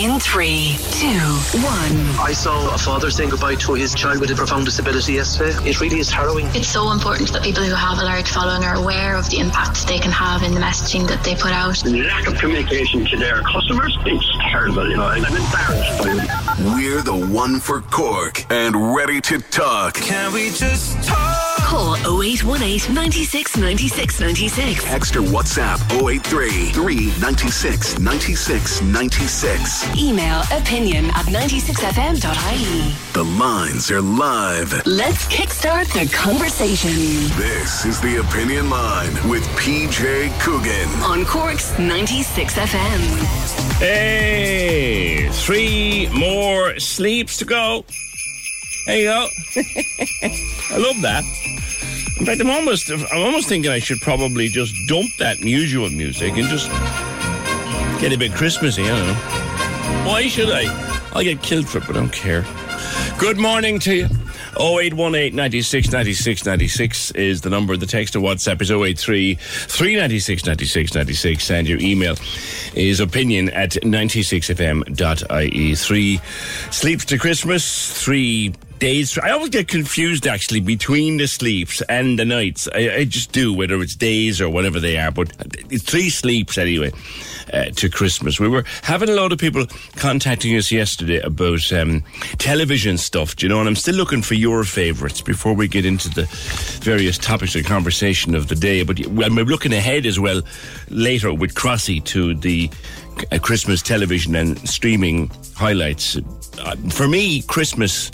In three, two, one. I saw a father saying goodbye to his child with a profound disability yesterday. It really is harrowing. It's so important that people who have a large following are aware of the impact they can have in the messaging that they put out. The lack of communication to their customers, it's terrible, you know, I'm embarrassed by them. We're the one for Cork and ready to talk. Can we just talk? Call 0818 96 96 96. Text or WhatsApp 083 396 96 96. Email opinion at 96fm.ie. The lines are live. Let's kickstart the conversation This is the Opinion Line with PJ Coogan. on Cork's 96 FM. Hey, three more sleeps to go. There you go. I love that. In fact, I'm almost, I'm almost thinking I should probably just dump that usual music and just get a bit Christmassy. I don't know. Why should I? I'll get killed for it, but I don't care. Good morning to you. 0818 96 96 96 is the number. The text to WhatsApp is 083 396 96 96. And your email is opinion at 96fm.ie. Three sleeps to Christmas, three days. I always get confused actually between the sleeps and the nights. I, I just do, whether it's days or whatever they are. But three sleeps anyway uh, to Christmas. We were having a lot of people contacting us yesterday about um, television stuff, do you know, and I'm still looking for your favourites before we get into the various topics of conversation of the day. But I'm looking ahead as well later with Crossy to the uh, Christmas television and streaming highlights. Uh, for me, Christmas.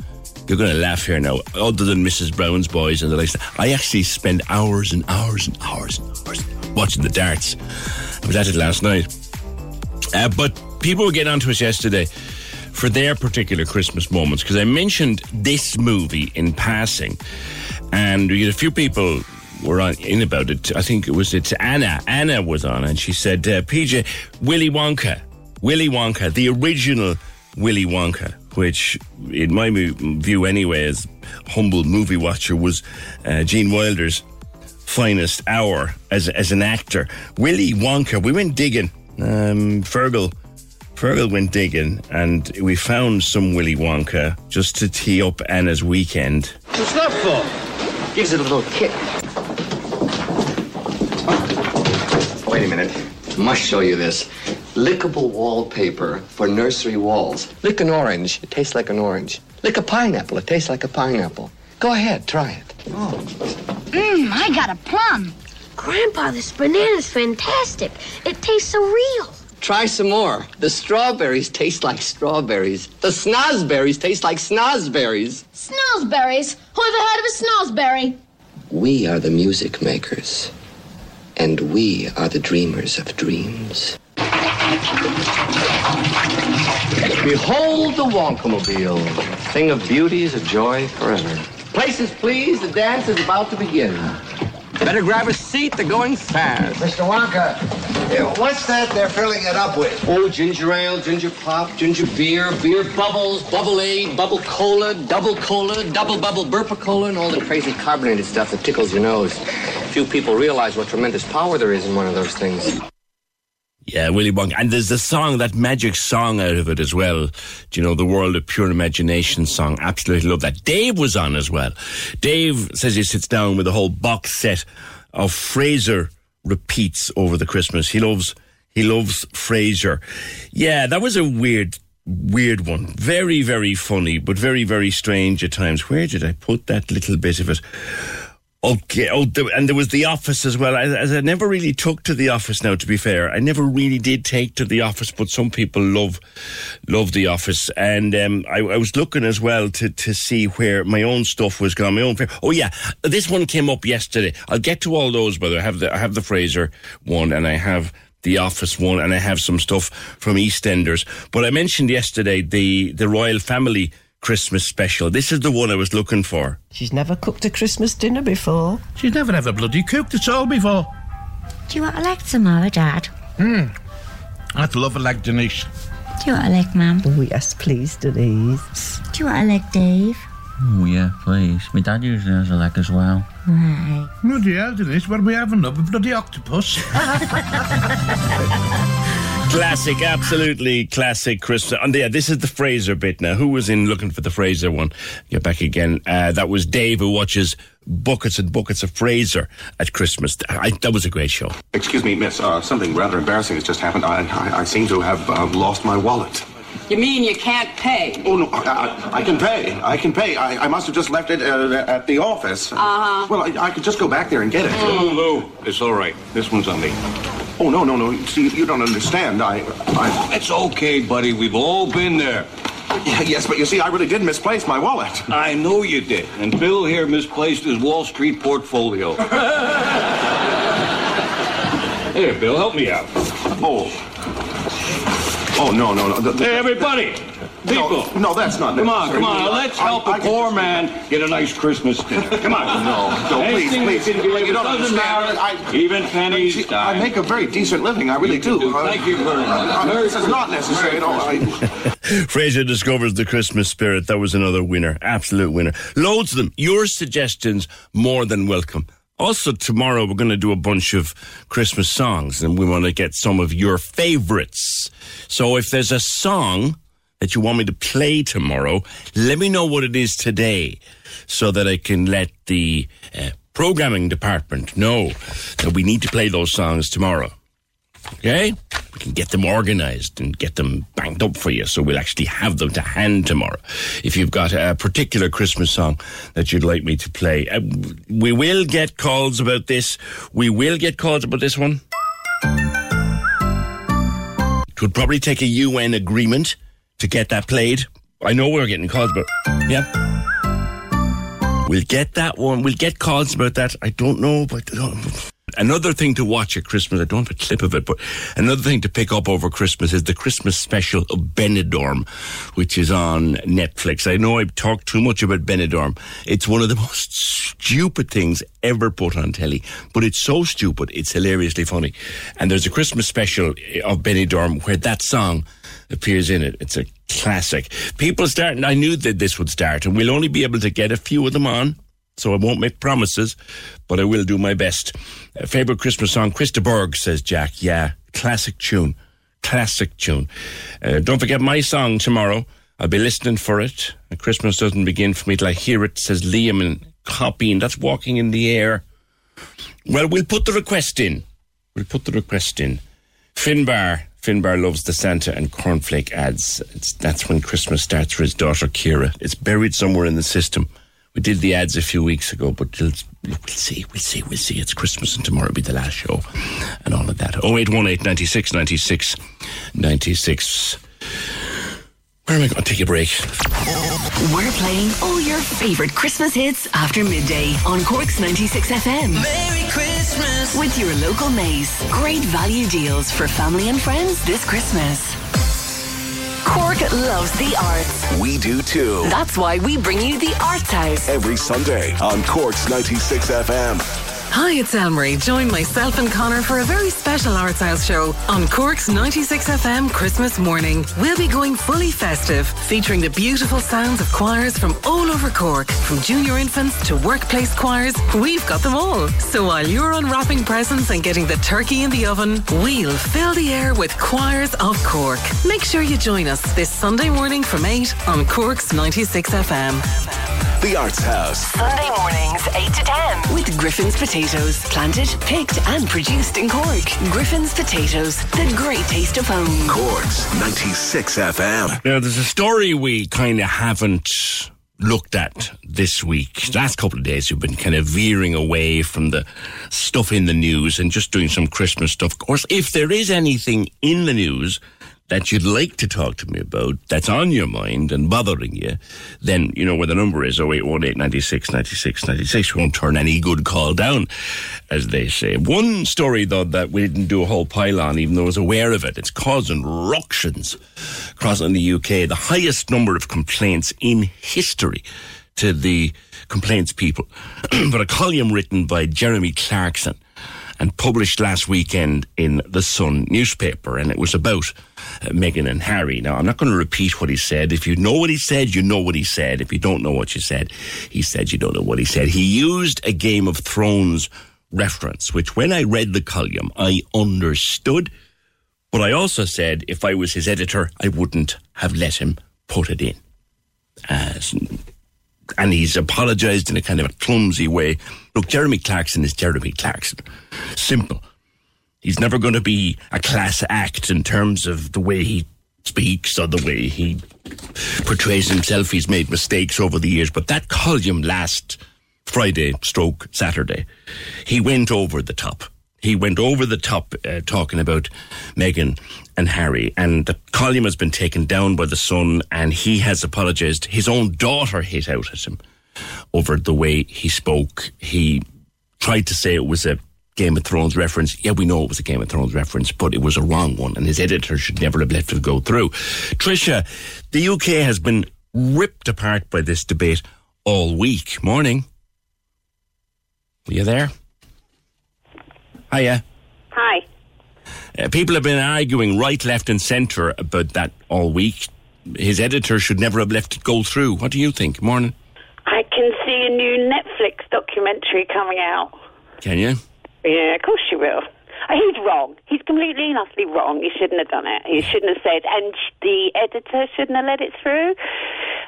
You're going to laugh here now. Other than Mrs. Brown's Boys and the likes, I actually spend hours and hours and hours and hours watching the darts. I was at it last night. Uh, but people were getting onto us yesterday for their particular Christmas moments because I mentioned this movie in passing, and we had a few people were on in about it. I think it was it's Anna. Anna was on, and she said, uh, "PJ, Willy Wonka, Willy Wonka, the original Willy Wonka." Which, in my view anyway, as humble movie watcher, was uh, Gene Wilder's finest hour as as an actor. Willy Wonka. We went digging. Um, Fergal, Fergal went digging, and we found some Willy Wonka just to tee up Anna's weekend. What's that for? Gives it a little kick. Wait a minute. Must show you this. Lickable wallpaper for nursery walls. Lick an orange, it tastes like an orange. Lick a pineapple, it tastes like a pineapple. Go ahead, try it. Oh. Mmm, I got a plum. Grandpa, this banana's fantastic. It tastes so real. Try some more. The strawberries taste like strawberries. The snozberries taste like snozberries. Snozberries? Who ever heard of a snozberry? We are the music makers. And we are the dreamers of dreams. Behold the Wonkamobile. Thing of beauty is a joy forever. Places please, the dance is about to begin. Better grab a seat, they're going fast. Mr. Wonka, yeah, what's that they're filling it up with? Oh, ginger ale, ginger pop, ginger beer, beer bubbles, bubble aid, bubble cola, double cola, double bubble burpa-cola, and all the crazy carbonated stuff that tickles your nose. Few people realize what tremendous power there is in one of those things. Yeah, Willy Wonka. And there's the song, that magic song out of it as well. Do you know, the World of Pure Imagination song? Absolutely love that. Dave was on as well. Dave says he sits down with a whole box set of Frasier repeats over the Christmas. He loves, he loves Frasier. Yeah, that was a weird, weird one. Very, very funny, but very, very strange at times. Where did I put that little bit of it? Okay. Oh, the, and there was The Office as well. As, as I never really took to The Office now, to be fair. I never really did take to The Office, but some people love, love The Office. And, um, I, I was looking as well to, to see where my own stuff was gone, my own. Oh yeah. This one came up yesterday. I'll get to all those, brother. I have the, I have the Frasier one and I have the Office one, and I have some stuff from EastEnders. But I mentioned yesterday the the Royle Family Christmas special. This is the one I was looking for. She's never cooked a Christmas dinner before. She's never ever bloody cooked at all before. Do you want a leg tomorrow, Dad? Hmm. I'd love a leg, Denise. Do you want a leg, Mum? Oh, yes, please, Denise. Do you want a leg, Dave? Oh, yeah, please. My dad usually has a leg as well. Right. Bloody hell, Denise, what are we having up? A bloody octopus? Classic, absolutely classic Christmas. And yeah, this is the Frasier bit now. Who was in looking for the Frasier one? Get back again. Uh, that was Dave who watches buckets and buckets of Frasier at Christmas. I, that was a great show. Excuse me, miss. Uh, something rather embarrassing has just happened. I, I, I seem to have uh, lost my wallet. You mean you can't pay? Oh, no, I, I, I can pay. I can pay. I, I must have just left it uh, at the office. Uh-huh. Well, I, I could just go back there and get it. Mm. Lou, It's all right. This one's on me. Oh, no, no, no. See, you don't understand. I, I... It's okay, buddy. We've all been there. Yes, but you see, I really did misplace my wallet. I know you did. And Bill here misplaced his Wall Street portfolio. Here, Bill, help me out. Oh. Oh, no, no, no. The- Hey, everybody. People. No, no, that's not Come on, necessary. come on. I- Let's I- help I a can poor just- man get a nice Christmas dinner. Come on. No, no, please, Anything we please. can give, You it don't doesn't understand. matter. I- Even pennies. See, I make a very decent living. I really do. Uh, Thank you very much. uh, This is not necessary at all. I, Frasier discovers the Christmas spirit. That was another winner. Absolute winner. Loads of them. Your suggestions more than welcome. Also, tomorrow we're going to do a bunch of Christmas songs and we want to get some of your favorites. So if there's a song that you want me to play tomorrow, let me know what it is today so that I can let the uh, programming department know that we need to play those songs tomorrow. Okay? We can get them organized and get them banked up for you so we'll actually have them to hand tomorrow. If you've got a particular Christmas song that you'd like me to play, uh, we will get calls about this. We will get calls about this one. It would probably take a UN agreement to get that played. I know we're getting calls but Yeah. We'll get that one. We'll get calls about that. I don't know, but another thing to watch at Christmas. I don't have a clip of it, but another thing to pick up over Christmas is the Christmas special of Benidorm, which is on Netflix. I know I've talked too much about Benidorm. It's one of the most stupid things ever put on telly, but it's so stupid, it's hilariously funny. And there's a Christmas special of Benidorm where that song appears in it. It's a classic. People starting, I knew that this would start, and we'll only be able to get a few of them on. So I won't make promises, but I will do my best. Favorite Christmas song, Krista Berg, says Jack. Yeah, classic tune. Classic tune. Uh, don't forget my song tomorrow. I'll be listening for it. Uh, Christmas doesn't begin for me till I hear it, says Liam and copy, and that's walking in the air. Well, we'll put the request in. We'll put the request in. Finbar. Finbar loves the Santa and cornflake ads. It's, that's when Christmas starts for his daughter Kira. It's buried somewhere in the system. We did the ads a few weeks ago, but we'll, we'll see, we'll see, we'll see. It's Christmas and tomorrow will be the last show and all of that. 0818 96 96 96. Where am I going to take a break? We're playing all your favourite Christmas hits after midday on Cork's 96 FM. Merry Christmas. With your local Mace. Great value deals for family and friends this Christmas. Cork loves the arts. We do too. That's why we bring you the Arts House. Every Sunday on Cork's 96 FM. Hi, it's Elmarie. Join myself and Connor for a very special Arts House show on Cork's 96 FM Christmas morning. We'll be going fully festive, featuring the beautiful sounds of choirs from all over Cork. From junior infants to workplace choirs, we've got them all. So while you're unwrapping presents and getting the turkey in the oven, we'll fill the air with choirs of Cork. Make sure you join us this Sunday morning from 8 on Cork's 96 FM. The Arts House. Sunday mornings, 8 to 10. With Griffin's Potatoes. Planted, picked, and produced in Cork. Griffin's Potatoes. The great taste of home. Cork's 96 FM. Now, there's a story we kind of haven't looked at this week. The last couple of days, we've been kind of veering away from the stuff in the news and just doing some Christmas stuff. Of course, if there is anything in the news that you'd like to talk to me about, that's on your mind and bothering you, then you know where the number is 0818 96 96 96. We won't turn any good call down, as they say. One story, though, that we didn't do a whole pile on, even though I was aware of it, it's causing ructions across in the UK. The highest number of complaints in history to the complaints people. but a column written by Jeremy Clarkson and published last weekend in the Sun newspaper, and it was about Uh, Meghan and Harry. Now, I'm not going to repeat what he said. If you know what he said, you know what he said. If you don't know what you said, he said you don't know what he said. He used a Game of Thrones reference, which when I read the column, I understood. But I also said if I was his editor, I wouldn't have let him put it in. As and he's apologized in a kind of a clumsy way. Look, Jeremy Clarkson is Jeremy Clarkson. Simple. He's never going to be a class act in terms of the way he speaks or the way he portrays himself. He's made mistakes over the years, but that column last Friday, stroke Saturday, he went over the top. He went over the top uh, talking about Meghan and Harry, and the column has been taken down by the Sun, and he has apologised. His own daughter hit out at him over the way he spoke. He tried to say it was a Game of Thrones reference. Yeah, we know it was a Game of Thrones reference, but it was a wrong one, and his editor should never have let it go through. Tricia, the UK has been ripped apart by this debate all week. Morning. Are you there? Hiya. Hi. Uh, people have been arguing right, left, and centre about that all week. His editor should never have left it go through. What do you think? Morning. I can see a new Netflix documentary coming out. Can you? Yeah, of course you will. Uh, He's wrong. He's completely and utterly wrong. He shouldn't have done it. He shouldn't have said, and the editor shouldn't have let it through,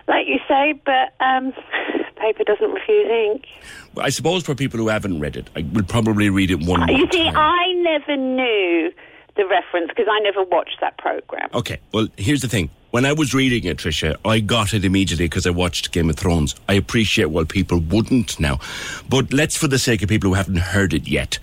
like you say. But um, paper doesn't refuse ink. Well, I suppose for people who haven't read it, I will probably read it one more You see, time. I never knew the reference because I never watched that program. Okay, well, here's the thing. When I was reading it, Tricia, I got it immediately because I watched Game of Thrones. I appreciate why people wouldn't now. But let's, for the sake of people who haven't heard it yet,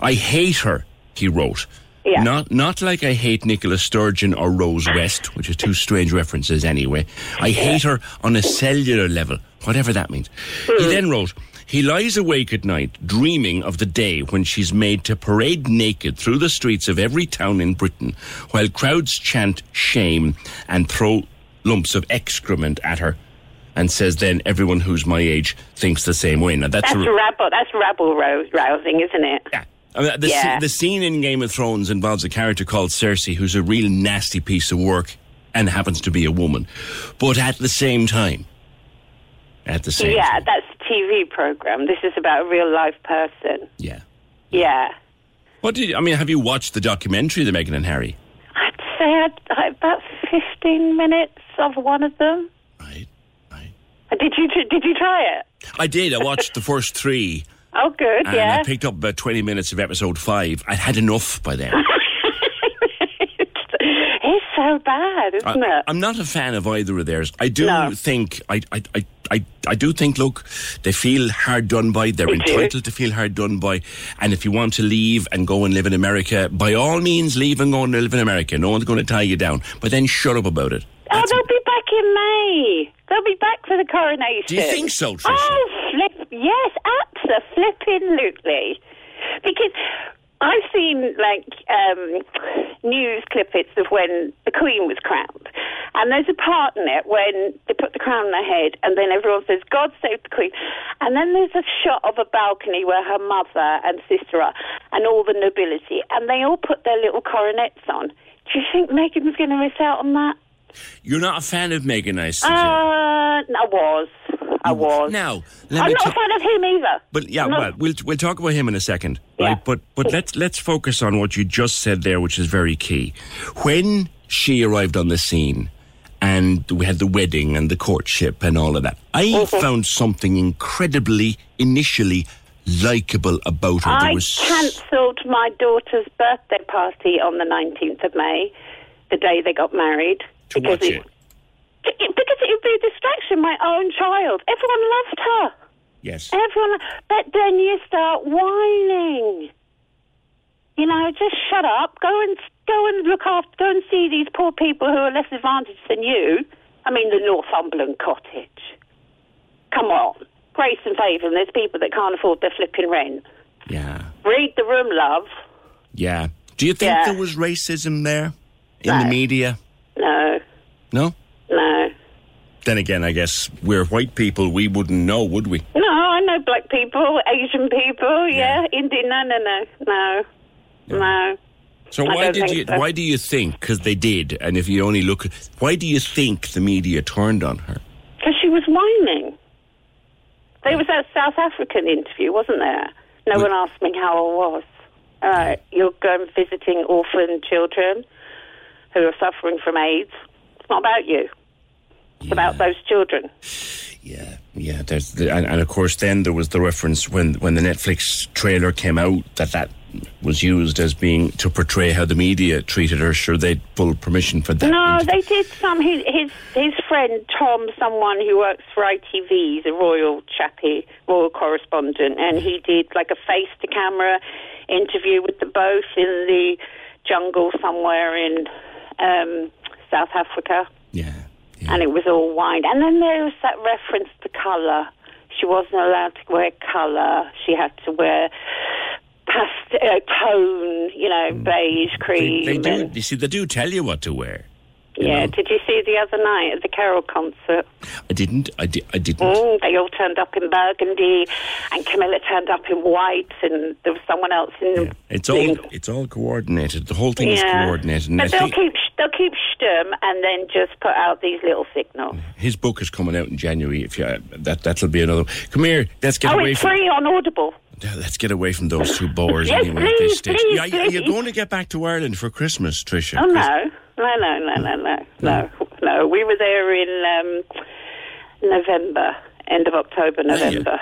I hate her, he wrote. Yeah. Not, not like I hate Nicola Sturgeon or Rose West, which are two strange references anyway. I hate her on a cellular level, whatever that means. He hmm. then wrote, he lies awake at night dreaming of the day when she's made to parade naked through the streets of every town in Britain while crowds chant shame and throw lumps of excrement at her and says then everyone who's my age thinks the same way. Now that's, That's a, rabble. That's rabble rousing, isn't it? Yeah. I mean, the, Yeah. the scene in Game of Thrones involves a character called Cersei who's a real nasty piece of work and happens to be a woman. But at the same time, at the same yeah, that's a TV program. This is about a real life person. Yeah. Yeah. What did you, I mean? Have you watched the documentary, The Meghan and Harry? I'd say I'd, I, about 15 minutes of one of them. Right, right. Uh, did you, did you try it? I did. I watched the first three, Oh, good, and yeah. I picked up about twenty minutes of episode five. I'd had enough by then. It's so bad, isn't I, it? I'm not a fan of either of theirs. I do No. think I, I, I, I, I do think. Look, they feel hard done by. They're They do. entitled to feel hard done by. And if you want to leave and go and live in America, by all means, leave and go and live in America. No one's going to tie you down. But then shut up about it. Oh, they'll be back in May. They'll be back for the coronation. Do you think so, Tricia? Oh, flip. Yes, absolutely. Because I've seen like um, news clippets of when the Queen was crowned, and there's a part in it when they put the crown on her head, and then everyone says "God save the Queen," and then there's a shot of a balcony where her mother and sister are, and all the nobility, and they all put their little coronets on. Do you think Meghan's going to miss out on that? You're not a fan of Meghan, I see. Uh, I was. I was. Now, let I'm not ta- a fan of him either. But yeah, well, we'll we'll talk about him in a second, right? But but let's let's focus on what you just said there, which is very key. When she arrived on the scene, and we had the wedding and the courtship and all of that, I Mhm. found something incredibly initially likable about her. I cancelled my daughter's birthday party on the 19th of May, the day they got married. to watch it. Because it would be a distraction, my own child. Everyone loved her. Yes. Everyone, but then you start whining. You know, just shut up. Go and go and look after. Go and see these poor people who are less advantaged than you. I mean, the Northumberland cottage. Come on, grace and favour. And there's people that can't afford their flipping rent. Yeah. Read the room, love. Yeah. Do you think Yeah. there was racism there in the media? No, No. No, Then again, I guess we're white people. We wouldn't know, would we? no. I know black people, Asian people. Yeah, Indian. No, no, no, no, no. So I why did you? so. Why do you think? Because they did, and if you only look, why do you think the media turned on her? Because she was whining. There was that South African interview, wasn't there? No one asked me how I was. Right, you're going visiting orphan children who are suffering from AIDS. It's not about you. It's about those children. Yeah, there's the, and, and of course then there was the reference when when the Netflix trailer came out that that was used as being to portray how the media treated her. Sure, they'd full permission for that. No, they did some. His, his his friend Tom, someone who works for ITV, he's a royal chappie, royal correspondent, and he did like a face to camera interview with the both in the jungle somewhere in um, South Africa. Yeah, And it was all wine. And then there was that reference to colour. She wasn't allowed to wear colour. She had to wear past uh, tone, you know, beige cream. They do. You see, they do tell you what to wear. Yeah, did you see the other night at the Carol concert? I didn't. I, di- I didn't. Mm, they all turned up in burgundy, and Camilla turned up in white, and there was someone else in. It's all. It's all coordinated. The whole thing is coordinated. And they'll think keep they'll keep Sturm and then just put out these little signals. his book is coming out in January. If you, that that'll be another. Come here. Let's get oh, away it's from. free on Audible. Let's get away from those two bores Yes, anyway please, please, Yeah, please. going to get back to Ireland for Christmas, Tricia? Oh no, no, no, no, no, no, no, no. We were there in um, November, end of October, November.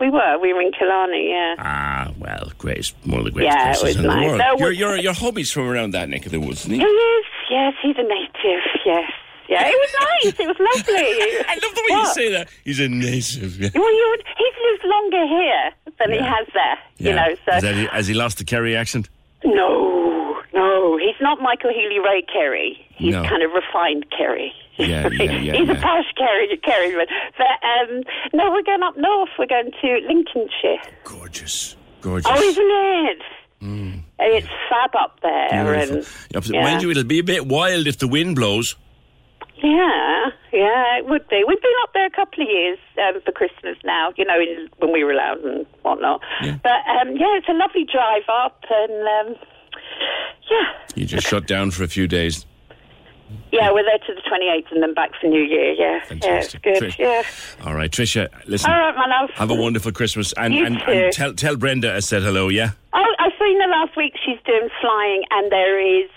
We were. We were in Killarney. Yeah. Ah, well, great. One of the greatest Yeah, places in the world. That Your, your, your hubby's from around that neck of the woods, isn't He he? is. Yes, he's a native. Yes. Yeah, it was nice. It was lovely. I love the way you say that. He's a native. Yeah. Well, you would, he's lived longer here than he has there. You Yeah. know, so Has, he, has he lost the Kerry accent? no, no, he's not Michael Healy-Rae Kerry. He's No. kind of refined Kerry. Yeah, yeah, yeah. he's a posh Kerry, Kerryman. But um, no, we're going up north. We're going to Lincolnshire. Gorgeous. Gorgeous. Oh, isn't it? And It's fab up there, Beautiful. and yeah. Mind you, it'll be a bit wild if the wind blows. Yeah, yeah, it would be. We've been up there a couple of years um, for Christmas now. You know, in, when we were allowed and whatnot. But um, yeah, it's a lovely drive up, and um, yeah, You just shut down for a few days. yeah, we're there to the twenty eighth, and then back for New Year. Yeah, Fantastic. yeah, good. Trish. Yeah. All right, Tricia, listen. All right, my love. Have a wonderful Christmas. And, You and, too. and tell, tell Brenda I said hello, yeah? Oh, I've seen her last week. She's doing flying, and there is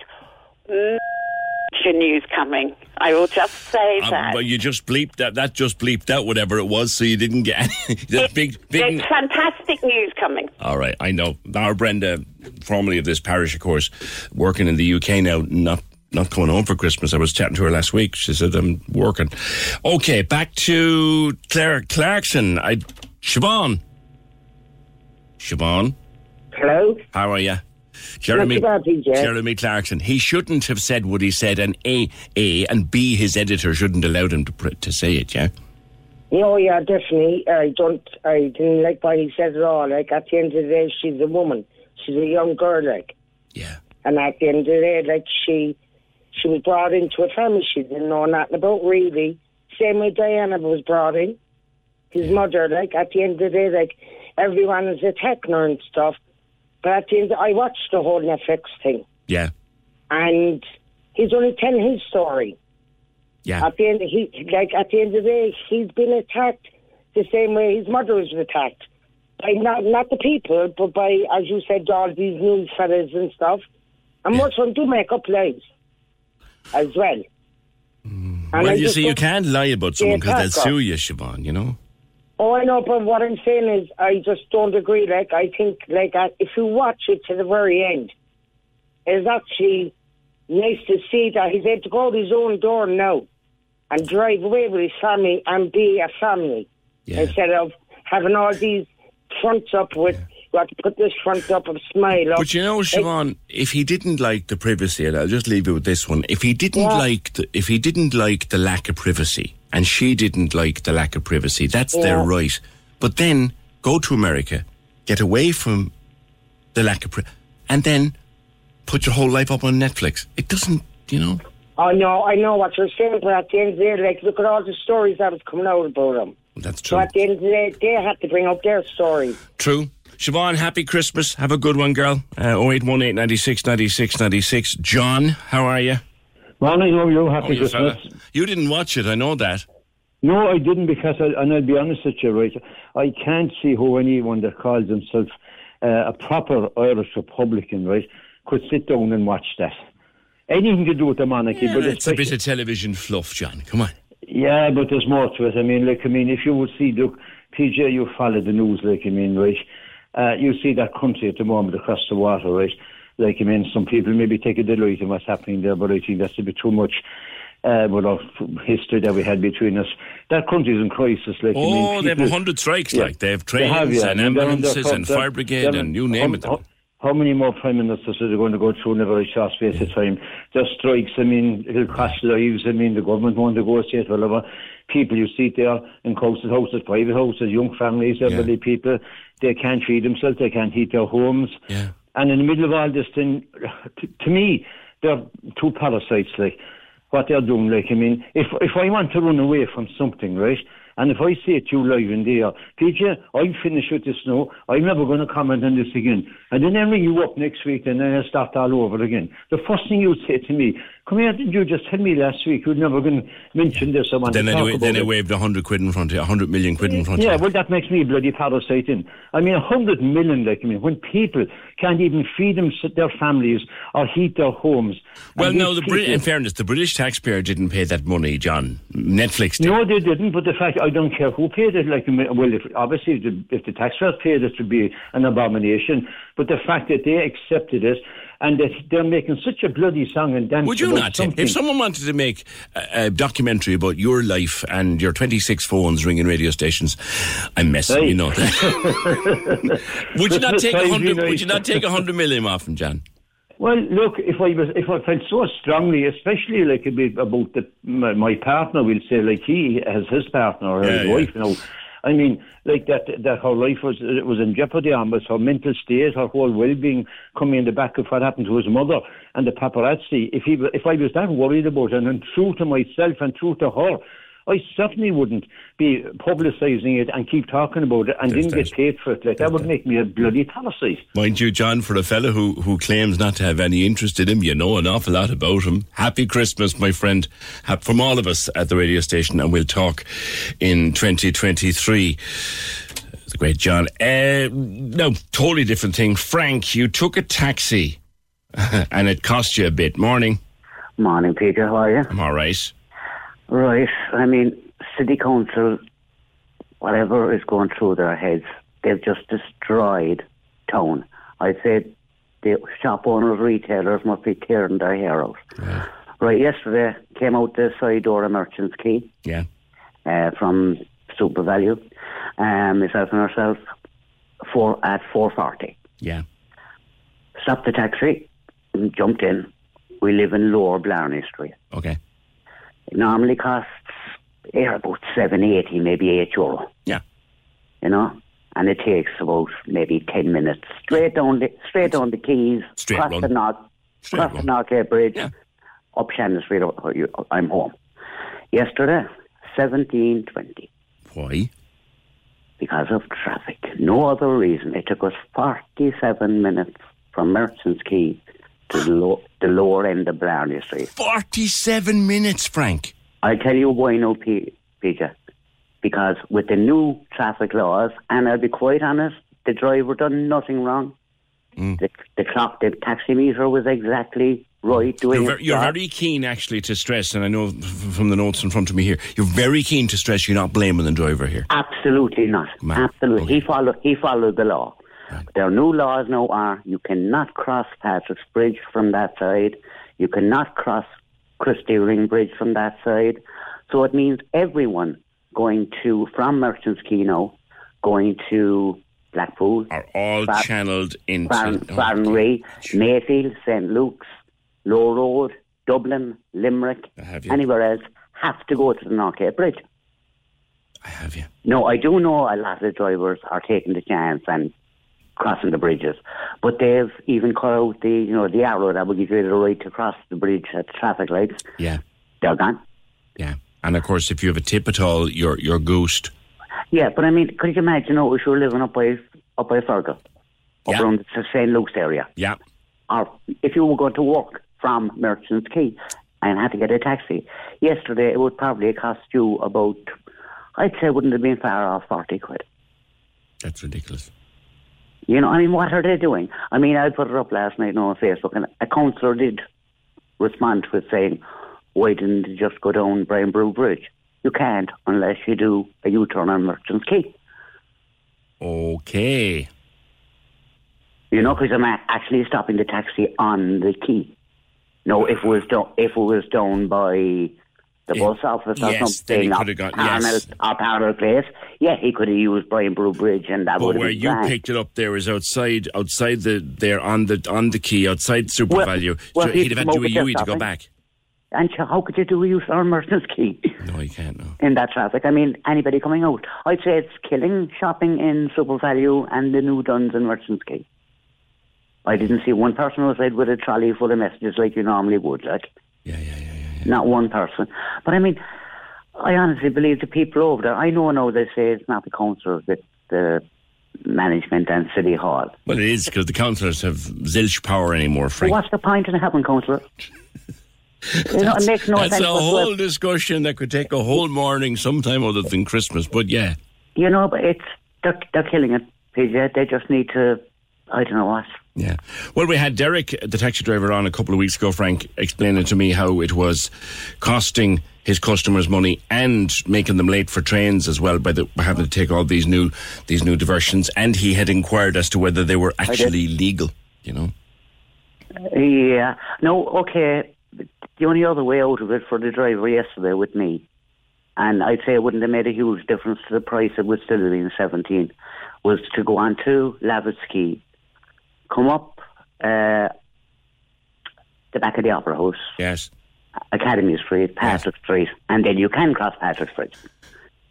major news coming. I will just say Um, that. well, you just bleeped that. That just bleeped out whatever it was, so you didn't get any. the big, big. It's fantastic news coming. All right, I know. Our Brenda, formerly of this parish, of course, working in the UK now, not not coming home for Christmas. I was chatting to her last week. She said, "I'm working." Okay, back to Claire Clarkson. I, Siobhan. Siobhan, Hello? how are you? Jeremy, bad, Jeremy Clarkson. He shouldn't have said what he said, and A, A, and B, his editor shouldn't allowed him to to say it. Yeah. Oh, yeah, definitely. I don't, I didn't like what he said at all. Like, at the end of the day, she's a woman. She's a young girl, like. Yeah. And at the end of the day, like she, she was brought into a family she didn't know nothing about really. Same way Diana was brought in. His mother, like at the end of the day, like everyone is attacking her and stuff. But at the end, I watched the whole Netflix thing, Yeah. and he's only telling his story. Yeah. At the end, he like at the end of the day, he's been attacked the same way his mother was attacked by not not the people, but by as you said, all these news fellas and stuff. And most of them do make up lies as well. Hmm. And I well, you just see, you can't lie about someone because they'll sue you, Siobhan, you know? Oh, I know, but what I'm saying is, I just don't agree. Like, I think, like, if you watch it to the very end, it's actually nice to see that he's able to go to his own door now and drive away with his family and be a family instead of having all these fronts up with. Have to put this front up and smile up. But you know, Siobhan, if he didn't like the privacy, and I'll just leave you with this one. If he didn't Yeah. like, the, if he didn't like the lack of privacy, and she didn't like the lack of privacy, that's their right. But then go to America, get away from the lack of privacy, and then put your whole life up on Netflix. It doesn't, you know. I know, I know what you're saying, but at the end of the day, like, look at all the stories that was coming out about him. That's So true. at the end of the day, they had to bring up their story. True. Siobhan, happy Christmas. Have a good one, girl. Uh, 0818 96 96 96. John, how are you? Morning, how are you? Oh, Happy you, Christmas. fella. you didn't watch it, I know that. No, I didn't because, I, and I'll be honest with you, right? I can't see how anyone that calls himself uh, a proper Irish Republican, right, could sit down and watch that. Anything to do with the monarchy, but it's a bit of television fluff, John. Come on. Yeah, but there's more to it. I mean, like, I mean, if you would see, look, PJ, you follow the news, like, I mean, right? Uh, you see that country at the moment across the water, right? Like, I mean, some people maybe take a delight in what's happening there, but I think that's a bit too much. Uh, with our history that we had between us, that country's in crisis. Like, I Oh, mean, they have people- 100 strikes, Yeah. like. They have They trains have, yeah. and And they're on their ambulances and fire brigade and you name it. How, many more prime ministers are they going to go through in a very short space of time? There's strikes, I mean, it'll cost lives. I mean, the government won't negotiate, whatever. People you see there in council houses, private houses, young families, elderly people, they can't feed themselves, they can't heat their homes. Yeah. And in the middle of all this thing, to, to me, they're two parasites, like, what they're doing. Like, I mean, if if I want to run away from something, right, and if I say it to you live in there, PJ, I'm finished with this now, I'm never going to comment on this again. And then I ring you up next week and then I start all over again. The first thing you say to me, come here, didn't you just tell me last week you're never going to mention this? I want Then to I, talk wa- about then I it. waved 100 quid in front of you, 100 million quid in front Yeah, of you. Yeah, well, that makes me bloody parasite in. I mean, a hundred million, like, I mean, when people can't even feed them, their families or heat their homes. Well, no, the Brit- people- in fairness, the British taxpayer didn't pay that money, John. Netflix did. No, they didn't. But the fact I don't care who paid it. Like, well, if, obviously, if the, if the taxpayers paid it, it would be an abomination. But the fact that they accepted it and they're making such a bloody song and dance. Would you not, something- If someone wanted to make a, a documentary about your life and your 26 phones ringing radio stations, I'm messing, Right. you know that. would you not take a hundred? you. Would you not take a hundred million off him, John? Well, look, if I was, if I felt so strongly, especially like about the, my, my partner, we'll say like he has his partner or Yeah, his yeah. wife, you know. I mean, like that, that her life was it was in jeopardy almost, her mental state, her whole well-being coming in the back of what happened to his mother and the paparazzi. If he, if I was that worried about it, and true to myself and true to her, I certainly wouldn't be publicising it and keep talking about it and There's didn't get paid for it. Like that would make me a bloody parasite. Mind you, John, for a fellow who, who claims not to have any interest in him, you know an awful lot about him. Happy Christmas, my friend, from all of us at the radio station, and we'll talk in 2023. It's a great John. Uh, no, totally different thing. Frank, you took a taxi, and it cost you a bit. Morning. Morning, Peter. How are you? I'm all right. Right. I mean, city council, whatever is going through their heads, they've just destroyed town. I said the shop owners, retailers must be tearing their hair out. Right. Yesterday came out the side door of Merchant's Quay Yeah. uh, from SuperValu. Um, myself and herself, four at four forty. Yeah. Stopped the taxi, and jumped in. We live in Lower Blarney Street. Okay. It normally costs eh, about seven eighty, maybe eight euro. Yeah. You know, and it takes about maybe ten minutes straight down the straight down the quays, Straight cross run. the North, Straight cross run. the Bridge, up Shandon Street. oh, I'm home. Yesterday, seventeen twenty Why? because of traffic. No other reason. It took us 47 minutes from Merchants to the, low, the lower end of Blarney Street. 47 minutes, Frank. I'll tell you why no, P- PJ. Because with the new traffic laws, and I'll be quite honest, the driver done nothing wrong. Mm. The, the clock, the taximeter was exactly right. Doing You're, ver- you're very keen, actually, to stress, and I know from the notes in front of me here, you're very keen to stress you're not blaming the driver here. Absolutely not. Absolutely. He followed he followed the law. There are new laws now are you cannot cross Patrick's Bridge from that side. You cannot cross Christy Ring Bridge from that side. So it means everyone going to from Merchants now, going to Blackpool, Are all Bar- channeled into. Barn, oh, Barnray, Mayfield, St Luke's, Low Road, Dublin, Limerick, anywhere else have to go to the Northgate Bridge. I have you. No, I do know a lot of drivers are taking the chance and crossing the bridges, but they've even cut out the you know the arrow that will give you the right to cross the bridge at traffic lights. Yeah, They're gone. yeah. And of course, if you have a tip at all, you're you're goosed. Yeah, but I mean, could you imagine? Oh, if you were living up by up by Fergal, up Yeah. around the St Luke's area, Yeah. or if you were going to walk from Merchants Quay and had to get a taxi, yesterday it would probably cost you about, I'd say, it wouldn't have been far off forty quid. That's ridiculous. You know, I mean, what are they doing? I mean, I put it up last night on Facebook, and a councillor did respond to it saying, why didn't you just go down Brian Boru Bridge? You can't unless you do a U-turn on Merchants Quay. Okay. You know, because I'm actually stopping the taxi on the quay. No, if it was down, if it was down by the bus office or yes, then he could have Parnell, yes. or Parnell Place, yeah, he could have used Brian Boru Bridge, and that would have where you picked it up there is outside, outside the there on the on the quay, outside Super Well- Value. well, so he'd he'd have had to do a UE to go back. And how could you do a U-turn on Merchants Quay? No, you can't. No. in that traffic. I mean, anybody coming out. I'd say it's killing shopping in SuperValu and the new Dunnes and Merchants Quay. I didn't see one person outside with a trolley full of messages like you normally would, like. Yeah, yeah, yeah, yeah. Not one person. But I mean, I honestly believe the people over there, I know now they say it's not the councillors, it's the management and City Hall. Well, it is because the councillors have zilch power anymore, Frank. what's the point in having councillors? know, it makes no That's sense. a whole discussion that could take a whole morning sometime other than Christmas. But yeah, You know, but it's, they're, they're killing it, PJ. They just need to, I don't know what. Yeah. Well, we had Derek, the taxi driver, on a couple of weeks ago, Frank, explaining to me how it was costing his customers money and making them late for trains as well by, the, by having to take all these new these new diversions. And he had inquired as to whether they were actually legal. You know. Yeah. No, okay. The only other way out of it for the driver yesterday with me, and I'd say it wouldn't have made a huge difference to the price, it would still have been 17, was to go on to Lavitt's Quay, come up uh, the back of the Opera House, Yes. Academy Street, Patrick Street, and then you can cross Patrick Street.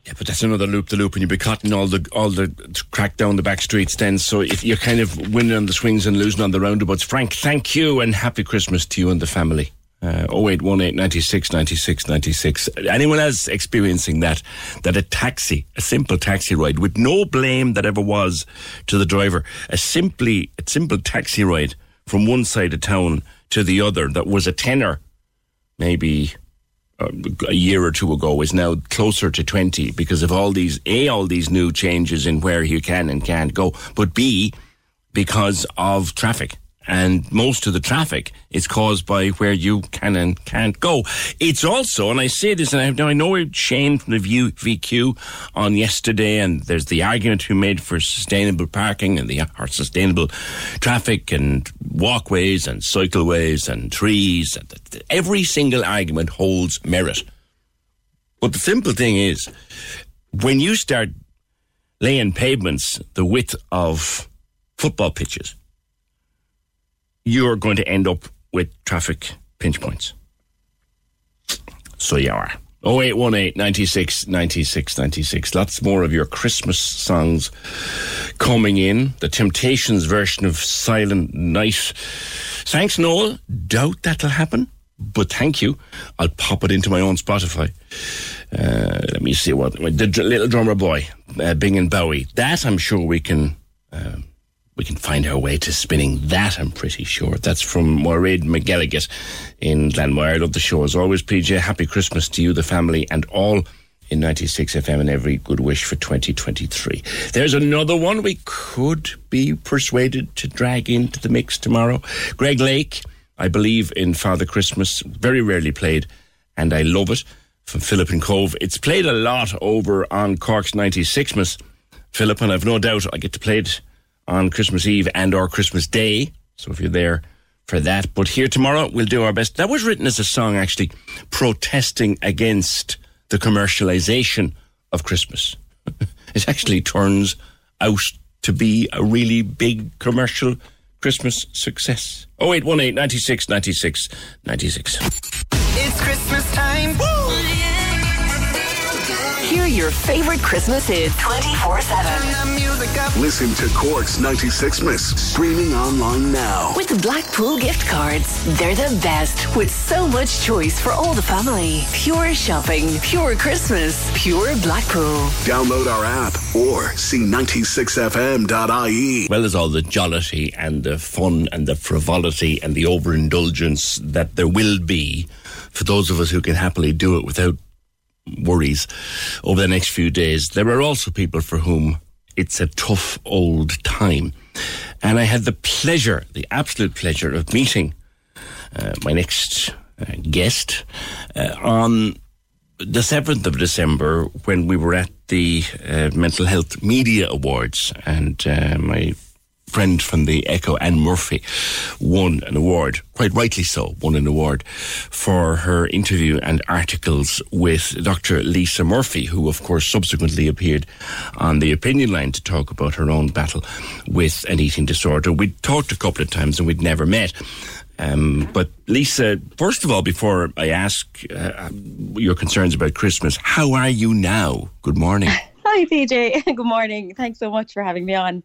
Yeah, but that's another loop the loop, and you'll be cutting all the all the crack down the back streets then. So if you're kind of winning on the swings and losing on the roundabouts. Frank, thank you, and happy Christmas to you and the family. Uh, 0818 96 96 96. Anyone else experiencing that? That a taxi, a simple taxi ride with no blame that ever was to the driver, a simply a simple taxi ride from one side of town to the other that was a tenner, maybe uh, a year or two ago is now closer to 20 because of all these a all these new changes in where you can and can't go but b because of traffic and most of the traffic is caused by where you can and can't go. It's also, and I say this, and I, I know Shane from the View VQ on yesterday, and there's the argument we made for sustainable parking and the or sustainable traffic and walkways and cycleways and trees. Every single argument holds merit. But the simple thing is, when you start laying pavements the width of football pitches, you're going to end up with traffic pinch points. So you are. 0818 96 96 96. Lots more of your Christmas songs coming in. The Temptations version of Silent Night. Thanks, Noel. Doubt that'll happen, but thank you. I'll pop it into my own Spotify. Uh, let me see what the little drummer boy, uh, Bing and Bowie. That I'm sure we can. Uh, we can find our way to spinning that, I'm pretty sure. That's from Maureen McGilligan in Glanmire. I love the show as always, PJ. Happy Christmas to you, the family, and all in 96 FM and every good wish for 2023. There's another one we could be persuaded to drag into the mix tomorrow. Greg Lake, I believe in Father Christmas, very rarely played, and I love it from Philip and Cobh. It's played a lot over on Cork's 96 Miss Philip, and I've no doubt I get to play it on Christmas Eve and or Christmas Day. So if you're there for that. But here tomorrow, we'll do our best. That was written as a song, actually, protesting against the commercialization of Christmas. it actually turns out to be a really big commercial Christmas success. 0818 96 96 96. It's Christmas time. Hear your favorite Christmas hits 24 7. Listen to Cork's 96 Miss. Streaming online now. With Blackpool gift cards, they're the best with so much choice for all the family. Pure shopping, pure Christmas, pure Blackpool. Download our app or see 96fm.ie. Well, there's all the jollity and the fun and the frivolity and the overindulgence that there will be for those of us who can happily do it without worries over the next few days. There are also people for whom it's a tough old time. And I had the pleasure, the absolute pleasure of meeting uh, my next uh, guest uh, on the 7th of December when we were at the uh, Mental Health Media Awards. And uh, my friend from the Echo, Anne Murphy, won an award, quite rightly so, won an award for her interview and articles with Dr. Lisa Murphy, who, of course, subsequently appeared on the opinion line to talk about her own battle with an eating disorder. We'd talked a couple of times and we'd never met. Um, but Lisa, first of all, before I ask uh, your concerns about Christmas, how are you now? Good morning. Hi, PJ. Good morning. Thanks so much for having me on.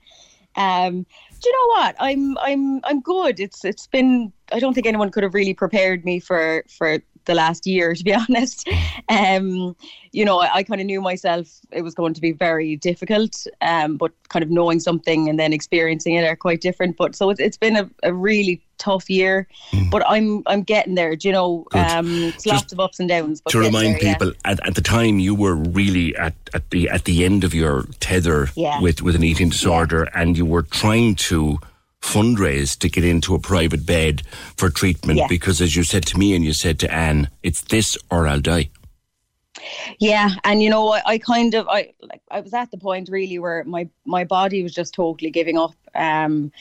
Um, do you know what? I'm I'm I'm good. It's it's been I don't think anyone could have really prepared me for for the last year, to be honest. Um, you know, I, I kind of knew myself it was going to be very difficult, um, but kind of knowing something and then experiencing it are quite different. But so it's, it's been a, a really tough year, but I'm I'm getting there. Do you know, um, it's lots of ups and downs. But to remind there, yeah. people, at, at the time you were really at, at the at the end of your tether Yeah. with, with an eating disorder, and you were trying to fundraise to get into a private bed for treatment Yeah. because, as you said to me and you said to Anne, it's this or I'll die. Yeah, and you know, I, I kind of, I like, I was at the point really where my my body was just totally giving up, um,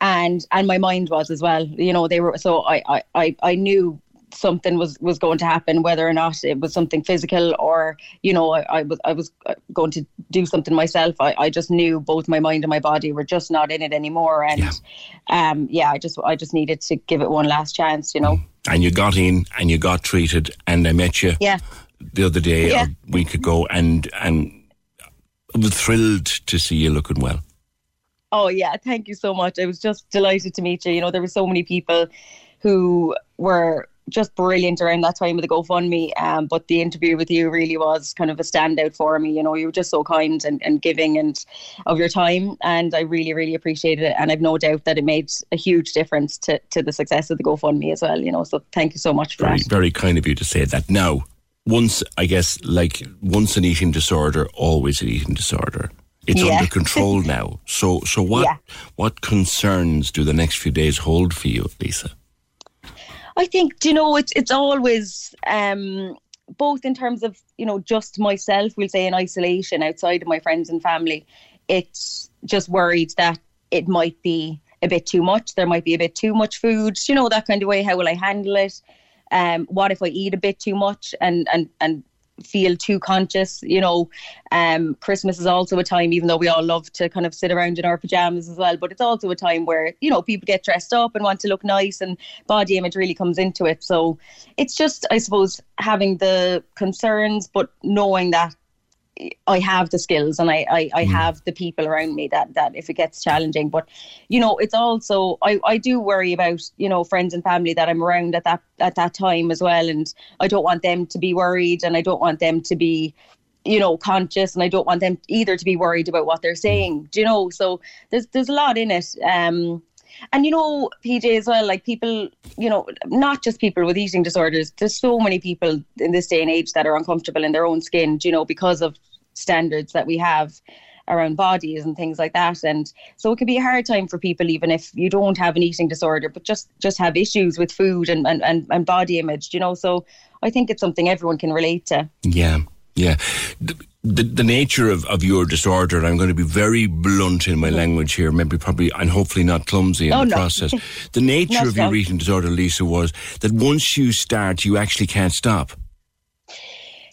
and and my mind was as well. You know, they were so I I I, I knew something was was going to happen, whether or not it was something physical or you know I, I was I was going to do something myself. I, I just knew both my mind and my body were just not in it anymore, and um, yeah, I just I just needed to give it one last chance. You know, And you got in and you got treated, and I met you yeah. the other day Yeah. a week ago, and and I was thrilled to see you looking well. Oh yeah, thank you so much. I was just delighted to meet you. You know, there were so many people who were just brilliant around that time with the GoFundMe. Um, but the interview with you really was kind of a standout for me. You know, you were just so kind and, and giving and of your time, and I really, really appreciated it. And I've no doubt that it made a huge difference to, to the success of the GoFundMe as well. You know, so thank you so much for Very, that. very kind of you to say that. Now, once, I guess, like once an eating disorder, always an eating disorder. It's Yeah. under control now. So, so what, Yeah. what concerns do the next few days hold for you, Lisa? I think, you know, it's it's always um, both in terms of you know just myself, we'll say in isolation outside of my friends and family. It's just worried that it might be a bit too much. There might be a bit too much food. You know that kind of way. How will I handle it? Um, what if I eat a bit too much and and and feel too conscious? You know, um, Christmas is also a time, even though we all love to kind of sit around in our pajamas as well, but it's also a time where you know people get dressed up and want to look nice, and body image really comes into it. So it's just, I suppose, having the concerns, but knowing that I have the skills and I, I, I have the people around me that, that if it gets challenging. But, you know, it's also I, I do worry about, you know, friends and family that I'm around at that at that time as well. And I don't want them to be worried and I don't want them to be you know conscious and I don't want them either to be worried about what they're saying. Do you know? So there's there's a lot in it. Um and you know, PJ as well, like people, you know, not just people with eating disorders. There's so many people in this day and age that are uncomfortable in their own skin, you know, because of standards that we have around bodies and things like that. And so it can be a hard time for people even if you don't have an eating disorder but just just have issues with food and and, and, and body image you know. So i think it's something everyone can relate to. Yeah, yeah. The, the, the nature of, of your disorder, and I'm going to be very blunt in my language here, maybe probably, and hopefully not clumsy in Oh, the no. process. The nature of your eating disorder, Lisa, was that once you start, you actually can't stop.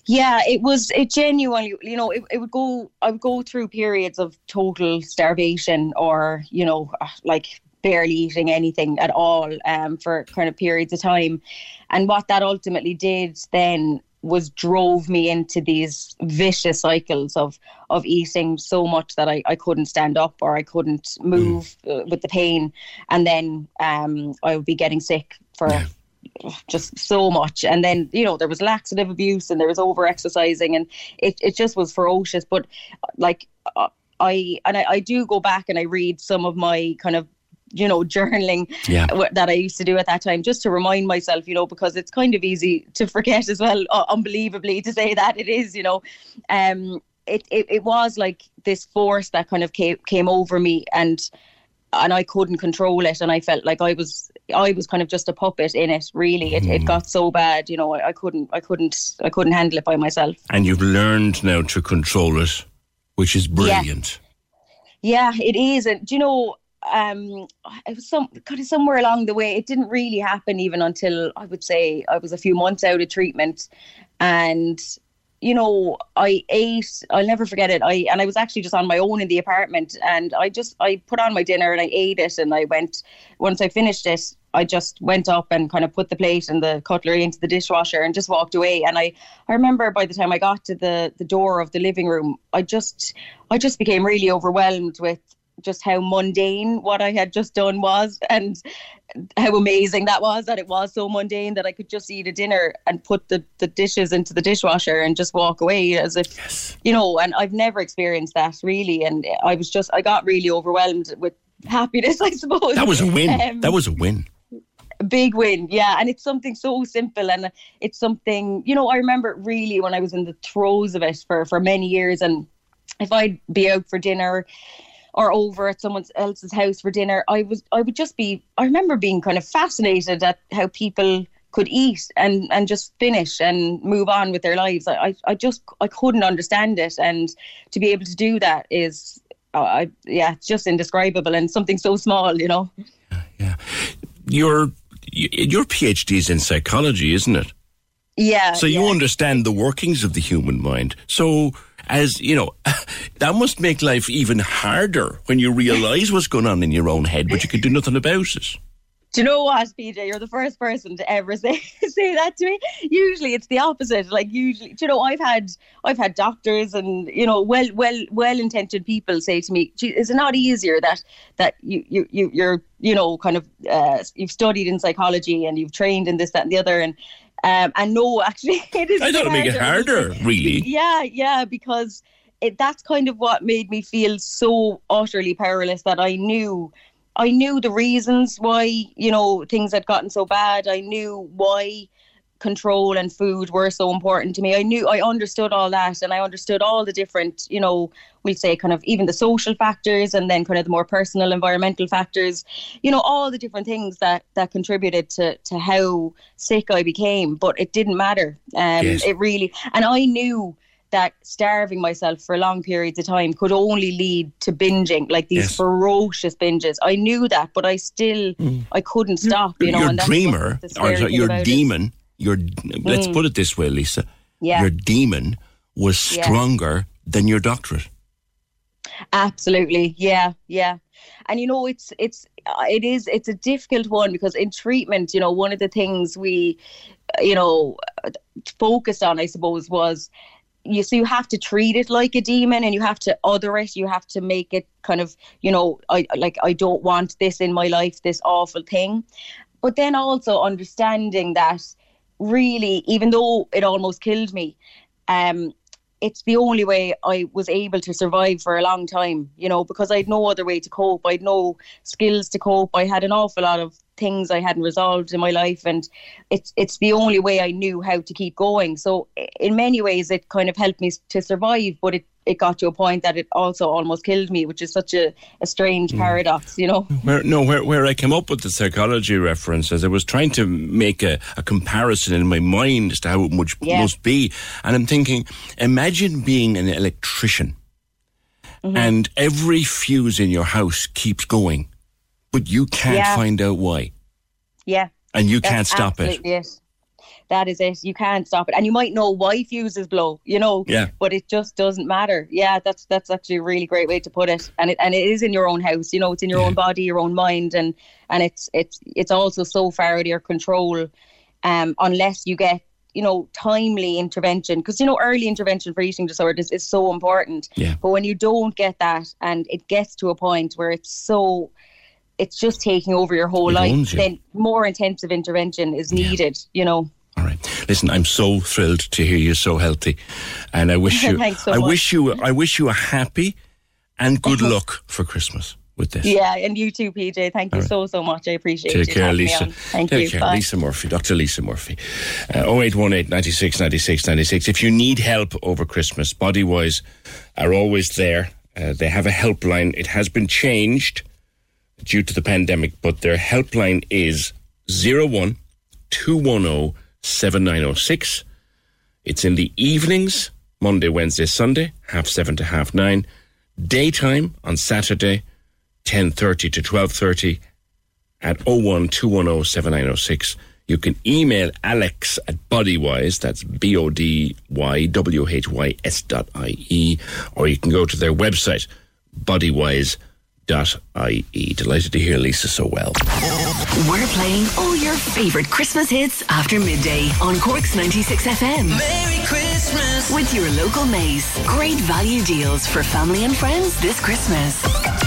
Yeah, it was it genuinely, you know, it, it would go I would go through periods of total starvation or, you know, like barely eating anything at all um, for kind of periods of time. And what that ultimately did then was drove me into these vicious cycles of of eating so much that I, I couldn't stand up or I couldn't move uh, with the pain and then um, I would be getting sick for just so much. And then, you know, there was laxative abuse and there was over exercising and it, it just was ferocious. But like, uh, I, and I, I do go back and I read some of my kind of, you know, journaling Yeah. that I used to do at that time just to remind myself, you know, because it's kind of easy to forget as well, uh, unbelievably to say that it is, you know. Um, it, it, it was like this force that kind of came, came over me and and I couldn't control it and I felt like I was I was kind of just a puppet in it really it, it got so bad you know I, I couldn't I couldn't I couldn't handle it by myself And you've learned now to control it, which is brilliant. yeah it is and do you know um it was some kind of somewhere along the way it didn't really happen even until I would say I was a few months out of treatment and you know, I ate. I'll never forget it. I and I was actually just on my own in the apartment, and I just I put on my dinner and I ate it, and I went. Once I finished it, I just went up and kind of put the plate and the cutlery into the dishwasher and just walked away. And I I remember by the time I got to the the door of the living room, I just I just became really overwhelmed with just how mundane what I had just done was, and how amazing that was that it was so mundane that I could just eat a dinner and put the, the dishes into the dishwasher and just walk away as if yes. you know and I've never experienced that really and I was just I got really overwhelmed with happiness I suppose That was a win. Um, that was a win. a big win yeah and it's something so simple and it's something you know I remember really when I was in the throes of it for for many years and if I'd be out for dinner or over at someone else's house for dinner, I was I would just be I remember being kind of fascinated at how people could eat and and just finish and move on with their lives. I I, I just I couldn't understand it, and to be able to do that is. uh, I yeah, it's just indescribable and something so small, you know. Yeah. Your your PhD is in psychology, isn't it? Yeah. So you understand the workings of the human mind. So as you know, that must make life even harder when you realise what's going on in your own head, but you can do nothing about it. Do you know what, PJ? You're the first person to ever say say that to me. Usually, it's the opposite. Like usually, do you know, I've had I've had doctors and you know, well well well intentioned people say to me, "Gee, "Is it not easier that that you you you you're you know kind of uh, you've studied in psychology and you've trained in this that and the other and." Um, and no, actually, it is. I thought it'd make it harder, really. Yeah, yeah, because it, that's kind of what made me feel so utterly powerless that I knew I knew the reasons why, you know, things had gotten so bad. I knew why control and food were so important to me. I knew I understood all that and I understood all the different, you know, we'll say kind of even the social factors and then kind of the more personal environmental factors, you know, all the different things that that contributed to to how sick I became, but it didn't matter. Um Yes. it really and I knew that starving myself for long periods of time could only lead to binging, like these Yes. ferocious binges. I knew that, but I still I couldn't stop. You know, your and dreamer, or sorry, your demon, your mm. let's put it this way, Lisa. Yeah. Your demon was stronger yeah. than your doctorate. Absolutely. Yeah. Yeah. And you know, it's it's uh, it is it's a difficult one because in treatment, you know, one of the things we, uh, you know, focused on, I suppose, was you so you have to treat it like a demon and you have to other it you have to make it kind of you know i like i don't want this in my life this awful thing but then also understanding that really, even though it almost killed me, um, it's the only way I was able to survive for a long time, you know, because I had no other way to cope. I had no skills to cope. I had an awful lot of things I hadn't resolved in my life, and it's it's the only way I knew how to keep going. So in many ways, it kind of helped me to survive, but it it got to a point that it also almost killed me, which is such a, a strange mm. paradox, you know. Where, no, where, where I came up with the psychology references, I was trying to make a, a comparison in my mind as to how it much, yeah. must be. And I'm thinking, imagine being an electrician mm-hmm. and every fuse in your house keeps going but you can't yeah. find out why. Yeah. And you can't stop it. it. That is it. You can't stop it, and you might know why fuses blow. You know, yeah. But it just doesn't matter. Yeah, that's that's actually a really great way to put it, and it and it is in your own house. You know, it's in your yeah. own body, your own mind, and and it's it's it's also so far out of your control, um, unless you get you know timely intervention because you know early intervention for eating disorders is so important. Yeah. But when you don't get that, and it gets to a point where it's so it's just taking over your whole it life, you. then more intensive intervention is needed, yeah. you know. All right. Listen, I'm so thrilled to hear you're so healthy. And I wish you so I much. wish you I wish you a happy and good luck for Christmas with this. Yeah, and you too, PJ. Thank you right. so, so much. I appreciate Take you. Care, Lisa. Thank Take you. Care. Bye. Lisa Murphy, Dr. Lisa Murphy. Uh, 0818 96 96 96. If you need help over Christmas, Bodywhys are always there. Uh, they have a helpline. It has been changed due to the pandemic, but their helpline is 01 210 7906. It's in the evenings, Monday, Wednesday, Sunday, half seven to half nine. Daytime on Saturday, 10.30 to 12.30 at 01 210 7906. You can email alex at bodywhys, that's B O D Y W H Y S dot I E, or you can go to their website, bodywhys.com ie. Delighted to hear Lisa so well. We're playing all your favourite Christmas hits after midday on Corks 96 FM. Merry Christmas! With your local Mace. Great value deals for family and friends this Christmas.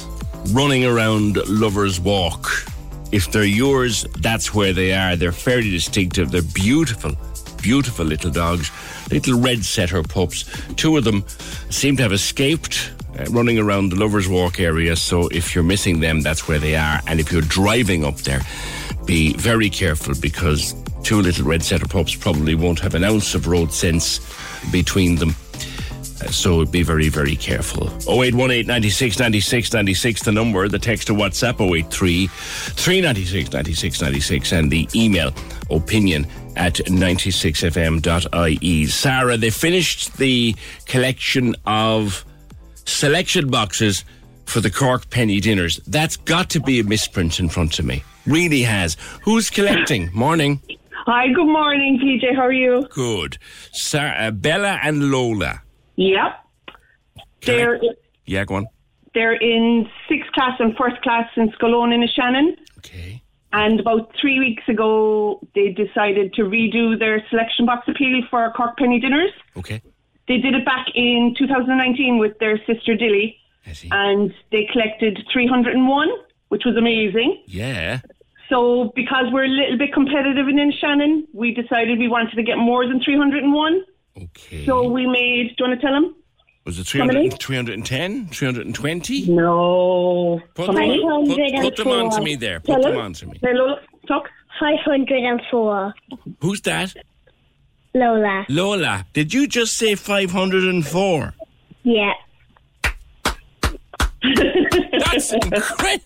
running around Lover's Walk. If they're yours, that's where they are. They're fairly distinctive. They're beautiful, beautiful little dogs, little red setter pups. Two of them seem to have escaped uh, running around the Lover's Walk area. So if you're missing them, that's where they are. And if you're driving up there, be very careful because two little red setter pups probably won't have an ounce of road sense between them so be very, very careful. 0818 96 96 96, the number, the text to WhatsApp 083 396 96 96, and the email opinion at 96fm.ie. Sarah, they finished the collection of selection boxes for the Cork Penny Dinners. That's got to be a misprint in front of me. Really has. Who's collecting? Morning. Hi, good morning, PJ. How are you? Good. Sarah, uh, Bella and Lola. Yep. They're I, yeah, go on. They're in sixth class and first class in Scalone Innishannon. Okay. And about three weeks ago, they decided to redo their selection box appeal for Cork Penny Dinners. Okay. They did it back in 2019 with their sister Dilly. And they collected 301, which was amazing. Yeah. So, because we're a little bit competitive Innishannon, we decided we wanted to get more than 301. Okay. So we made, do you want to tell him? Was it 300, 310? 320? No. Put them, on, put, put them on to me there. Put tell them him. on to me. Lola, talk. 504. Who's that? Lola. Lola, did you just say 504? Yeah. That's incredible.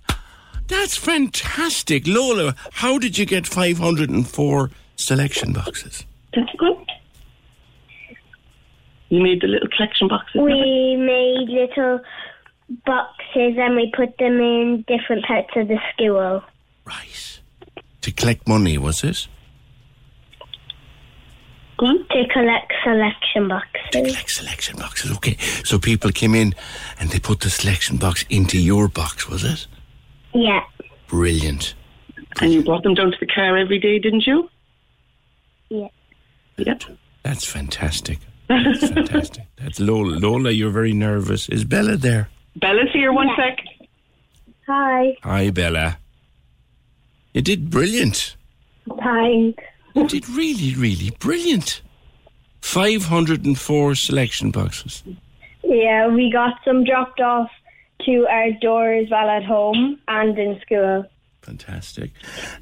That's fantastic. Lola, how did you get 504 selection boxes? That's good made the little collection boxes. We made little boxes and we put them in different parts of the school. Right. To collect money, was it? To collect selection boxes. To Collect selection boxes. Okay. So people came in and they put the selection box into your box, was it? Yeah. Brilliant. And you brought them down to the car every day, didn't you? Yeah. Yep. That's fantastic. That's fantastic. That's Lola. Lola, you're very nervous. Is Bella there? Bella's here, one sec. Hi. Hi, Bella. You did brilliant. Thanks. You did really, really brilliant. 504 selection boxes. Yeah, we got some dropped off to our doors while at home and in school. Fantastic.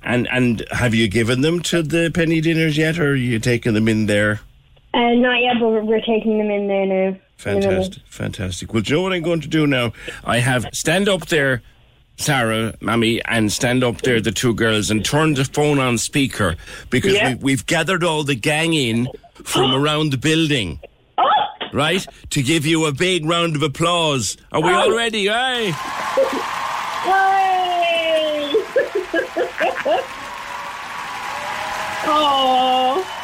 And and have you given them to the penny dinners yet, or are you taking them in there? Uh, not yet, but we're, we're taking them in there now. Fantastic, fantastic. Well, Joe, you know what I'm going to do now? I have stand up there, Sarah, Mammy, and stand up there, the two girls, and turn the phone on speaker because Yeah. we, we've gathered all the gang in from around the building. Right? To give you a big round of applause. Are we all ready? Aye. oh,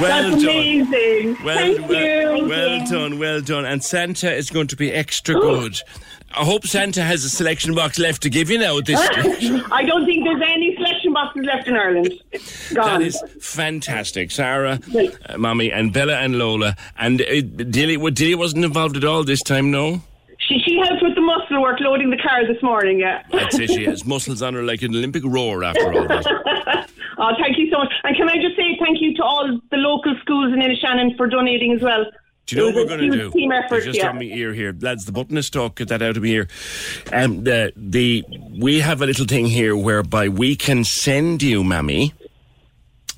Well that's done. amazing. Well, Thank well, you. well done, well done. And Santa is going to be extra good. I hope Santa has a selection box left to give you now at this stage. I don't think there's any selection boxes left in Ireland. That Gone. is fantastic. Sarah, uh, Mommy, and Bella and Lola. And uh, Dilly, well, Dilly wasn't involved at all this time, no? She she helped with the muscle work loading the car this morning. Yeah. I'd say she has muscles on her like an Olympic roar after all that. oh, thank you so much. And can I just say thank you to all the local schools in Innishannon for donating as well. Do you know what we're going to do? Team effort, Just yeah. on my ear here, lads. The button is stuck. Get that out of my ear. Um, the the we have a little thing here whereby we can send you, Mammy.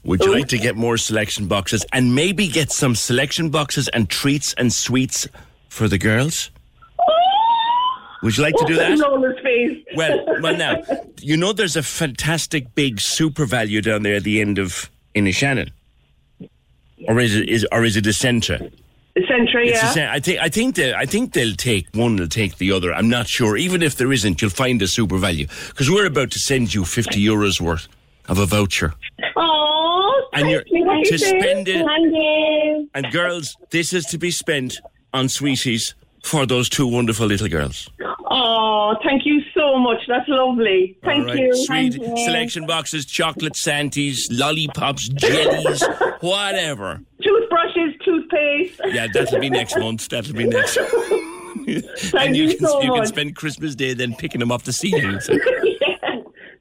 Would you like to get more selection boxes and maybe get some selection boxes and treats and sweets for the girls? Would you like to do that? Lola's face. Well, well, now you know there's a fantastic big SuperValu down there at the end of Inishannon, or is it is or is it a centre? Centra, It's yeah. I think I think they I think they'll take one. They'll take the other. I'm not sure. Even if there isn't, you'll find a SuperValu because we're about to send you 50 euros worth of a voucher. Oh, And you're to spend it. And girls, this is to be spent on sweeties for those two wonderful little girls. Oh, thank you so much. That's lovely. Thank right, you. Sweet Thank you. selection boxes, chocolate santies, lollipops, jellies, whatever. Toothbrushes, toothpaste. Yeah, that'll be next month. That'll be next. Thank and you, you can so you can spend Christmas Day then picking them off the ceiling. So.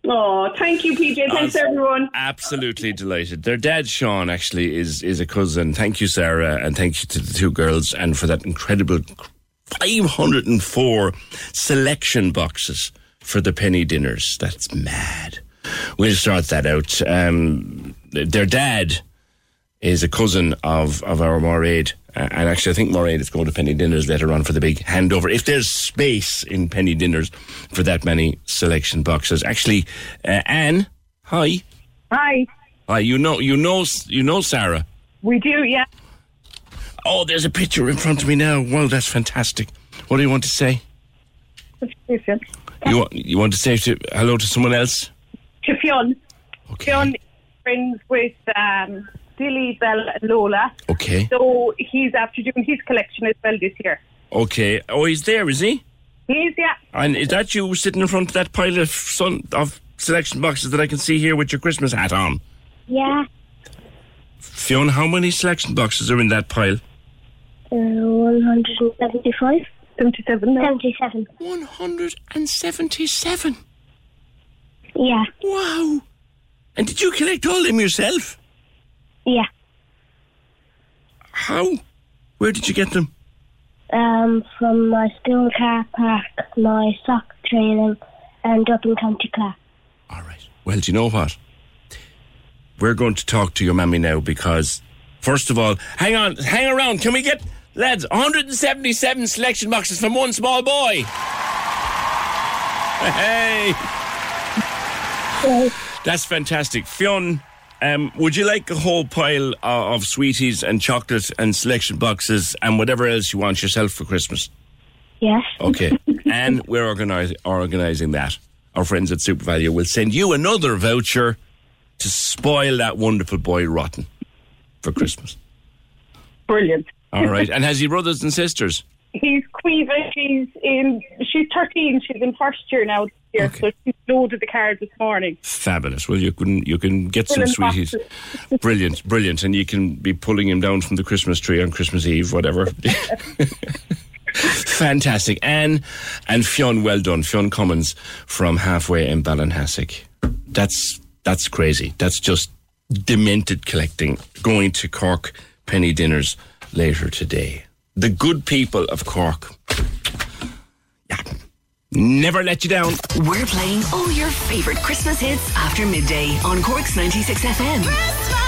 Oh, thank you, PJ. Thanks, everyone. Absolutely delighted. Their dad, Sean, actually is is a cousin. Thank you, Sarah, and thank you to the two girls, and for that incredible 504 selection boxes for the penny dinners. That's mad. We'll sort that out. Um, their dad is a cousin of, of our Moraid. Uh, and actually, I think Moraid is going to Penny Dinners later on for the big handover. If there's space in Penny Dinners for that many selection boxes. Actually, uh, Anne, hi. Hi, Hi, you know, you know, you know Sarah. we do, yeah. Oh, there's a picture in front of me now. Wow, that's fantastic. What do you want to say? Listen, You want, you want to say to, hello to someone else? to Fionn. Fionn is friends with um, Dilly, Bell, and Lola. Okay. So he's after doing his collection as well this year. Okay. Oh, he's there, is he? He is, yeah. And is that you sitting in front of that pile of sun, of selection boxes that I can see here with your Christmas hat on? Yeah. Fionn, how many selection boxes are in that pile? Uh, 175. 77. 77. 177. Yeah. Wow. And did you collect all them yourself? Yeah. How? Where did you get them? Um, from my school car park, my sock training, and Dublin County Clare. All right. Well, do you know what? We're going to talk to your mammy now because, first of all, hang on, hang around. Can we get, lads, 177 selection boxes from one small boy? Hey! That's fantastic. Fionn, Um, would you like a whole pile of, of sweeties and chocolate and selection boxes and whatever else you want yourself for Christmas? Yes. Okay. and we're organi- organising that. Our friends at SuperValu will send you another voucher to spoil that wonderful boy rotten for Christmas. Brilliant. All right. And has he brothers and sisters? He's Quiva. She's in. She's thirteen. She's in first year now. This year, so she loaded the car this morning. Fabulous. Well, you can you can get some sweeties. brilliant, brilliant, and you can be pulling him down from the Christmas tree on Christmas Eve, whatever. Fantastic, Anne and Fionn. Well done, Fionn Cummins from halfway in Ballinhassig. That's that's crazy. That's just demented collecting. Going to Cork penny dinners later today. The good people of Cork. Yeah. Never let you down. We're playing all your favourite Christmas hits after midday on Cork's 96 FM. Christmas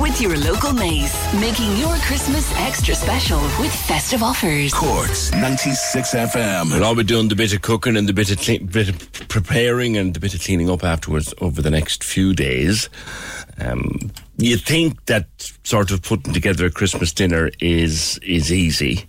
with your local Mace, making your Christmas extra special with festive offers. Corks 96 FM. We'll all be doing the bit of cooking and the bit of, cle- bit of preparing and the bit of cleaning up afterwards over the next few days. Um, you think that sort of putting together a Christmas dinner is is easy?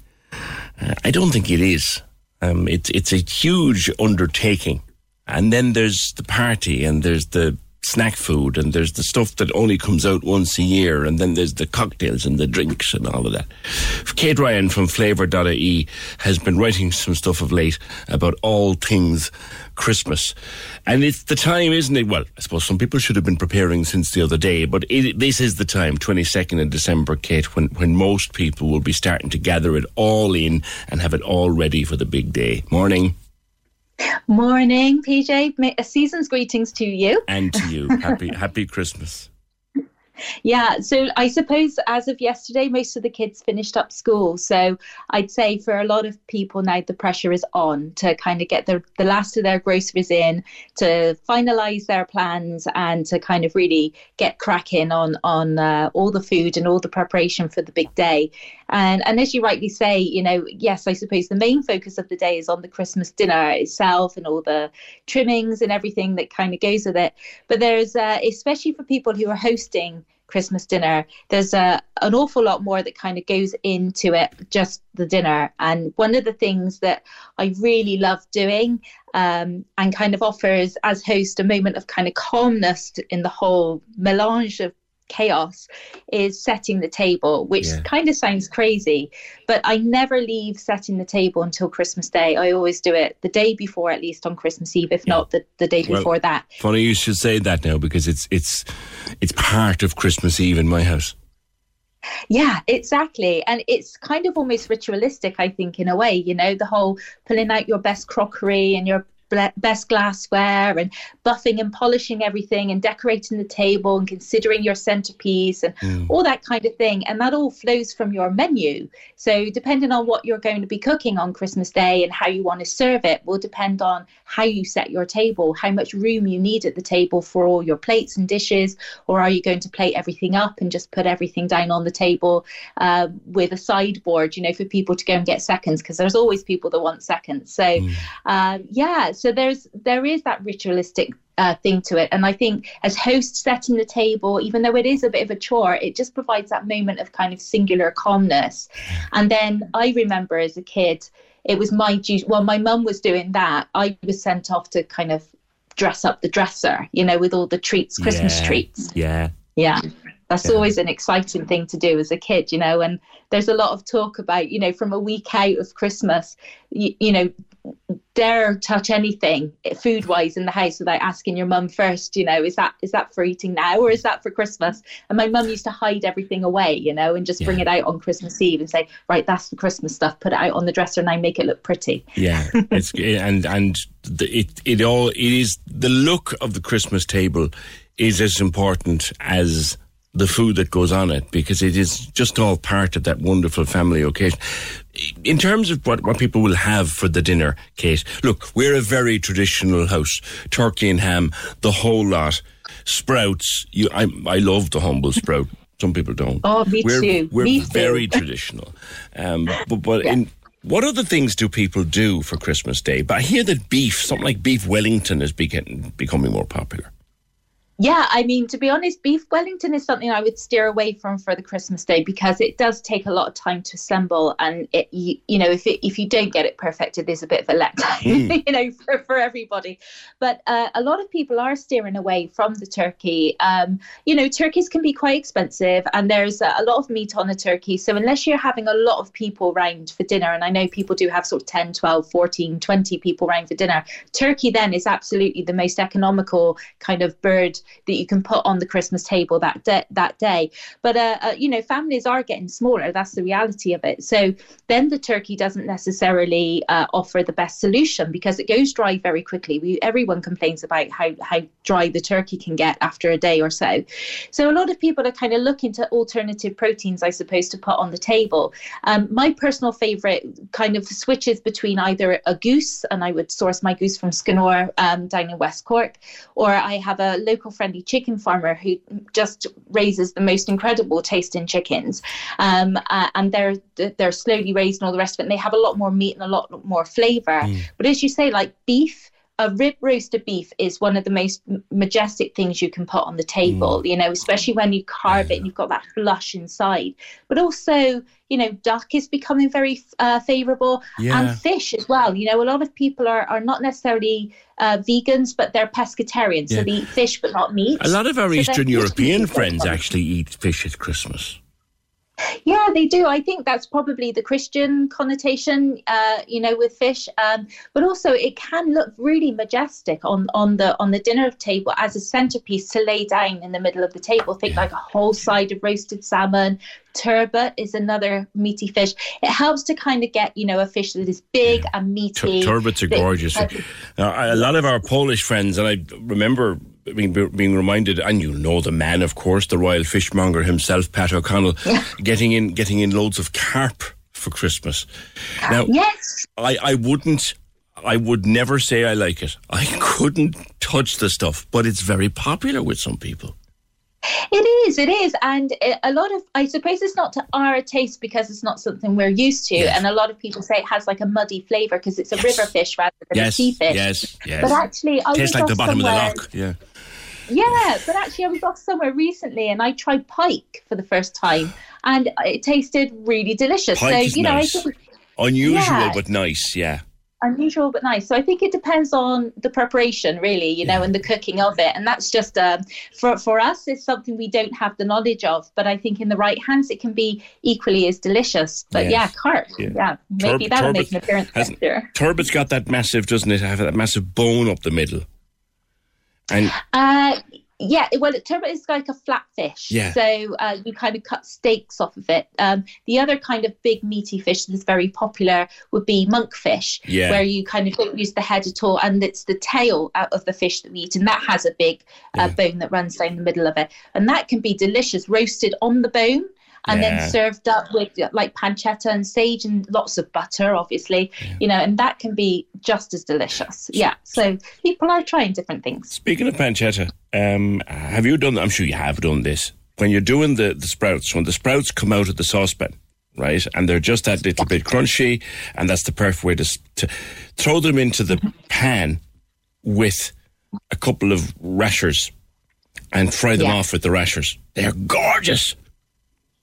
Uh, I don't think it is. Um, it's it's a huge undertaking, and then there's the party, and there's the snack food, and there's the stuff that only comes out once a year, and then there's the cocktails and the drinks and all of that. Kate Ryan from Flavour.ie has been writing some stuff of late about all things Christmas. And it's the time, isn't it? Well, I suppose some people should have been preparing since the other day, but it, this is the time, 22nd of December, Kate, when, when most people will be starting to gather it all in and have it all ready for the big day. Morning. Morning, PJ. Ma- A season's greetings to you. And to you. happy, happy Christmas. Yeah, so I suppose as of yesterday, most of the kids finished up school. So I'd say for a lot of people now, the pressure is on to kind of get the, the last of their groceries in, to finalise their plans, and to kind of really get cracking on on uh, all the food and all the preparation for the big day. And and as you rightly say, you know, yes, I suppose the main focus of the day is on the Christmas dinner itself and all the trimmings and everything that kind of goes with it. But there's uh, especially for people who are hosting Christmas dinner, there's a an awful lot more that kind of goes into it, just the dinner. And one of the things that I really love doing um, and kind of offers as host a moment of kind of calmness in the whole melange of chaos is setting the table, which Yeah. kind of sounds crazy, but I never leave setting the table until Christmas Day. I always do it the day before, at least on Christmas Eve, if not the, the day Well, before that. Funny you should say that now because it's it's it's part of Christmas Eve in my house. Yeah, exactly. And it's kind of almost ritualistic, I think, in a way, you know, the whole pulling out your best crockery and your best glassware and buffing and polishing everything and decorating the table and considering your centerpiece and all that kind of thing. And that all flows from your menu. So, depending on what you're going to be cooking on Christmas Day and how you want to serve it, will depend on how you set your table, how much room you need at the table for all your plates and dishes, or are you going to plate everything up and just put everything down on the table uh, with a sideboard, you know, for people to go and get seconds? Because there's always people that want seconds. So, um, yeah, so there's there is that ritualistic uh, thing to it. And I think as hosts setting the table, even though it is a bit of a chore, it just provides that moment of kind of singular calmness. And then I remember as a kid, it was my duty. Well, my mum was doing that. I was sent off to kind of dress up the dresser, you know, with all the treats, Christmas Yeah, treats. Yeah. Yeah. That's always an exciting thing to do as a kid, you know. And there's a lot of talk about, you know, from a week out of Christmas, you, you know, dare touch anything food wise in the house without asking your mum first, you know, is that is that for eating now or is that for Christmas? And my mum used to hide everything away, you know, and just bring it out on Christmas Eve and say, right, that's the Christmas stuff. Put it out on the dresser and I make it look pretty. Yeah, it's and and the, it it all it is the look of the Christmas table is as important as the food that goes on it because it is just all part of that wonderful family occasion. In terms of what, what people will have for the dinner, Kate, look, we're a very traditional house. Turkey and ham, the whole lot. Sprouts, you, I, I love the humble sprout. Some people don't. Oh, me we're, too. We're Me too. very traditional. Um, but but in, what other things do people do for Christmas Day? But I hear that beef, something like beef Wellington, is becoming more popular. Yeah, I mean, to be honest, beef Wellington is something I would steer away from for the Christmas day because it does take a lot of time to assemble, and it you, you know if it, if you don't get it perfected, there's a bit of a letdown, Mm. you know, for, for everybody. But uh, a lot of people are steering away from the turkey. Um, you know, turkeys can be quite expensive, and there's a, a lot of meat on a turkey. So unless you're having a lot of people round for dinner, and I know people do have sort of 10, 12, 14, 20 people round for dinner, turkey then is absolutely the most economical kind of bird that you can put on the Christmas table that de- that day. But uh, uh, you know, families are getting smaller. That's the reality of it. So then the turkey doesn't necessarily uh, offer the best solution because it goes dry very quickly. We everyone complains about how how dry the turkey can get after a day or so. So a lot of people are kind of looking to alternative proteins, I suppose, to put on the table. Um, my personal favourite kind of switches between either a goose, and I would source my goose from Skeaghanore um, down in West Cork, or I have a local friendly chicken farmer who just raises the most incredible tasting chickens, um, uh, and they're they're slowly raised and all the rest of it. And they have a lot more meat and a lot more flavour. But as you say, like beef a rib roasted beef is one of the most majestic things you can put on the table, you know, especially when you carve it and you've got that flush inside. But also, you know, duck is becoming very uh, favourable Yeah. and fish as well. You know, a lot of people are, are not necessarily uh, vegans, but they're pescatarians. Yeah. So they eat fish but not meat. A lot of our So Eastern European friends actually eat fish at Christmas. Yeah, they do. I think that's probably the Christian connotation, uh, you know, with fish. Um, but also, it can look really majestic on on the on the dinner table as a centerpiece to lay down in the middle of the table. Think like a whole side of roasted salmon. Turbot is another meaty fish. It helps to kind of get you know a fish that is big and Tur- meaty. turbots are gorgeous. uh, Now, a lot of our Polish friends, and I remember being, being reminded, and you know the man, of course, the royal fishmonger himself, Pat O'Connell, getting in getting in loads of carp for Christmas. Uh, now, yes, I, I wouldn't. I would never say I like it. I couldn't touch the stuff, but it's very popular with some people. It is, it is, and uh, a lot of I suppose it's not to our taste because it's not something we're used to, and a lot of people say it has like a muddy flavour because it's a river fish rather than a sea fish. yes, yes. But actually, I Tastes like the bottom of the lock. Yeah. Yeah, but actually, I was off somewhere recently and I tried pike for the first time, and it tasted really delicious. Pike so is you know, nice. Think Unusual, Yeah. but nice. Yeah. unusual but nice. So I think it depends on the preparation, really, you know, and the cooking of it. And that's just um, for for us, it's something we don't have the knowledge of. But I think in the right hands, it can be equally as delicious. But Yes. yeah, carp, Yeah. yeah, maybe Turb- that'll turbot make an appearance next year. Turbot's got that massive, doesn't it? Have that massive bone up the middle. And Uh, yeah, well, turbot is like a flat fish. Yeah. So uh, you kind of cut steaks off of it. Um, the other kind of big meaty fish that's very popular would be monkfish, Yeah. where you kind of don't use the head at all, and it's the tail out of the fish that we eat, and that has a big uh, bone that runs down the middle of it, and that can be delicious, roasted on the bone. And Yeah. then served up with like pancetta and sage and lots of butter, obviously, you know, and that can be just as delicious. Yeah. So people are trying different things. Speaking of pancetta, um, have you done? I'm sure you have done this. When you're doing the, the sprouts, when the sprouts come out of the saucepan, right, and they're just that little bit crunchy, and that's the perfect way to to throw them into the pan with a couple of rashers and fry them Yeah. off with the rashers. They're gorgeous.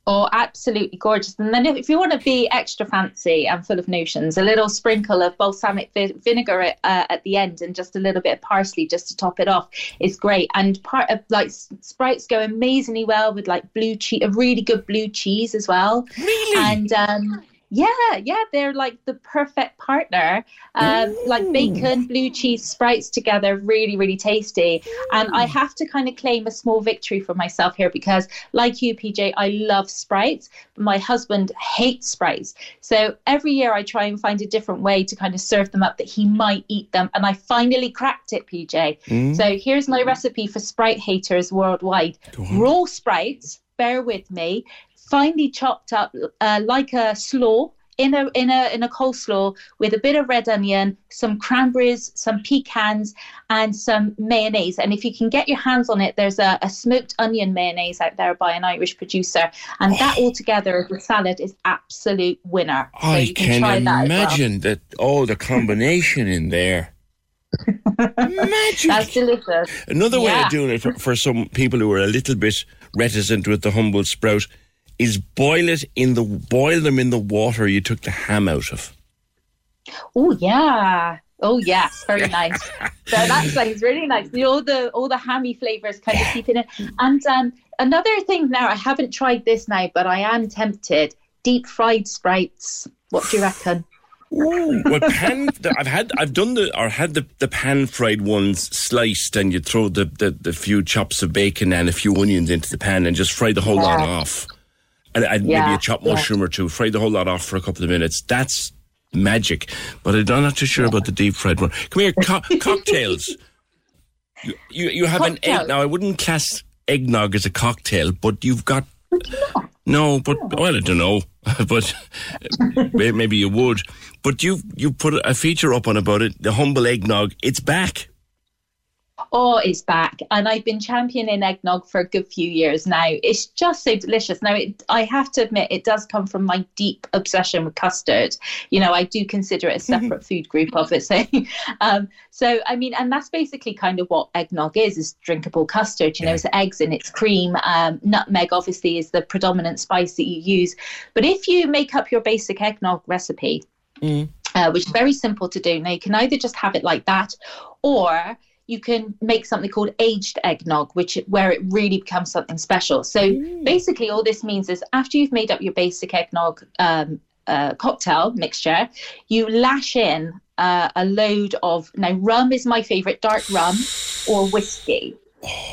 Oh, absolutely gorgeous. And then if you want to be extra fancy and full of notions, a little sprinkle of balsamic vi- vinegar at, uh, at the end and just a little bit of parsley just to top it off is great. And part of like sprites go amazingly well with like blue cheese, a really good blue cheese as well. Really? And um, yeah, yeah, they're like the perfect partner. Um, like bacon, blue cheese, sprites together, really, really tasty. And I have to kind of claim a small victory for myself here because, like you, PJ, I love sprites, but my husband hates sprites. So every year I try and find a different way to kind of serve them up that he might eat them. And I finally cracked it, PJ. Mm. So here's my recipe for sprite haters worldwide raw sprites, bear with me, finely chopped up uh, like a slaw in a in a in a coleslaw with a bit of red onion, some cranberries, some pecans, and some mayonnaise. And if you can get your hands on it, there's a, a smoked onion mayonnaise out there by an Irish producer, and that all together as a salad is absolute winner. So I you can try that well. imagine that. Oh, the combination in there. Magic. That's delicious. Another way of doing it for, for some people who are a little bit reticent with the humble sprout is boil it in the boil them in the water you took the ham out of. Oh yeah. Oh yes, very nice. so that sounds really nice. The, all the all the hammy flavors kind of keeping it. And um, another thing now, I haven't tried this now, but I am tempted. Deep fried sprouts. What do you reckon? Oh well, pan. I've had, I've done the, or had the, the pan fried ones sliced, and you throw the, the, the few chops of bacon and a few onions into the pan, and just fry the whole lot off, and, and maybe a chopped yeah. mushroom or two. Fry the whole lot off for a couple of minutes. That's magic. But I'm not too sure about the deep fried one. Come here, co- cocktails. You, you you have an egg now. I wouldn't class eggnog as a cocktail, but you've got no. But well, I don't know, but maybe you would. But you you put a feature up on about it. The humble eggnog. It's back. Oh, it's back, and I've been championing eggnog for a good few years now. It's just so delicious. Now, it, I have to admit, it does come from my deep obsession with custard. You know, I do consider it a separate food group. So, um, so I mean, and that's basically kind of what eggnog is: is drinkable custard. You know, it's eggs and it's cream. Um, nutmeg, obviously, is the predominant spice that you use. But if you make up your basic eggnog recipe, uh, which is very simple to do. Now, you can either just have it like that, or you can make something called aged eggnog, which where it really becomes something special. So basically, all this means is after you've made up your basic eggnog um, uh, cocktail mixture, you lash in uh, a load of now rum is my favorite, dark rum or whiskey.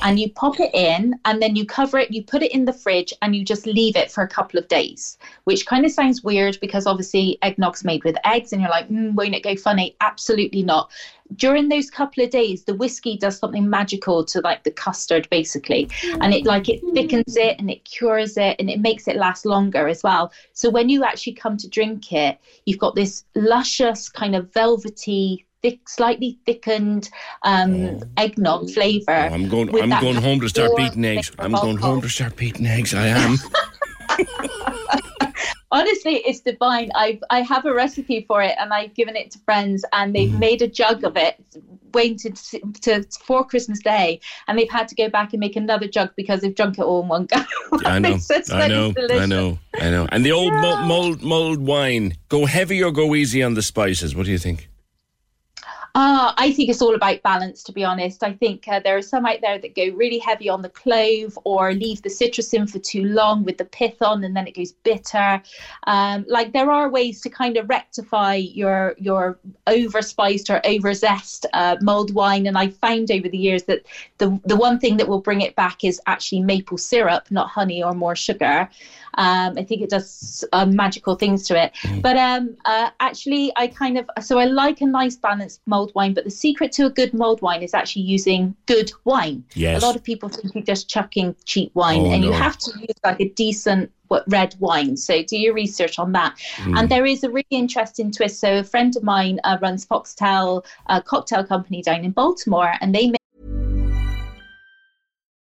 And you pop it in, and then you cover it. You put it in the fridge, and you just leave it for a couple of days. Which kind of sounds weird because obviously eggnog's made with eggs, and you're like, mm, won't it go funny? Absolutely not during those couple of days the whiskey does something magical to like the custard basically and it like it thickens it and it cures it and it makes it last longer as well so when you actually come to drink it you've got this luscious kind of velvety thick slightly thickened um eggnog flavor Oh, I'm going. I'm going home to start beating eggs. I'm going home to start beating eggs. I am. honestly it's divine i've i have a recipe for it and i've given it to friends and they've made a jug of it waited to, to for christmas day and they've had to go back and make another jug because they've drunk it all in one go I know. I know. I know. I know. And the old mo- mulled, mulled wine. Go heavy or go easy on the spices. What do you think? Ah, I think it's all about balance, to be honest. I think uh, there are some out there that go really heavy on the clove or leave the citrus in for too long with the pith on, and then it goes bitter. Um, like there are ways to kind of rectify your your overspiced or overzest uh, mulled wine, and I found over the years that the the one thing that will bring it back is actually maple syrup, not honey or more sugar. Um, I think it does uh, magical things to it. But um, uh, actually, I kind of so I like a nice balanced mulled wine. But the secret to a good mulled wine is actually using good wine. Yes. A lot of people think you're just chucking cheap wine, Oh, and you have to use like a decent red wine. So do your research on that. Mm. And there is a really interesting twist. So a friend of mine uh, runs Foxtel, a cocktail company down in Baltimore, and they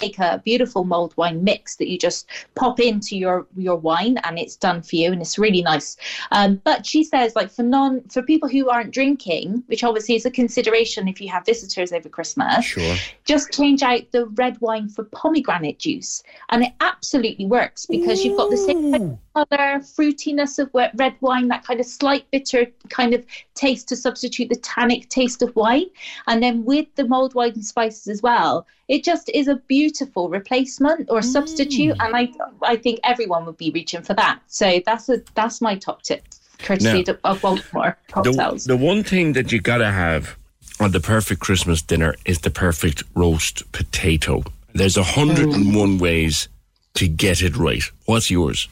Make a beautiful mulled wine mix that you just pop into your your wine and it's done for you and it's really nice. Um, but she says like for non for people who aren't drinking which obviously is a consideration if you have visitors over christmas Sure. just change out the red wine for pomegranate juice. And it absolutely works because you've got the same color fruitiness of red wine that kind of slight bitter kind of taste to substitute the tannic taste of wine and then with the mulled wine and spices as well it just is a beautiful replacement or mm. substitute and i i think everyone would be reaching for that so that's a that's my top tip courtesy Now- of Baltimore The, cocktails the one thing that you gotta have on the perfect Christmas dinner is the perfect roast potato. There's a hundred and one ways to get it right. What's yours?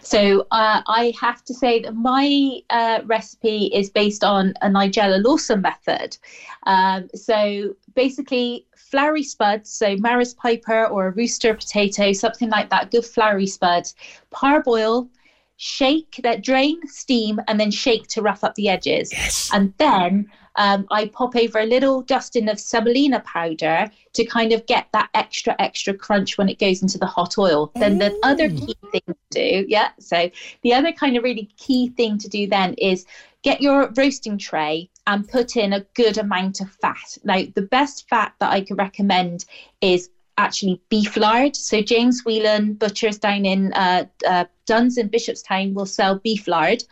So uh, I have to say that my uh, recipe is based on a Nigella Lawson method. Um, so basically, floury spuds, so Maris Piper or a rooster potato, something like that, good floury spud, parboil, shake, that drain, steam, and then shake to rough up the edges. And then um, I pop over a little dusting of semolina powder to kind of get that extra, extra crunch when it goes into the hot oil. Then the other key thing to do, yeah, so the other kind of really key thing to do then is get your roasting tray and put in a good amount of fat. Now, the best fat that I could recommend is actually beef lard. So James Whelan butchers down in uh, uh, Dunnes in Bishopstown will sell beef lard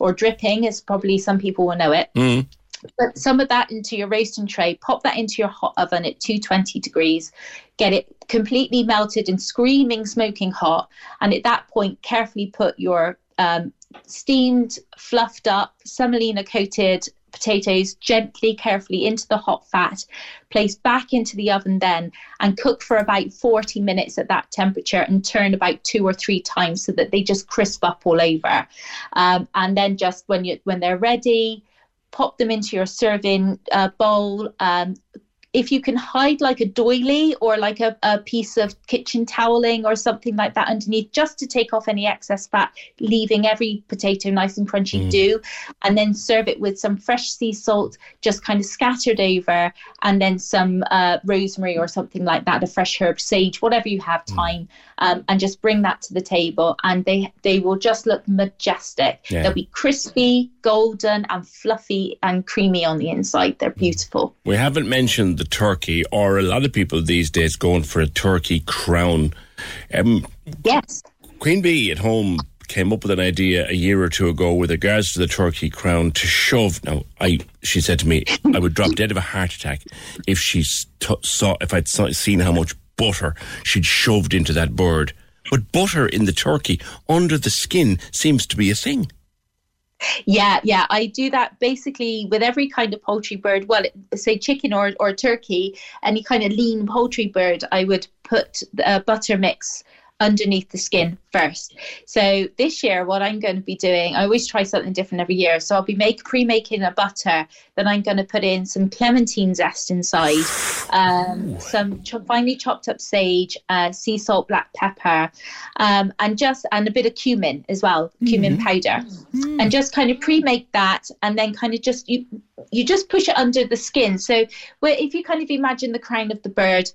or dripping, as probably some people will know it Mm. Put some of that into your roasting tray, pop that into your hot oven at 220 degrees, get it completely melted and screaming, smoking hot. And at that point, carefully put your um, steamed, fluffed up, semolina coated potatoes gently, carefully into the hot fat, place back into the oven then, and cook for about 40 minutes at that temperature and turn about two or three times so that they just crisp up all over. Um, and then just when you when they're ready, pop them into your serving uh, bowl. Um, if you can hide like a doily or like a, a piece of kitchen toweling or something like that underneath, just to take off any excess fat, leaving every potato nice and crunchy Mm. do, and then serve it with some fresh sea salt, just kind of scattered over, and then some uh, rosemary or something like that, a fresh herb, sage, whatever you have time, um, and just bring that to the table, and they they will just look majestic. Yeah. They'll be crispy, golden, and fluffy and creamy on the inside. They're beautiful. We haven't mentioned the turkey, or a lot of people these days going for a turkey crown. Um, yes. Queen Bee at home came up with an idea a year or two ago with regards to the turkey crown to shove. Now, I she said to me, I would drop dead of a heart attack if she t- saw if I'd seen how much butter she'd shoved into that bird. But butter in the turkey under the skin seems to be a thing. Yeah, yeah, I do that basically with every kind of poultry bird. Well, say chicken or, or turkey, any kind of lean poultry bird, I would put a butter mix underneath the skin first. So this year, what I'm going to be doing, I always try something different every year. So I'll be make pre-making a butter. Then I'm going to put in some clementine zest inside, um, some cho- finely chopped up sage, uh, sea salt, black pepper, um, and just and a bit of cumin as well, cumin powder, and just kind of pre-make that, and then kind of just you you just push it under the skin. So where if you kind of imagine the crown of the bird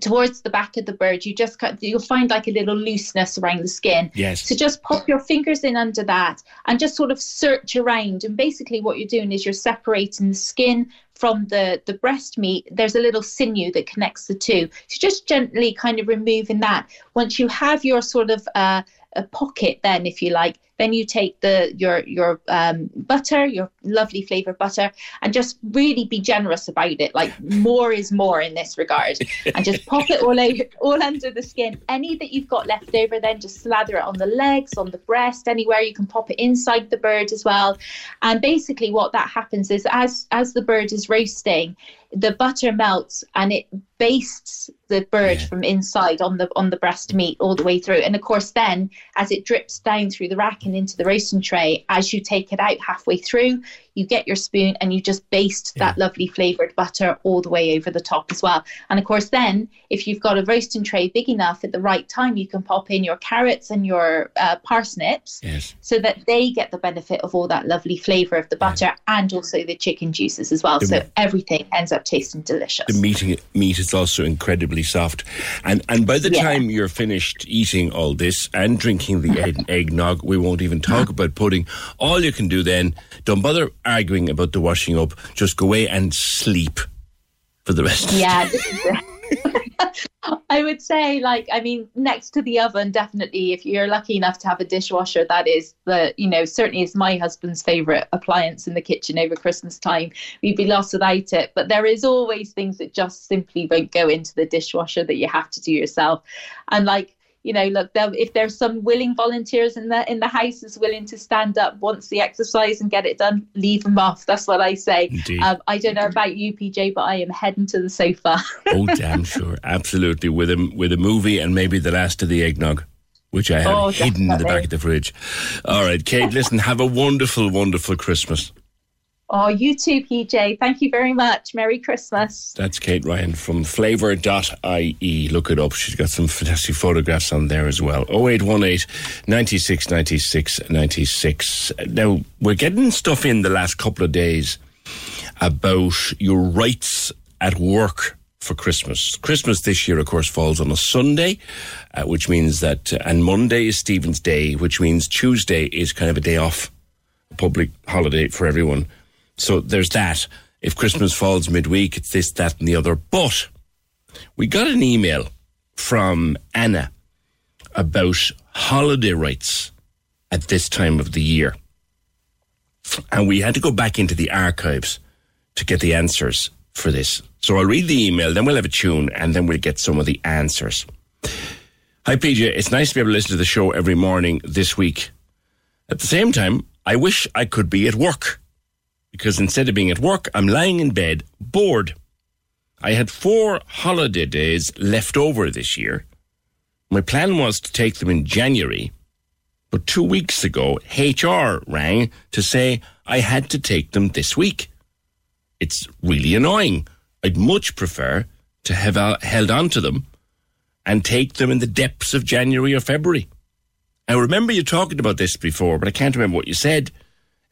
towards the back of the bird you just cut you'll find like a little looseness around the skin. Yes. so just pop your fingers in under that and just sort of search around. And basically what you're doing is you're separating the skin from the the breast meat. There's a little sinew that connects the two. So just gently kind of removing that. Once you have your sort of uh a pocket then if you like then you take the your your um, butter your lovely flavored butter and just really be generous about it. Like more is more in this regard. And just pop it all over all under the skin. Any that you've got left over then just slather it on the legs on the breast anywhere. You can pop it inside the bird as well. And basically what that happens is as as the bird is roasting the butter melts and it bastes the bird from inside on the on the breast meat all the way through. And of course, then as it drips down through the rack and into the roasting tray, as you take it out halfway through, you get your spoon and you just baste that lovely flavored butter all the way over the top as well. And of course, then if you've got a roasting tray big enough at the right time, you can pop in your carrots and your uh, parsnips Yes. so that they get the benefit of all that lovely flavor of the butter and also the chicken juices as well. The so everything ends up tasting delicious. The meat, meat is also incredibly soft. And and by the Yeah. time you're finished eating all this and drinking the egg, eggnog, we won't even talk about pudding. All you can do then, don't bother arguing about the washing up, just go away and sleep for the rest Yeah, this is it. I would say, like, I mean, next to the oven, definitely, if you're lucky enough to have a dishwasher, that is the, you know, certainly is my husband's favorite appliance in the kitchen over Christmas time. We'd be lost without it. But there is always things that just simply won't go into the dishwasher that you have to do yourself. And like, you know, look, if there's some willing volunteers in the in the house is willing to stand up once the exercise and get it done, leave them off. That's what I say. Um, I don't know about you, PJ, but I am heading to the sofa. oh, damn sure. Absolutely. With a, with a movie and maybe the last of the eggnog, which I have Oh, hidden in the back of the fridge. All right, Kate, listen, have a wonderful, wonderful Christmas. Oh, you too, PJ. Thank you very much. Merry Christmas. That's Kate Ryan from flavour.ie. Look it up. She's got some fantastic photographs on there as well. 0818 96 96 96. Now, we're getting stuff in the last couple of days about your rights at work for Christmas. Christmas this year, of course, falls on a Sunday, uh, which means that, uh, and Monday is Stephen's Day, which means Tuesday is kind of a day off, a public holiday for everyone. So there's that. If Christmas falls midweek, it's this, that, and the other. But we got an email from Anna about holiday rights at this time of the year. And we had to go back into the archives to get the answers for this. So I'll read the email, then we'll have a tune, and then we'll get some of the answers. Hi, PJ. It's nice to be able to listen to the show every morning this week. At the same time, I wish I could be at work because instead of being at work, I'm lying in bed, bored. I had four holiday days left over this year. My plan was to take them in January, but two weeks ago, HR rang to say I had to take them this week. It's really annoying. I'd much prefer to have held on to them and take them in the depths of January or February. I remember you talking about this before, but I can't remember what you said.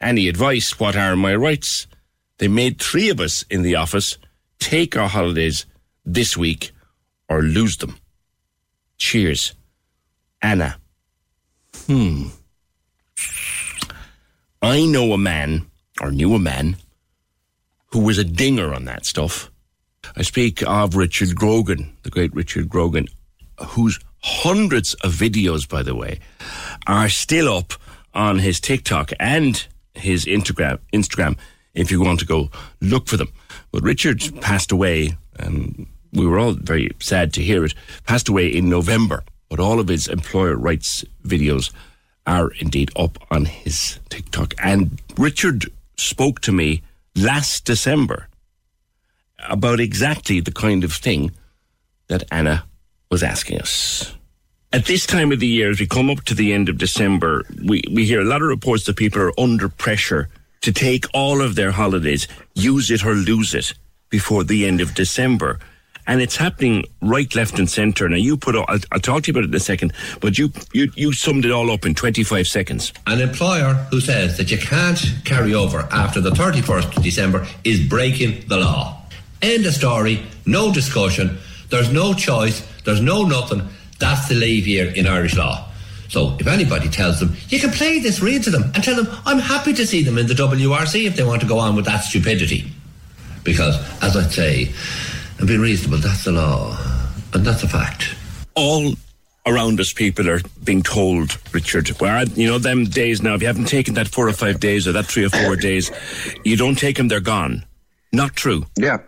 Any advice? What are my rights? They made three of us in the office take our holidays this week or lose them. Cheers. Anna. Hmm. I know a man, or knew a man, who was a dinger on that stuff. I speak of Richard Grogan, the great Richard Grogan, whose hundreds of videos, by the way, are still up on his TikTok and his Instagram. Instagram, if you want to go look for them. But Richard passed away, and we were all very sad to hear it. Passed away in November, but all of his employer rights videos are indeed up on his TikTok. And Richard spoke to me last December about exactly the kind of thing that Anna was asking us. At this time of the year, as we come up to the end of December, we, we hear a lot of reports that people are under pressure to take all of their holidays, use it or lose it, before the end of December. And it's happening right, left, and centre. Now, you put, all- I'll, I'll talk to you about it in a second, but you, you, you summed it all up in 25 seconds. An employer who says that you can't carry over after the 31st of December is breaking the law. End of story, no discussion, there's no choice, there's no nothing. That's the leave year in Irish law. So if anybody tells them, you can play this read to them and tell them, I'm happy to see them in the WRC if they want to go on with that stupidity. Because, as I say, and be reasonable, that's the law. And that's a fact. all around us people are being told, Richard, where you know them days now, if you haven't taken that four or five days or that three or four days, you don't take them, they're gone. Not true. Yeah.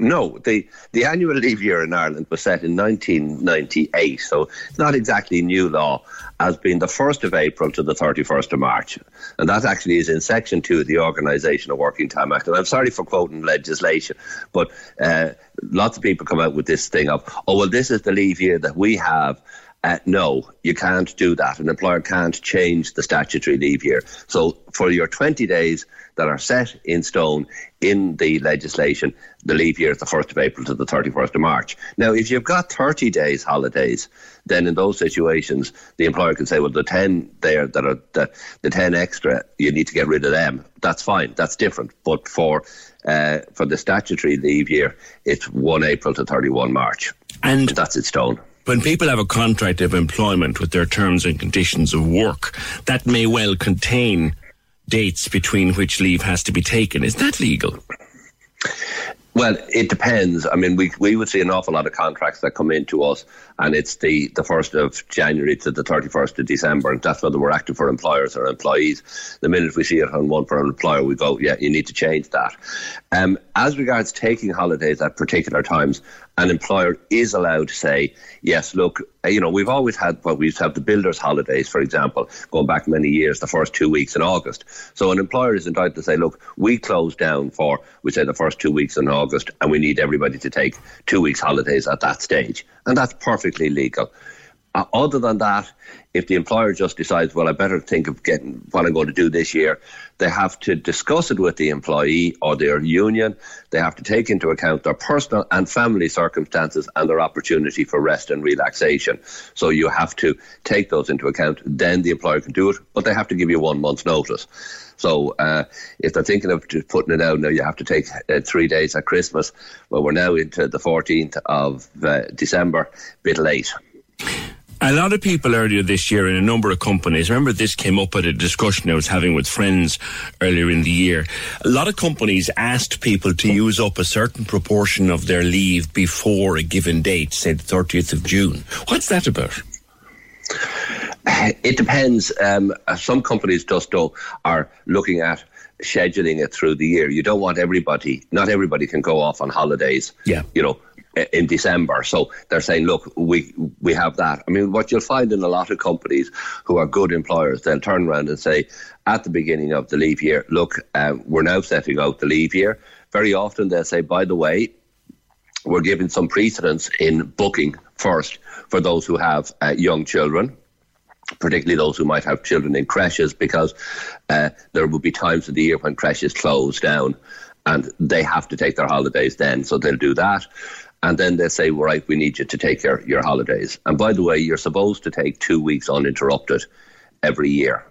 No, the, the annual leave year in Ireland was set in 1998, so it's not exactly new law, as being the 1st of April to the 31st of March. And that actually is in Section 2 of the Organisation of Working Time Act. And I'm sorry for quoting legislation, but uh, lots of people come out with this thing of, oh, well, this is the leave year that we have. Uh, no, you can't do that. An employer can't change the statutory leave year. So for your 20 days that are set in stone in the legislation, the leave year is the 1st of April to the 31st of March. Now, if you've got 30 days holidays, then in those situations, the employer can say, well, the 10 there that are the, the 10 extra, you need to get rid of them. That's fine. That's different. But for uh, for the statutory leave year, it's 1 April to 31 March. And that's its stone. When people have a contract of employment with their terms and conditions of work, that may well contain dates between which leave has to be taken. Is that legal? Well, it depends. I mean, we we would see an awful lot of contracts that come into us, and it's the the first of January to the thirty first of December, and that's whether we're active for employers or employees. The minute we see it on one for an employer, we go, yeah, you need to change that. Um, as regards taking holidays at particular times, an employer is allowed to say, yes, look, uh, you know, we've always had, well, we used to have the builders' holidays, for example, going back many years, the first two weeks in August. So an employer is entitled to say, look, we close down for, we say, the first two weeks in August, and we need everybody to take two weeks' holidays at that stage. And that's perfectly legal. Uh, other than that, if the employer just decides, well, I better think of getting what I'm going to do this year, they have to discuss it with the employee or their union. They have to take into account their personal and family circumstances and their opportunity for rest and relaxation. So you have to take those into account. Then the employer can do it, but they have to give you one month's notice. So uh, if they're thinking of putting it out now, you have to take uh, three days at Christmas. Well, we're now into the 14th of uh, December, a bit late. A lot of people earlier this year in a number of companies, remember this came up at a discussion I was having with friends earlier in the year. A lot of companies asked people to use up a certain proportion of their leave before a given date, say the 30th of June. What's that about? It depends. Um, some companies just do, are looking at scheduling it through the year. You don't want everybody, not everybody can go off on holidays. Yeah. You know, in December. So they're saying, look, we we have that. I mean, what you'll find in a lot of companies who are good employers, they'll turn around and say, at the beginning of the leave year, look, uh, we're now setting out the leave year. Very often they'll say, by the way, we're giving some precedence in booking first for those who have uh, young children particularly those who might have children in creches, because uh, there will be times of the year when creches close down and they have to take their holidays then. So they'll do that and then they say, well, right, we need you to take your, your holidays. And by the way, you're supposed to take two weeks uninterrupted every year.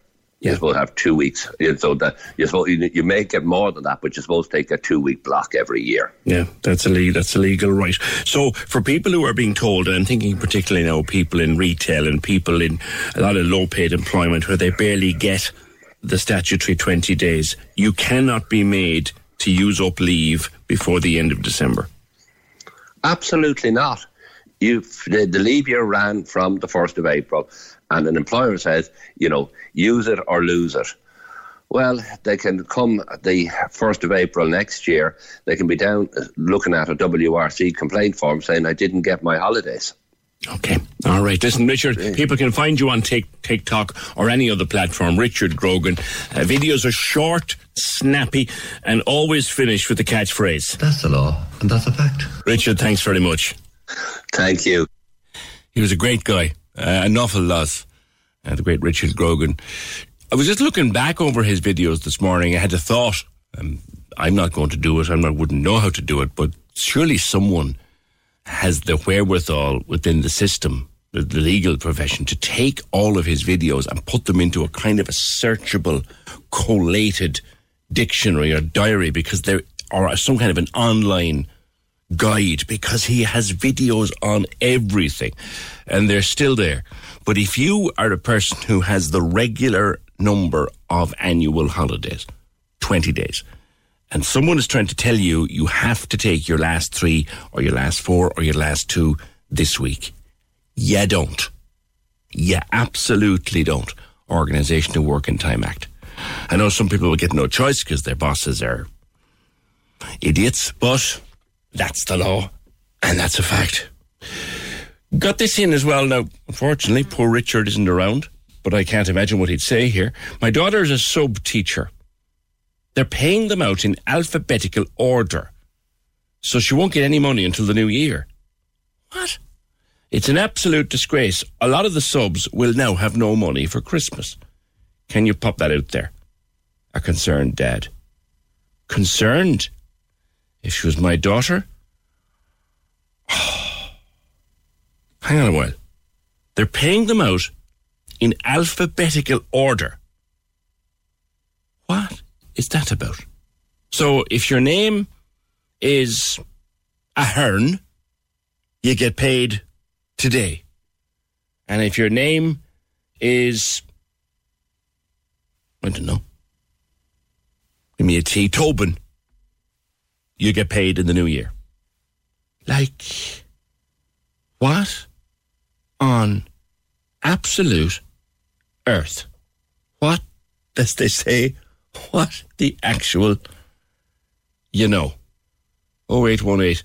You're supposed to have two weeks. So that you're supposed, you, may get more than that, but you're supposed to take a two week block every year. Yeah, that's a legal, that's a legal right. So for people who are being told, and I'm thinking particularly now people in retail and people in a lot of low paid employment where they barely get the statutory 20 days, you cannot be made to use up leave before the end of December. Absolutely not. You the, the leave year ran from the first of April, and an employer says, you know, use it or lose it. Well, they can come the 1st of April next year, they can be down uh, looking at a WRC complaint form saying, I didn't get my holidays. Okay. All right. Listen, Richard, people can find you on TikTok or any other platform. Richard Grogan. Uh, videos are short, snappy, and always finish with the catchphrase. That's the law, and that's a fact. Richard, thanks very much. Thank you. He was a great guy, an awful. Uh, the great Richard Grogan. I was just looking back over his videos this morning. I had a thought. Um, I'm not going to do it. I wouldn't know how to do it, but surely someone has the wherewithal within the system, the, the legal profession, to take all of his videos and put them into a kind of a searchable, collated dictionary or diary because there are some kind of an online guide because he has videos on everything and they're still there. But if you are a person who has the regular number of annual holidays, 20 days, and someone is trying to tell you you have to take your last three or your last four or your last two this week. You don't. You absolutely don't. Organisation of Work and Time Act. I know some people will get no choice because their bosses are idiots, but That's the law, and that's a fact. Got this in as well now. Unfortunately, poor Richard isn't around, but I can't imagine what he'd say here. My daughter is a sub teacher. They're paying them out in alphabetical order, so she won't get any money until the new year. What? It's an absolute disgrace. A lot of the subs will now have no money for Christmas. Can you pop that out there? A concerned dad. Concerned? If she was my daughter? Hang on a while. They're paying them out in alphabetical order. What is that about? So if your name is Ahern, you get paid today. And if your name is, I don't know, give me a T, Tobin, you get paid in the new year. Like, what on absolute earth? What does they say? What the actual, you know? 0818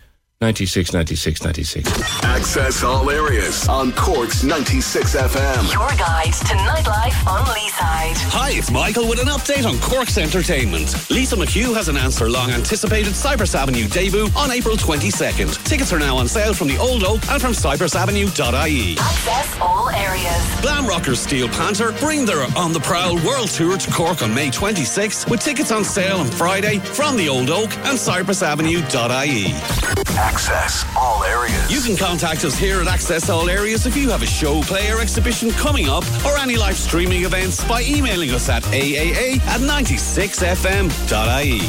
96 96 96. Access all areas on Cork's 96 FM. Your guide to nightlife on Leeside. Hi, it's Michael with an update on Cork's Entertainment. Lisa McHugh has announced her long anticipated Cypress Avenue debut on April 22nd. Tickets are now on sale from the Old Oak and from cypressavenue.ie. Access all areas. Glam rockers Steel Panther bring their On the Prowl World Tour to Cork on May 26th with tickets on sale on Friday from the Old Oak and cypressavenue.ie. Access all areas. You can contact us here at Access All Areas if you have a show, play, or exhibition coming up or any live streaming events by emailing us at aaa at 96fm.ie.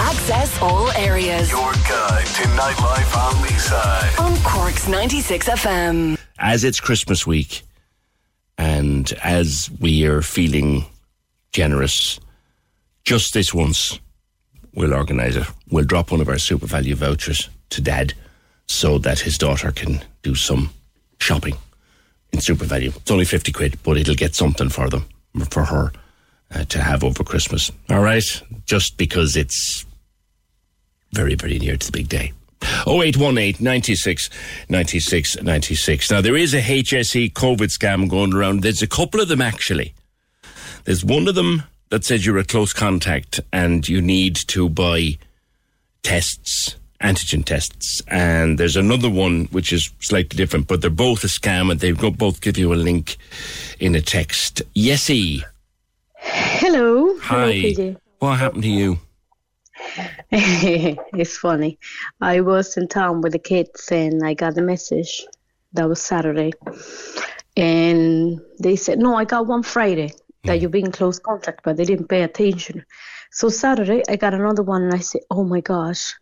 Access all areas. Your guide to nightlife on Leeside. On Cork's 96 FM. As it's Christmas week, and as we are feeling generous, just this once, we'll organise it. We'll drop one of our SuperValu vouchers to Dad so that his daughter can do some shopping in SuperValu. It's only 50 quid, but it'll get something for them, for her uh, to have over Christmas. All right? Just because it's very, very near to the big day. 0818 96 96 96. Now, there is a HSE COVID scam going around. There's a couple of them actually. There's one of them that says you're a close contact and you need to buy tests, antigen tests. And there's another one which is slightly different, but they're both a scam and they both give you a link in a text. Yesy. Hello. Hello, Hi. PJ. What happened to you? it's funny. I was in town with the kids and I got a message. That was Saturday. And they said, No, I got one Friday that you've been in close contact, but they didn't pay attention. So Saturday, I got another one and I said, Oh my gosh.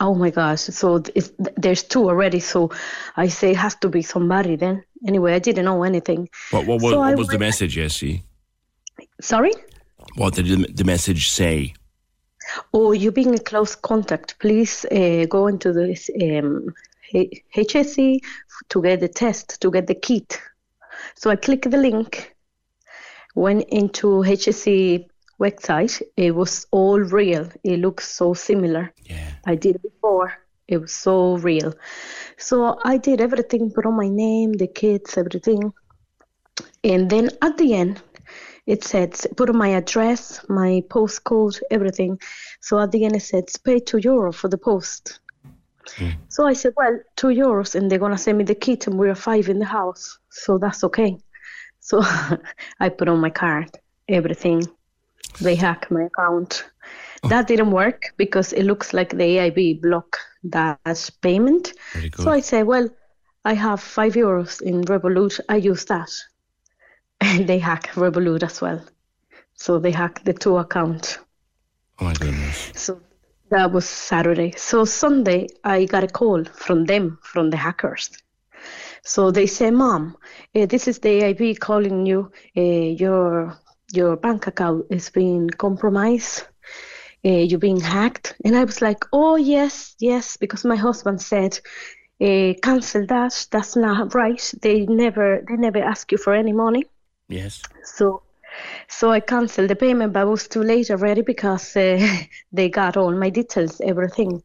Oh my gosh. So it's, there's two already. So I say, it has to be somebody then. Anyway, I didn't know anything. What, what, what, So what was the message, Yesy? Sorry? What did the, the message say? Oh, you being in close contact, please uh, go into this um, HSE to get the test, to get the kit. So I click the link, went into HSE website. It was all real. It looks so similar. Yeah. I did it before. It was so real. So I did everything, put on my name, the kids, everything. And then at the end, it said put on my address, my postcode, everything. So at the end it said pay two euro for the post. Hmm. So I said, well, two euros, and they're gonna send me the kit, and we're five in the house, so that's okay. So I put on my card, everything. They hack my account. Oh. That didn't work because it looks like the AIB block that payment. So I say, well, I have five euros in Revolut. I use that. And they hack Revolut as well. So they hack the two account. Oh my goodness. So that was Saturday. So Sunday, I got a call from them, from the hackers. So they say, "Mom, uh, this is the AIB calling you. Uh, your your bank account is being compromised. Uh, you're being hacked." And I was like, "Oh yes, yes," because my husband said, uh, "Cancel that. That's not right. They never they never ask you for any money." Yes. So, so I canceled the payment, but it was too late already because uh, they got all my details, everything.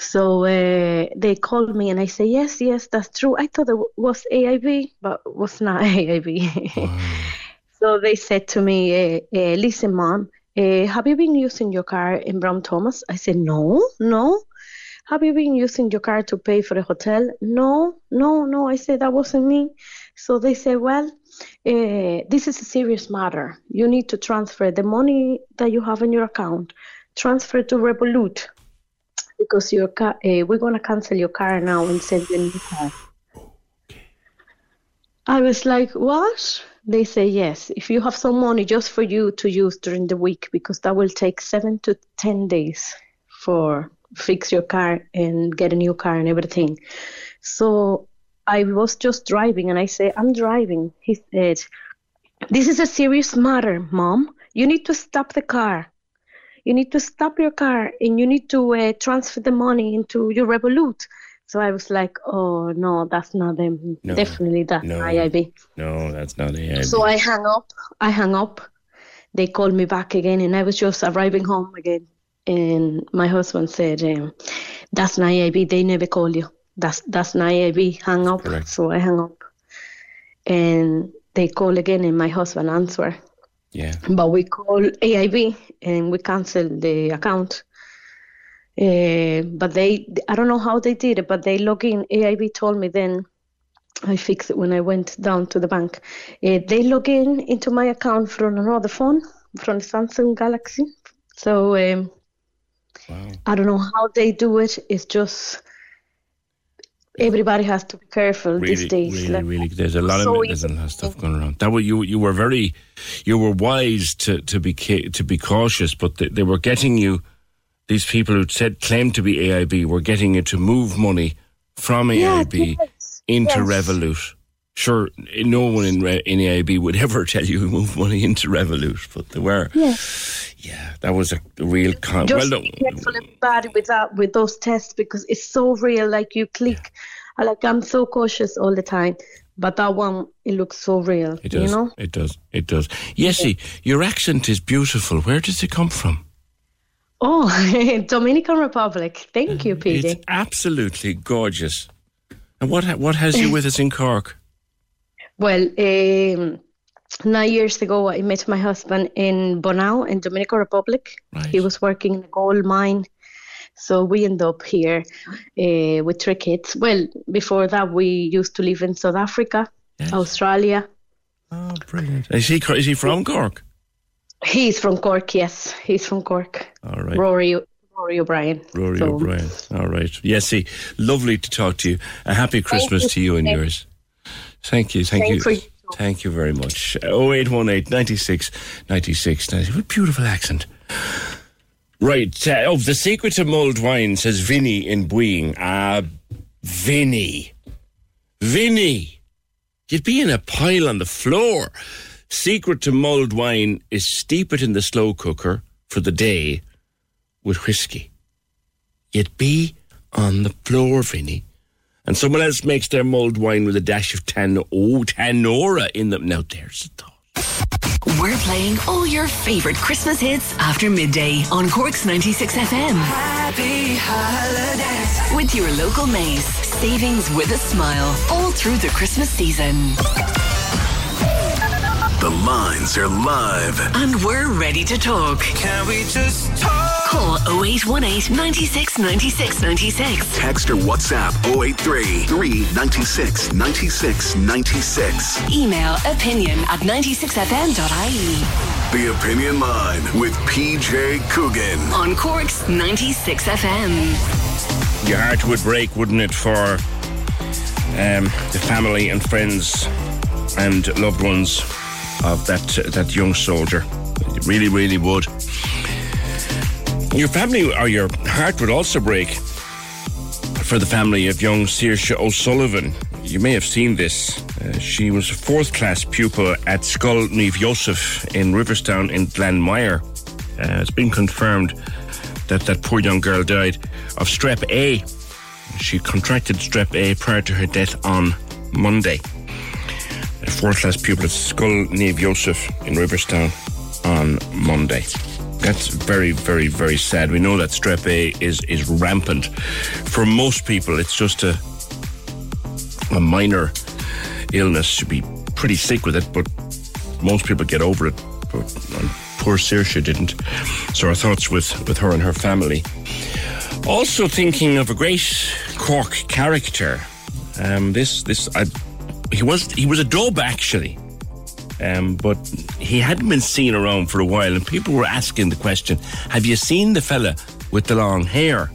So uh, they called me and I say, yes, yes, that's true. I thought it was AIB, but it was not AIB. so they said to me, uh, uh, listen, mom, uh, have you been using your car in Brown Thomas? I said, no, no. Have you been using your car to pay for a hotel? No, no, no. I said, that wasn't me. So they said, well, uh, this is a serious matter. You need to transfer the money that you have in your account, transfer to Revolut because your car, uh, we're to cancel your car now and send you a new car. I was like, what? They say yes. If you have some money just for you to use during the week, because that will take seven to ten days for fix your car and get a new car and everything. So I was just driving and I say, I'm driving. He said, This is a serious matter, mom. You need to stop the car. You need to stop your car and you need to uh, transfer the money into your Revolut. So I was like, oh, no, that's not them. No. Definitely that's No. IIB. No, that's not AIB. So I hung up. I hung up. They called me back again, and I was just arriving home again. And my husband said, um, "That's not IIB. They never call you. That's that's not IIB. Hang up." So I hung up, and they call again, and my husband answer. Yeah. But we call AIB and we cancel the account. Uh, but they, I don't know how they did it, but they log in. AIB told me then, I fixed it when I went down to the bank. Uh, they log in into my account from another phone, from Samsung Galaxy. So um, I don't know how they do it. It's just everybody has to be careful really, these days. really, Like, really. There's a lot so of there's a lot of stuff going around. That way, you you were very, you were wise to to be to be cautious, but they, they were getting you. These people who said claimed to be AIB were getting you to move money from AIB yes, into yes. Revolut. Sure, no one in in AIB would ever tell you to move money into Revolut, but they were. Yeah. Yeah, that was a real con. just well, be careful about it with that with those tests because it's so real. Like you click, I like I'm so cautious all the time, but that one it looks so real. it does. You know? It does. It does. Yesy, your accent is beautiful. Where does it come from? Oh, Dominican Republic. Thank you, PJ. It's absolutely gorgeous. And what what has you with us in Cork? Well, um, nine years ago, I met my husband in Bonao in Dominican Republic. He was working in a gold mine. So we end up here uh, with three kids. Well, before that, we used to live in South Africa, Australia. Oh, brilliant. Is he is he from Cork? He's from Cork, yes. He's from Cork. All right. Rory, Rory O'Brien. Rory So- O'Brien. All right. Yesy, lovely to talk to you. A happy Christmas you. to you and Thank- yours. Thank you. Thank you. Thank you very much. 0818 96 96 90. What a beautiful accent. Right. Uh, of the secret to mulled wine, says Vinny in Bweeng. Ah, Vinny. Vinny. You'd be in a pile on the floor. Secret to mulled wine is steep it in the slow cooker for the day with whiskey. You'd be on the floor, Vinny. And someone else makes their mulled wine with a dash of tan oh tanora in them. Now there's a thought. We're playing all your favorite Christmas hits after midday on Cork's 96 FM. Happy holidays. With your local Mace. Savings with a smile. All through the Christmas season. The lines are live. And we're ready to talk. Can we just talk? Call 0818 96 96 96. Text or WhatsApp 083 396 96 96. Email opinion at 96fm.ie. The Opinion Line with PJ Coogan. On Cork's 96 FM. Your heart would break, wouldn't it, for um, the family and friends and loved ones of that that young soldier. It really, really would. Your family or your heart would also break for the family of young Saoirse O'Sullivan. You may have seen this. Uh, she was a fourth class pupil at Scoil Naomh Joseph in Riverstown in Glanmire. Uh, it's been confirmed that that poor young girl died of strep A. She contracted strep A prior to her death on Monday. A fourth class pupil at Scoil Naomh Joseph in Riverstown on Monday. That's very, very, very sad. We know that strep A is is rampant. For most people, it's just a a minor illness. Should be pretty sick with it, but most people get over it. But poor Saoirse didn't. So our thoughts with with her and her family. Also thinking of a great Cork character. Um, this this I, he was he was a dub actually. Um, but he hadn't been seen around for a while, and people were asking the question: Have you seen the fella with the long hair?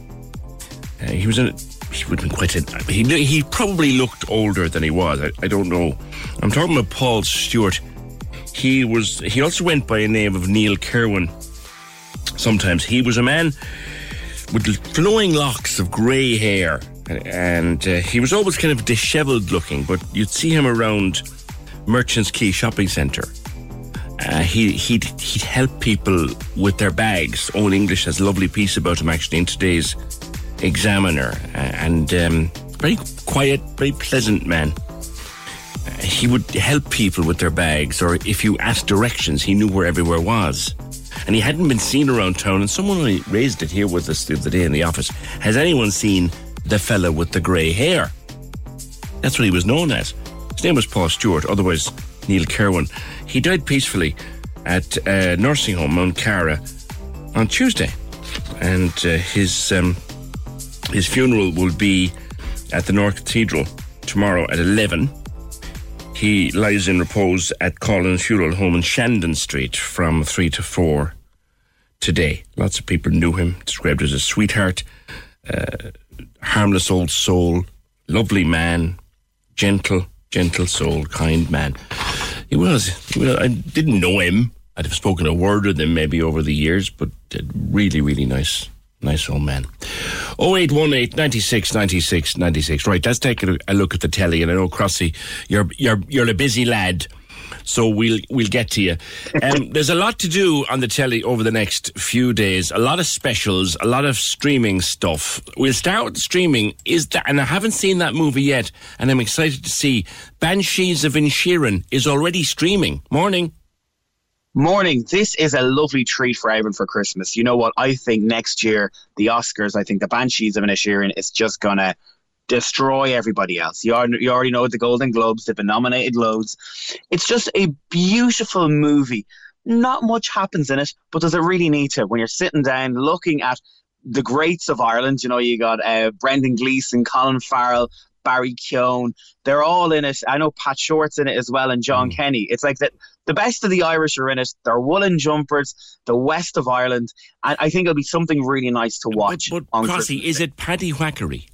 Uh, he was in. He would have been quite. A, he he probably looked older than he was. I, I don't know. I'm talking about Paul Stewart. He was. He also went by a name of Neil Kerwin. Sometimes he was a man with flowing locks of grey hair, and uh, he was always kind of dishevelled looking. But you'd see him around Merchants Quay Shopping Centre. Uh, he, he'd, he'd help people with their bags. Old English has a lovely piece about him actually in today's Examiner. Uh, and um, very quiet, very pleasant man. Uh, he would help people with their bags, or if you asked directions, he knew where everywhere was. And he hadn't been seen around town, and someone raised it here with us the other day in the office. Has anyone seen the fella with the grey hair? That's what he was known as. His name was Paul Stewart, otherwise Neil Kerwin. He died peacefully at a nursing home, Mount Cara, on Tuesday. And uh, his, um, his funeral will be at the North Cathedral tomorrow at 11. He lies in repose at Collins Funeral Home in Shandon Street from 3 to 4 today. Lots of people knew him, described as a sweetheart, uh, harmless old soul, lovely man, gentle, gentle soul, kind man. He was. He was I didn't know him. I'd have spoken a word with him maybe over the years, but really, really nice, nice old man. 0818 96 96 96. Right, let's take a, look at the telly. And I know, Crossy, you're, you're, you're a busy lad so we'll we'll get to you. Um, there's a lot to do on the telly over the next few days. A lot of specials, a lot of streaming stuff. We'll start with streaming. Is that, and I haven't seen that movie yet, and I'm excited to see. Banshees of Inisherin is already streaming. Morning. Morning. This is a lovely treat for everyone for Christmas. You know what? I think next year, the Oscars, I think the Banshees of Inisherin is just going to destroy everybody else. You, are, you already know the Golden Globes, they've been nominated loads. It's just a beautiful movie. Not much happens in it, but does it really need to? When you're sitting down looking at the greats of Ireland, you know, you got uh, Brendan Gleeson, Colin Farrell, Barry Keoghan. They're all in it. I know Pat Short's in it as well, and John mm. Kenny. It's like that. The best of the Irish are in it. They're woolen jumpers, the west of Ireland, and I think it'll be something really nice to watch. But, but Crossy, is it Paddy Whackery?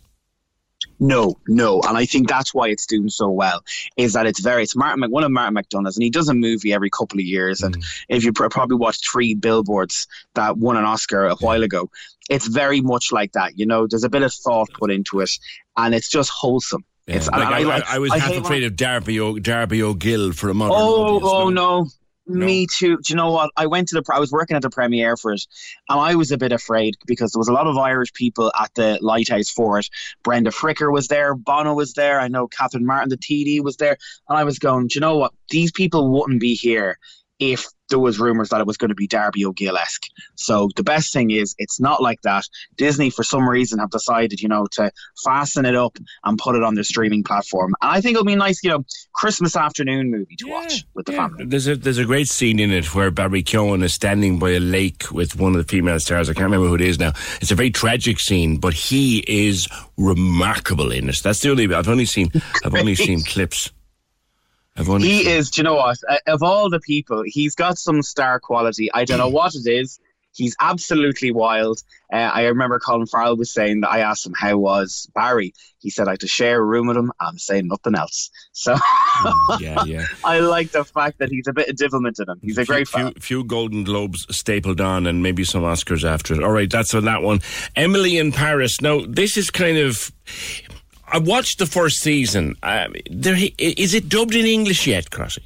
No, no, and I think that's why it's doing so well. Is that it's very it's Martin one of Martin McDonagh's, and he does a movie every couple of years. And mm. if you pr- probably watched three billboards that won an Oscar a while ago, it's very much like that. You know, there's a bit of thought put into it, and it's just wholesome. Yeah. It's, like, I, I, I, I, was half afraid of Darby, o, Darby O'Gill for a moment. Oh, oh no, no. Me too. Do you know what? I went to the. I was working at the premiere for it, and I was a bit afraid because there was a lot of Irish people at the lighthouse for it. Brenda Fricker was there, Bono was there. I know Catherine Martin, the TD, was there, and I was going. Do you know what? These people wouldn't be here if there was rumors that it was going to be Darby O'Gill esque. So the best thing is it's not like that. Disney, for some reason, have decided, you know, to fasten it up and put it on their streaming platform. And I think it'll be a nice, you know, Christmas afternoon movie to yeah, watch with the yeah. family. There's a there's a great scene in it where Barry Keoghan is standing by a lake with one of the female stars. I can't remember who it is now. It's a very tragic scene, but he is remarkable in it. That's the only I've only seen I've only seen clips he is, do you know what? Uh, of all the people, he's got some star quality. I don't know what it is. He's absolutely wild. Uh, I remember Colin Farrell was saying that I asked him how was Barry. He said I had to share a room with him. I'm saying nothing else. So mm, yeah, yeah. I like the fact that he's a bit of devilment in him. He's a great few, few, Golden Globes stapled on, and maybe some Oscars after it. All right, that's on that one. Emily in Paris. Now this is kind of I watched the first season. Uh, there, is it dubbed in English yet, Crossy?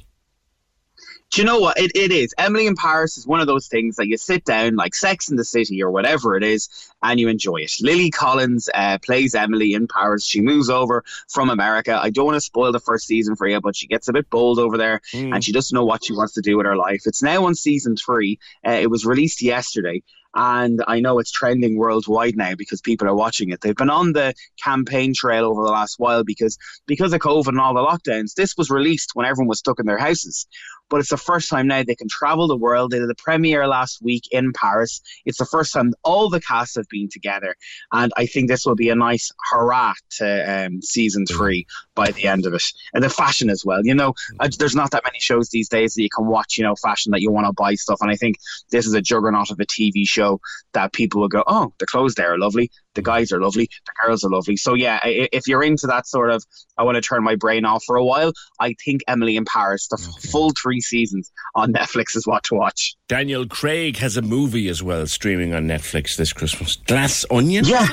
Do you know what? It, it is. Emily in Paris is one of those things that you sit down, like Sex in the City or whatever it is, and you enjoy it. Lily Collins uh, plays Emily in Paris. She moves over from America. I don't want to spoil the first season for you, but she gets a bit bold over there Mm. and she doesn't know what she wants to do with her life. It's now on season three. Uh, it was released yesterday. And I know it's trending worldwide now because people are watching it. They've been on the campaign trail over the last while because because of COVID and all the lockdowns. This was released when everyone was stuck in their houses but it's the first time now they can travel the world. They did the premiere last week in Paris. It's the first time all the cast have been together, and I think this will be a nice hurrah to um, season three by the end of it. And the fashion as well. You know, uh, there's not that many shows these days that you can watch. You know, fashion that you want to buy stuff, and I think this is a juggernaut of a TV show that people will go, oh, the clothes there are lovely. The guys are lovely. The girls are lovely. So yeah, if you're into that sort of, I want to turn my brain off for a while. I think Emily in Paris, the f full three seasons on Netflix is what to watch. Daniel Craig has a movie as well streaming on Netflix this Christmas. Glass Onion? Yeah.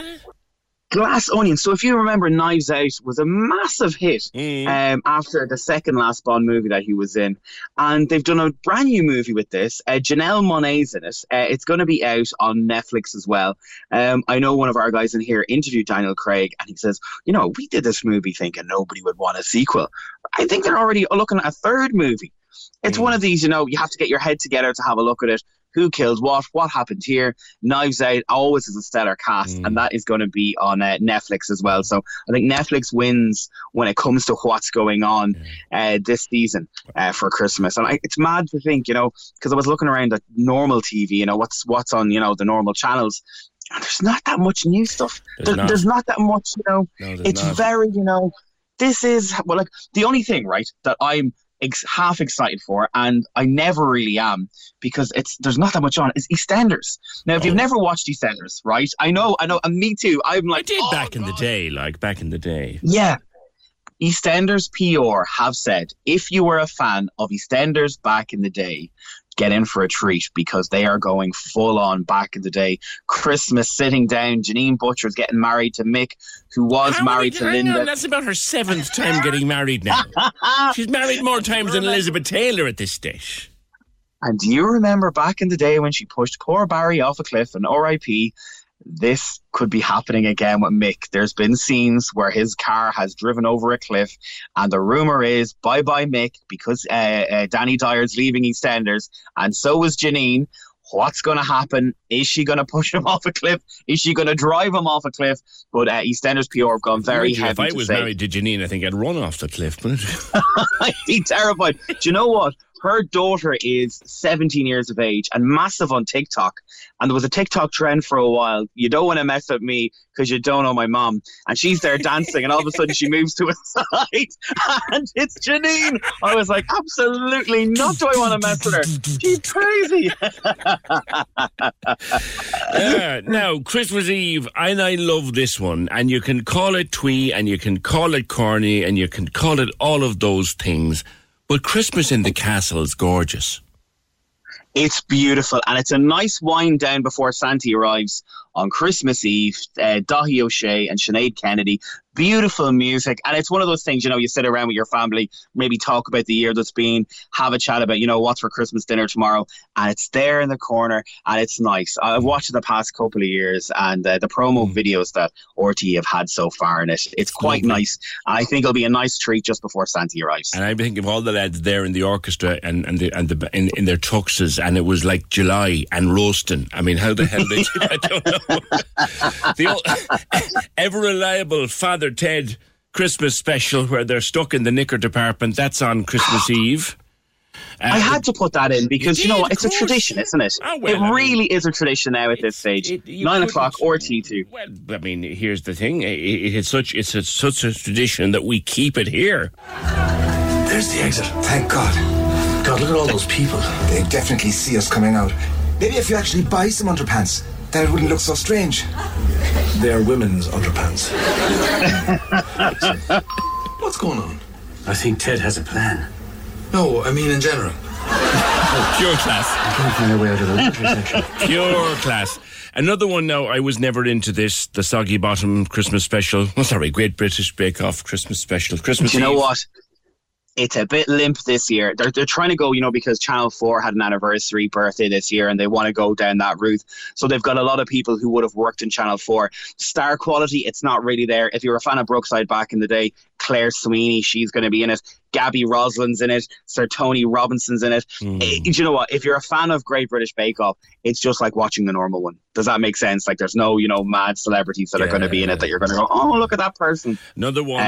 Glass Onion. So if you remember, Knives Out was a massive hit um, after the second last Bond movie that he was in, and they've done a brand new movie with this. Uh, Janelle Monae's in it. Uh, it's going to be out on Netflix as well. Um, I know one of our guys in here interviewed Daniel Craig, and he says, "You know, we did this movie thinking nobody would want a sequel. I think they're already looking at a third movie." It's one of these, you know, you have to get your head together to have a look at it. Who killed what? What happened here? Knives Out always is a stellar cast, and that is going to be on uh, Netflix as well. So I think Netflix wins when it comes to what's going on uh, this season uh, for Christmas. And I, it's mad to think, you know, because I was looking around at normal TV, you know, what's what's on, you know, the normal channels. And there's not that much new stuff. There's There- not. there's not that much, you know. No, it's not. very, you know, this is well, like the only thing, right, that I'm ex- half excited for, and I never really am because it's there's not that much on. It's EastEnders. Now, if you've oh. never watched EastEnders, right, I know, I know, and me too. I'm like, I did oh, back in the day, like back in the day. yeah. EastEnders PR have said if you were a fan of EastEnders back in the day, get in for a treat because they are going full on back in the day. Christmas sitting down, Janine Butcher's getting married to Mick, who was How married to Linda. on, that's about her seventh time getting married now. She's married more times than Elizabeth Taylor at this stage. And do you remember back in the day when she pushed poor Barry off a cliff and RIP? This could be happening again with Mick. There's been scenes where his car has driven over a cliff, and the rumor is bye bye Mick because uh, uh, Danny Dyer's leaving EastEnders, and so is Janine. What's going to happen? Is she going to push him off a cliff? Is she going to drive him off a cliff? But uh, EastEnders PR have gone very you, heavy If I was say married to Janine, I think I'd run off the cliff. But I'd be terrified. Do you know what? Her daughter is 17 years of age and massive on TikTok. And there was a TikTok trend for a while. You don't want to mess with me because you don't know my mom. And she's there dancing, and all of a sudden she moves to a side, and it's Janine. I was like, absolutely not. Do I want to mess with her? She's crazy. Uh, now, Christmas Eve, and I love this one. And you can call it twee, and you can call it corny, and you can call it all of those things. But Christmas in the Castle is gorgeous. It's beautiful, and it's a nice wind down before Santa arrives on Christmas Eve. Uh, Dáithí Ó Sé and Sinead Kennedy, beautiful music, and it's one of those things. You know, you sit around with your family, maybe talk about the year that's been, have a chat about, you know, what's for Christmas dinner tomorrow, and it's there in the corner, and it's nice. I've watched the past couple of years, and uh, the promo videos that RT have had so far in it, it's quite nice. I think it'll be a nice treat just before Santa arrives. And I think of all the lads there in the orchestra and, and, the, and the, in, in their tuxes, and it was like July and roasting. I mean, how the hell they did I don't know. the old, ever reliable Father Ted Christmas special where they're stuck in the knicker department. That's on Christmas Eve. Uh, I had to put that in because you, know did, what? of It's a tradition, isn't it? Ah, well, it I really is a tradition now at this stage. you Nine o'clock or T two. Well, I mean, here's the thing. It, it, it's such it's a, such a tradition that we keep it here. There's the exit. Thank God. God, look at all those people. They definitely see us coming out. Maybe if you actually buy some underpants, then it wouldn't look so strange. They're women's underpants. What's going on? I think Ted has a plan. No, I mean in general. Pure class. I Can't find a way out of the luxury section. Pure class. Another one now, I was never into this, the Soggy Bottom Christmas special. Oh, sorry, Great British Bake Off Christmas special. Christmas Do you know what? It's a bit limp this year. They're, they're trying to go, you know, because Channel 4 had an anniversary birthday this year and they want to go down that route. So they've got a lot of people who would have worked in Channel 4. Star quality, it's not really there. If you're a fan of Brookside back in the day, Claire Sweeney, she's going to be in it. Gaby Roslin's in it. Sir Tony Robinson's in it. Hmm. Eh, do you know what? If you're a fan of Great British Bake Off, it's just like watching the normal one. Does that make sense? Like there's no, you know, mad celebrities that are going to be in it that you're going to go, oh, look at that person. Another one.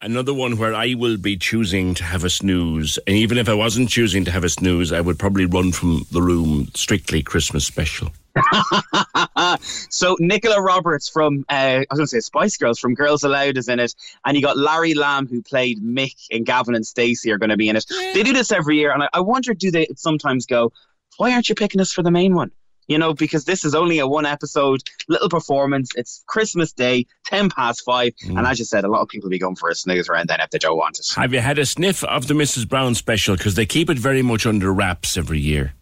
Another one where I will be choosing to have a snooze, and even if I wasn't choosing to have a snooze, I would probably run from the room. Strictly Christmas special. so Nicola Roberts from uh, I was going to say Spice Girls from Girls Aloud is in it, and you got Larry Lamb who played Mick and Gavin and Stacey are going to be in it. They do this every year, and I, I wonder do they sometimes go, why aren't you picking us for the main one? You know, because this is only a one episode little performance. It's Christmas Day, ten past five, and as you said, a lot of people will be going for a snooze around then if they don't want it. Have you had a sniff of the Mrs. Brown special? Because they keep it very much under wraps every year.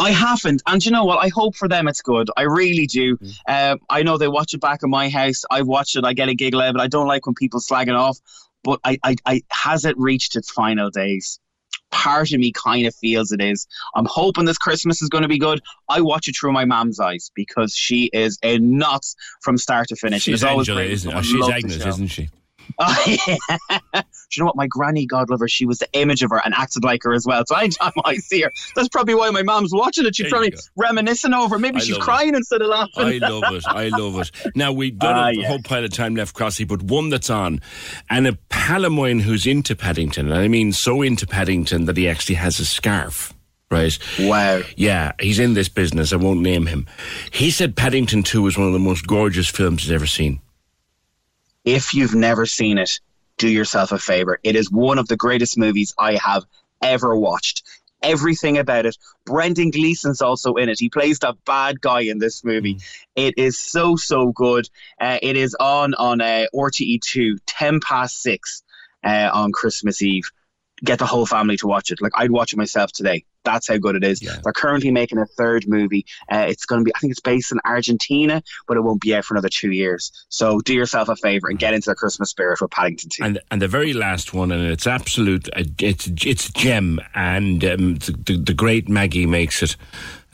I haven't, and you know what? I hope for them it's good. I really do. Um, I know they watch it back in my house. I watch it. I get a giggle out of it. I don't like when people slag it off, but I, I, I has it reached its final days? Part of me kind of feels it is. I'm hoping this Christmas is going to be good. I watch it through my mom's eyes because she is a nuts from start to finish. She's Angela, isn't she? Oh, she's Agnes, isn't she? Oh, yeah. Do you know what? My granny, God love her, she was the image of her and acted like her as well. So anytime I see her, that's probably why my mom's watching it. She's There you probably reminiscing over. Maybe I she's love it. crying instead of laughing. I love it. I love it. Now we've got Ah, a yeah. whole pile of time left, Crossy, but one that's on, and a pal of mine who's into Paddington, and I mean so into Paddington that he actually has a scarf. Right. Wow. Yeah, he's in this business. I won't name him. He said Paddington 2 is one of the most gorgeous films he's ever seen. If you've never seen it, do yourself a favor. It is one of the greatest movies I have ever watched. Everything about it. Brendan Gleeson's also in it. He plays the bad guy in this movie. It is so so good. Uh, it is on on uh, RTE2, ten past six uh, on Christmas Eve. Get the whole family to watch it. Like I'd watch it myself today. That's how good it is. They're currently making a third movie. Uh, it's going to be, I think it's based in Argentina, but it won't be out for another two years. So do yourself a favor and get into the Christmas spirit with Paddington 2. And and the very last one, and it's absolute, uh, it's it's a gem, and um, the, the, great Maggie makes it.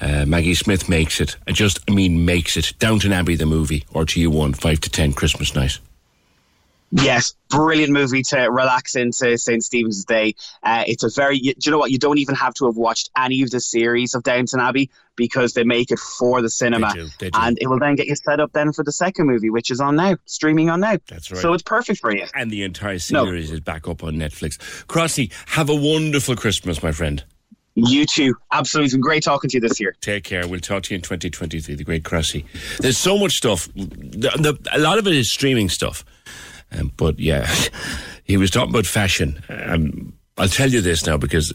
Uh, Maggie Smith makes it. I just, I mean, makes it. Downton Abbey, the movie, RTE One, five to ten, Christmas night. Yes, brilliant movie to relax into St. Stephen's Day. Uh, it's a very, you, do you know what? You don't even have to have watched any of the series of Downton Abbey because they make it for the cinema. They do, they do. And it will then get you set up then for the second movie, which is on now, streaming on now. That's right. So it's perfect for you. And the entire No. series is back up on Netflix. Crossy, have a wonderful Christmas, my friend. You too. Absolutely. It's been great talking to you this year. Take care. We'll talk to you in 2023, the great Crossy. There's so much stuff. The, the, a lot of it is streaming stuff. Um, but yeah, he was talking about fashion. Um, I'll tell you this now because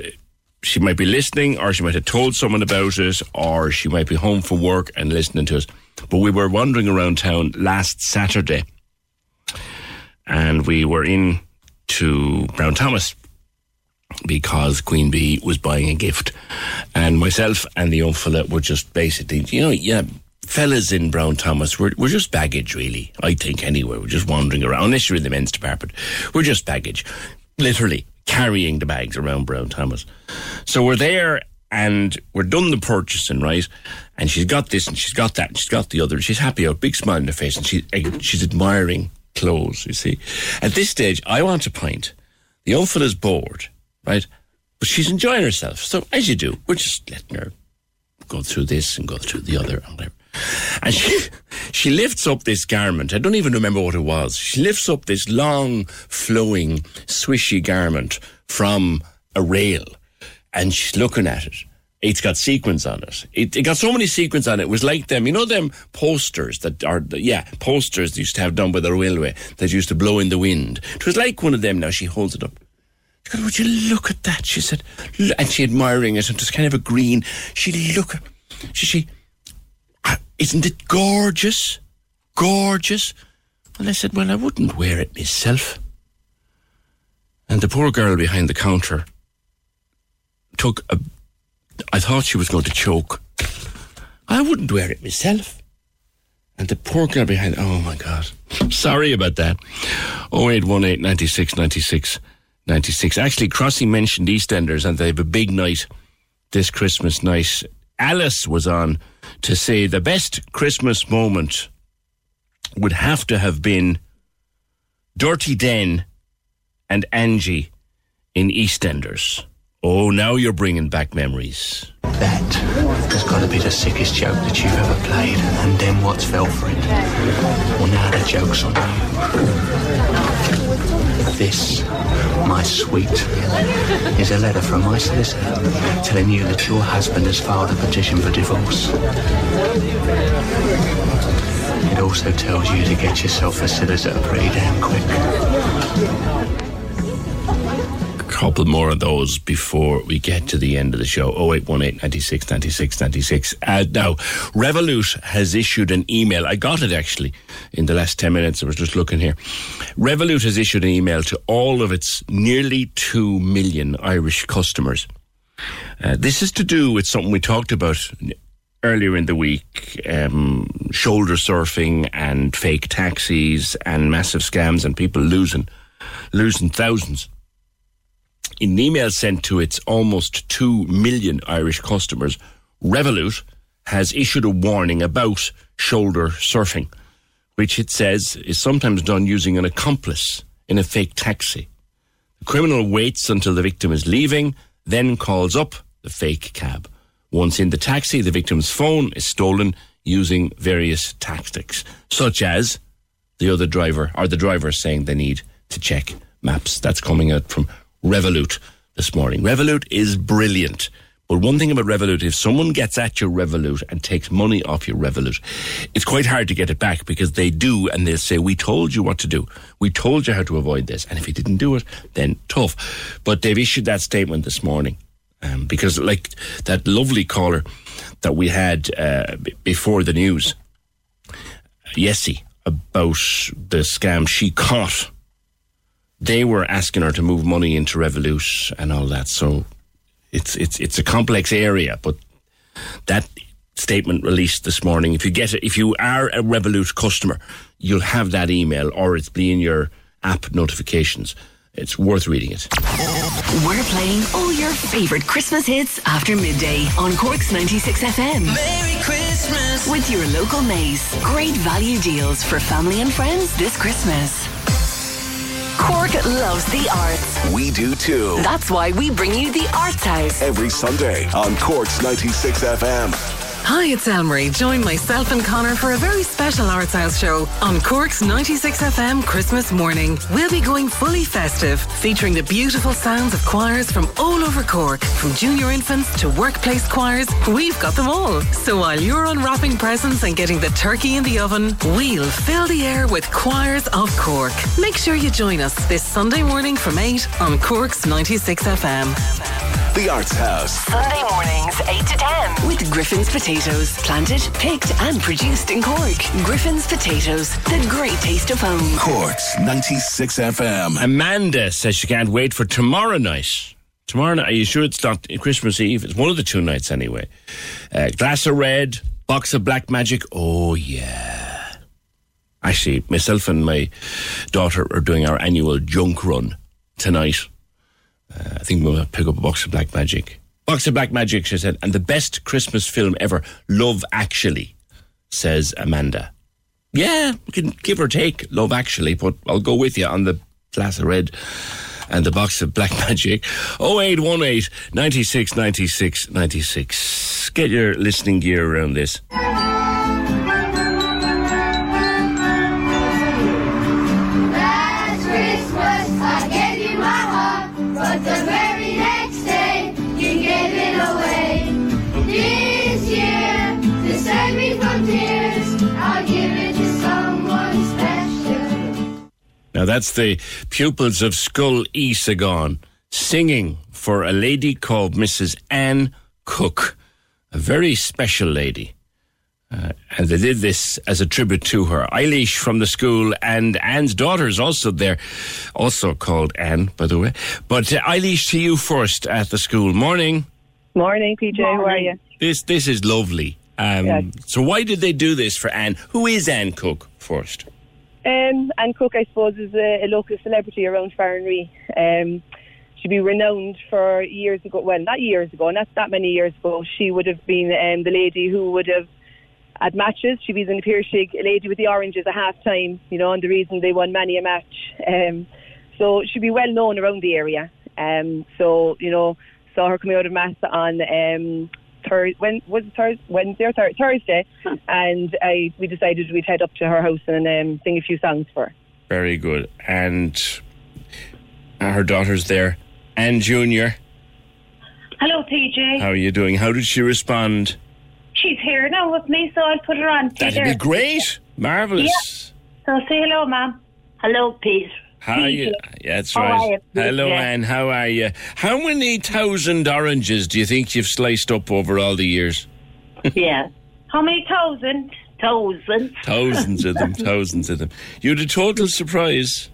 she might be listening, or she might have told someone about it, or she might be home from work and listening to us. But we were wandering around town last Saturday, and we were in to Brown Thomas because Queen Bee was buying a gift, and myself and the young fella were just basically, you know, yeah. Fellas in Brown Thomas, we're, we're just baggage, really. I think, anyway. We're just wandering around. Unless you're in the men's department, we're just baggage. Literally carrying the bags around Brown Thomas. So we're there and we're done the purchasing, right? And she's got this and she's got that and she's got the other. And she's happy out, big smile on her face, and she, eh, she's admiring clothes, you see. At this stage, I want a pint. The old fella's bored, right? But she's enjoying herself. So, as you do, we're just letting her go through this and go through the other and whatever. And she, she lifts up this garment. I don't even remember what it was. She lifts up this long, flowing, swishy garment from a rail and she's looking at it. It's got sequins on it. it. It got so many sequins on it. It was like them, you know, them posters that are, yeah, posters they used to have done by the railway that used to blow in the wind. It was like one of them. Now she holds it up. She goes, Would you look at that? She said, and she admiring it, and was kind of a green. She look, she, she, "Ah, Uh, isn't it gorgeous? Gorgeous. And I said, Well, I wouldn't wear it myself. And the poor girl behind the counter took a. I thought she was going to choke. I wouldn't wear it myself. And the poor girl behind, oh my God. Sorry about that. 0818 96 96 96. Actually, Crossy mentioned EastEnders and they have a big night this Christmas night. Alice was on to say the best Christmas moment would have to have been Dirty Den and Angie in EastEnders. Oh, now you're bringing back memories. That has got to be the sickest joke that you've ever played, and then what's fell for it? Well, now the joke's on you. This, my sweet, is a letter from my solicitor telling you that your husband has filed a petition for divorce. It also tells you to get yourself a solicitor pretty damn quick. Couple more of those before we get to the end of the show. 0818 96 96 96. Uh, now, Revolut has issued an email. I got it actually in the last 10 minutes. I was just looking here. Revolut has issued an email to all of its nearly 2 million Irish customers. Uh, this is to do with something we talked about earlier in the week um, shoulder surfing and fake taxis and massive scams and people losing losing thousands in an email sent to its almost 2 million Irish customers, Revolut has issued a warning about shoulder surfing, which it says is sometimes done using an accomplice in a fake taxi. The criminal waits until the victim is leaving, then calls up the fake cab. Once in the taxi, the victim's phone is stolen using various tactics, such as the other driver or the driver saying they need to check maps. That's coming out from Revolut this morning. Revolut is brilliant. But one thing about Revolut, if someone gets at your Revolut and takes money off your Revolut, it's quite hard to get it back because they do and they'll say, we told you what to do. We told you how to avoid this. And if you didn't do it, then tough. But they've issued that statement this morning. Um, because like that lovely caller that we had uh, b- before the news, Yessie, about the scam she caught they were asking her to move money into Revolut and all that. So it's it's it's a complex area, but that statement released this morning. If you get it, if you are a Revolut customer, you'll have that email or it's be in your app notifications. It's worth reading it. We're playing all your favourite Christmas hits after midday on Cork's 96 FM. Merry Christmas. With your local Mace. Great value deals for family and friends this Christmas. Cork loves the arts. We do too. That's why we bring you the Arts House. Every Sunday on Cork's 96 FM. Hi, it's Elmarie. Join myself and Connor for a very special Arts House show on Cork's 96 FM Christmas morning. We'll be going fully festive, featuring the beautiful sounds of choirs from all over Cork. From junior infants to workplace choirs, we've got them all. So while you're unwrapping presents and getting the turkey in the oven, we'll fill the air with choirs of Cork. Make sure you join us this Sunday morning from 8 on Cork's 96 FM. The Arts House. Sunday mornings, 8 to 10. With Griffin's Potatoes. Planted, picked, and produced in Cork. Griffin's Potatoes. The great taste of home. Cork's 96 FM. Amanda says she can't wait for tomorrow night. Tomorrow night, are you sure it's not Christmas Eve? It's one of the two nights anyway. Uh, glass of red, box of black magic. Oh, yeah. Actually, myself and my daughter are doing our annual junk run tonight. Uh, I think we'll pick up a box of Black Magic. Box of Black Magic, she said, and the best Christmas film ever, Love Actually, says Amanda. Yeah, we can give or take Love Actually, but I'll go with you on the glass of red and the box of Black Magic. 0818 96 96 96. Get your listening gear around this. Now that's the pupils of Scoil Íosagáin singing for a lady called Mrs. Anne Cook, a very special lady. Uh, and they did this as a tribute to her. Eilish from the school and Anne's daughter is also there, also called Anne, by the way. But uh, Eilish, to you first at the school. Morning. Morning, PJ. How are you? This this is lovely. Um, Yes. So why did they do this for Anne? Who is Anne Cook first? Um, Anne Cook, I suppose, is a, a local celebrity around Farranree. Um, she'd be renowned for years ago. Well, not years ago, not that many years ago. She would have been um, the lady who would have at matches. She'd be the Piercig lady with the oranges at half time, you know, and the reason they won many a match. Um, so she'd be well known around the area. Um, so, you know, saw her coming out of mass on um, Thursday, when was it Thursday, Wednesday or Thur- Thursday, and I we decided we'd head up to her house and um, sing a few songs for her. Very good. And her daughter's there. And Junior, Hello, PJ. how are you doing? How did she respond? She's here now with me, so I'll put her on. That'd be great. Marvellous. Yeah. So say hello, ma'am. Hello, Pete. How are you? That's right. Hello, Yeah. Anne. How are you? How many thousand oranges do you think you've sliced up over all the years? yeah. How many thousand? Thousand. Thousands of them, thousands of them. You had a total surprise.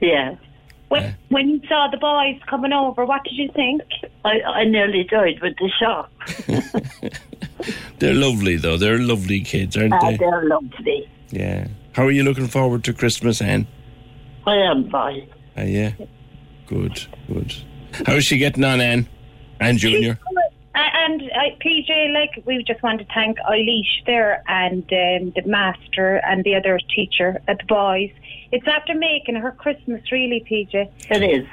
Yeah. When, when you saw the boys coming over, what did you think? I, I nearly died with the shock. They're lovely, though. They're lovely kids, aren't Ah, they? they're lovely. Yeah. How are you looking forward to Christmas, Anne? I am fine. Are you? Good, good. How's she getting on, Anne? And Junior? And uh, PJ, like we just want to thank Eilish there and um, the master and the other teacher at the boys. It's after making her Christmas, really, PJ. It is.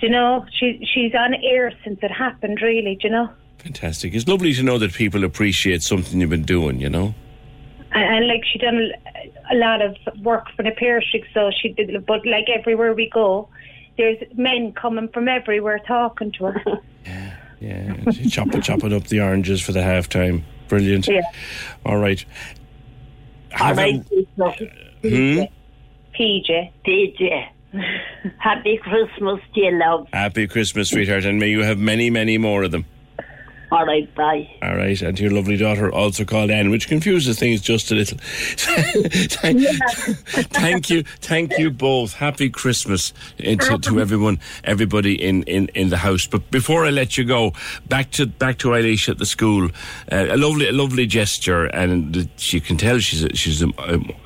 Do you know she she's on air since it happened, really. Do you know? Fantastic. It's lovely to know that people appreciate something you've been doing, you know? And, and like she done a- a lot of work for the parish, so she did. But like everywhere we go, there's men coming from everywhere talking to her. Yeah. Yeah. chopping, chopping up the oranges for the halftime. Brilliant. Yeah. All right. All Have right, a- Hmm? PJ. PJ. Happy Christmas, dear love. Happy Christmas, sweetheart, and may you have many, many more of them. All right, bye. All right, and to your lovely daughter, also called Anne, which confuses things just a little. thank, thank you, thank you both. Happy Christmas eh, to, to everyone, everybody in, in, in the house. But before I let you go, back to back to Eilish at the school. Uh, a lovely, a lovely gesture, and you can tell she's she's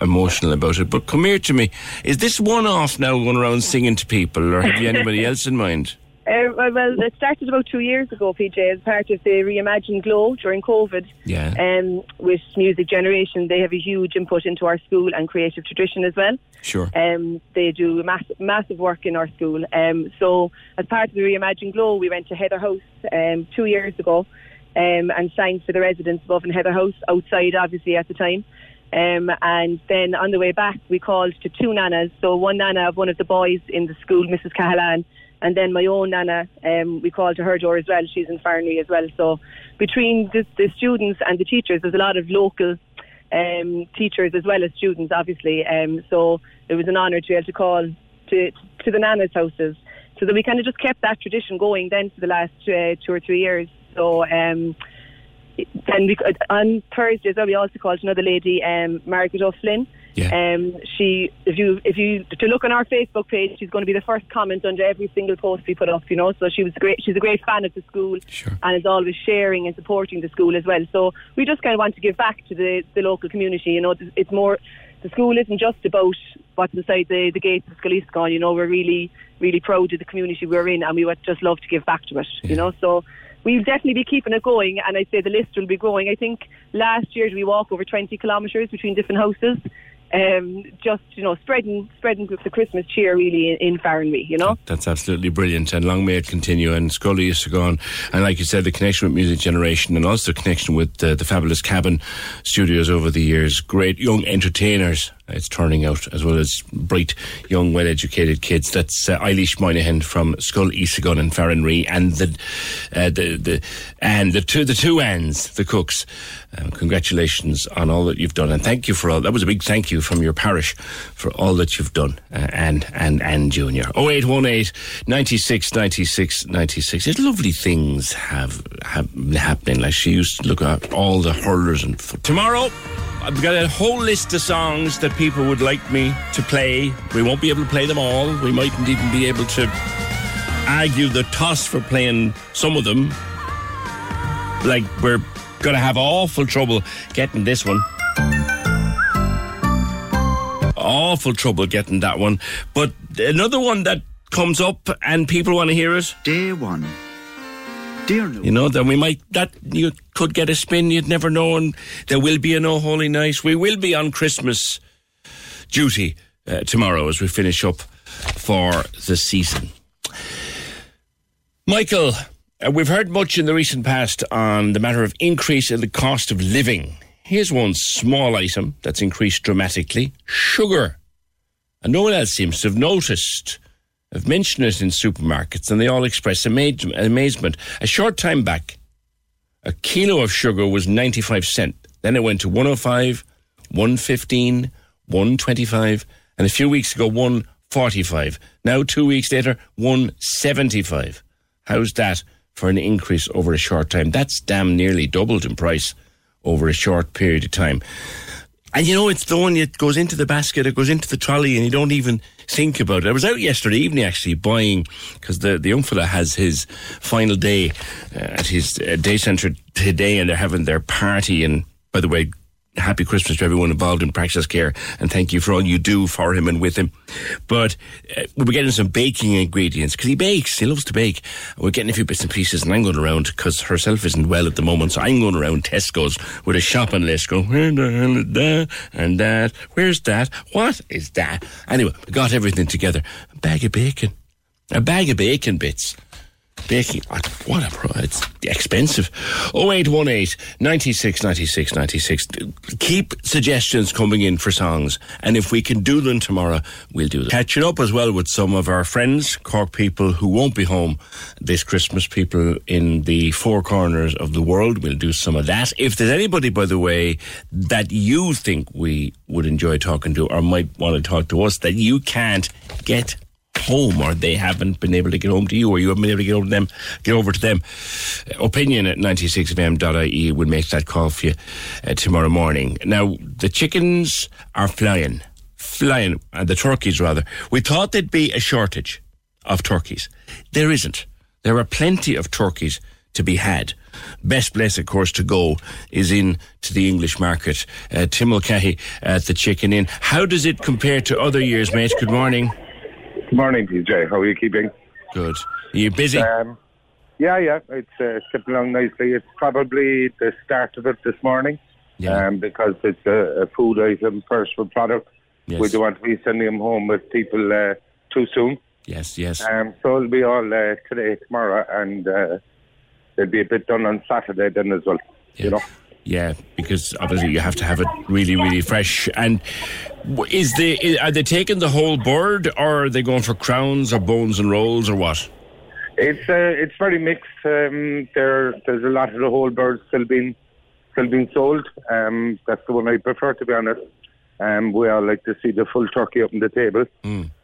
emotional about it. But come here to me. Is this one off now going around singing to people, or have you anybody else in mind? Uh, well, it started about two years ago, PJ, as part of the Reimagine Glow during COVID. Yeah. Um, with Music Generation, they have a huge input into our school and creative tradition as well. Sure. Um, they do massive, massive work in our school. Um, so, as part of the Reimagine Glow, we went to Heather House um, two years ago um, and sang for the residents above in Heather House, outside obviously at the time. Um, and then on the way back, we called to two nanas. So one nana of one of the boys in the school, Mrs. Cahalan, and then my own nana, um, we called to her door as well. She's in Farranree as well. So between the, the students and the teachers, there's a lot of local um, teachers as well as students, obviously. Um, so it was an honour to be able to call to to the nanas' houses. So that we kind of just kept that tradition going then for the last uh, two or three years. So um, then we, on Thursday as well, we also called another lady, um, Margaret O'Flynn. Um, she, if you, if you to look on our Facebook page, she's going to be the first comment under every single post we put up. You know, so she was great. She's a great fan of the school and is always sharing and supporting the school as well. So we just kind of want to give back to the the local community. You know, it's more. The school isn't just about what's inside the, the gates of Scoil Íosagáin. You know, we're really, really proud of the community we're in, and we would just love to give back to it. You know, so we'll definitely be keeping it going, and I'd say the list will be growing. I think last year we walked over 20 kilometres between different houses, um, just you know spreading spreading the Christmas cheer really in, in Farranree. You know. That's absolutely brilliant, and long may it continue. And Scoil Íosagáin, and like you said, the connection with Music Generation, and also the connection with uh, the fabulous Kabin Studios over the years. Great young entertainers. It's turning out as well as bright, young, well-educated kids. That's uh, Eilish Moynihan from Scoil Íosagáin and Farranree, and the, uh, the the and the two the two Anns, the cooks. Um, congratulations on all that you've done, and thank you for all. That was a big thank you from your parish for all that you've done, uh, and and and Junior. Oh eight one eight ninety six ninety six ninety six. There's lovely things have have happening. Like she used to look at all the hurlers and tomorrow. I've got a whole list of songs that people would like me to play. We won't be able to play them all. We mightn't even be able to argue the toss for playing some of them. Like, we're going to have awful trouble getting this one. Awful trouble getting that one. But another one that comes up and people want to hear it, Day one. Dear you know, then we might that you could get a spin. You'd never know, and there will be a no holy night. We will be on Christmas duty uh, tomorrow as we finish up for the season. Michael, uh, we've heard much in the recent past on the matter of increase in the cost of living. Here's one small item that's increased dramatically sugar. And no one else seems to have noticed. I've mentioned it in supermarkets and they all express ama- amazement. A short time back, a kilo of sugar was 95 cent. Then it went to 105, 115, 125, and a few weeks ago, 145. Now, two weeks later, 175. How's that for an increase over a short time? That's damn nearly doubled in price over a short period of time. And you know, it's the one that goes into the basket, it goes into the trolley, and you don't even think about it. I was out yesterday evening actually buying, because the, the young fella has his final day uh, at his uh, day centre today, and they're having their party. And by the way, happy Christmas to everyone involved in Praxis Care, and thank you for all you do for him and with him. But uh, we're getting some baking ingredients because he bakes, he loves to bake. We're getting a few bits and pieces, and I'm going around because herself isn't well at the moment, so I'm going around Tesco's with a shopping list, going, where the hell is that and that? Where's that? What is that? Anyway, got everything together. A bag of bacon, a bag of bacon bits. Baking, what a pro! It's expensive. 0818 96 96 96. Keep suggestions coming in for songs, and if we can do them tomorrow, we'll do them. Catching up as well with some of our friends, Cork people who won't be home this Christmas, people in the four corners of the world. We'll do some of that. If there's anybody, by the way, that you think we would enjoy talking to or might want to talk to us that you can't get home or they haven't been able to get home to you or you haven't been able to get over to them get over to them opinion at 96fm.ie will make that call for you uh, tomorrow morning now the chickens are flying flying uh, the turkeys rather we thought there'd be a shortage of turkeys there isn't there are plenty of turkeys to be had. Best place, of course, to go is in to the English market. Uh, Tim Mulcahy at the Chicken Inn. How does it compare to other years, mate? Good morning. Good morning, PJ. How are you keeping? Good. Are you busy? Um, yeah, yeah. It's uh, skipping along nicely. It's probably the start of it this morning. Yeah. Um, because it's a, a food item, personal product. Yes. We don't want to be sending them home with people uh, too soon. Yes, yes. Um, so it'll be all uh, today, tomorrow, and uh, there'll be a bit done on Saturday then as well. You know. Yeah, because obviously you have to have it really, really fresh. And is the are they taking the whole bird, or are they going for crowns or bones and rolls, or what? It's uh, it's very mixed. Um, there there's a lot of the whole birds still being still being sold. Um, that's the one I prefer to be honest. Um, we all like to see the full turkey up on the table.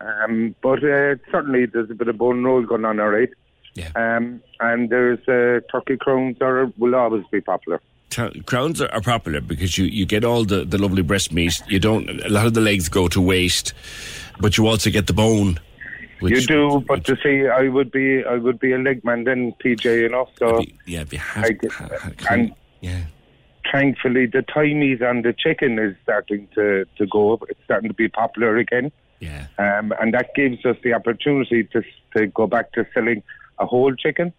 Um, but uh, certainly there's a bit of bone roll going on, all right. Yeah. Um, and there's uh, turkey crowns are will always be popular. T- crowns are, are popular because you, you get all the, the lovely breast meat. You don't. A lot of the legs go to waste, but you also get the bone. you do, but to see, I would be I would be a leg man then, PJ. You know, so yeah, you have, I get- and yeah. thankfully the thigh meat and the chicken is starting to, to go up. It's starting to be popular again. Yeah. Um, and that gives us the opportunity to to go back to selling a whole chicken.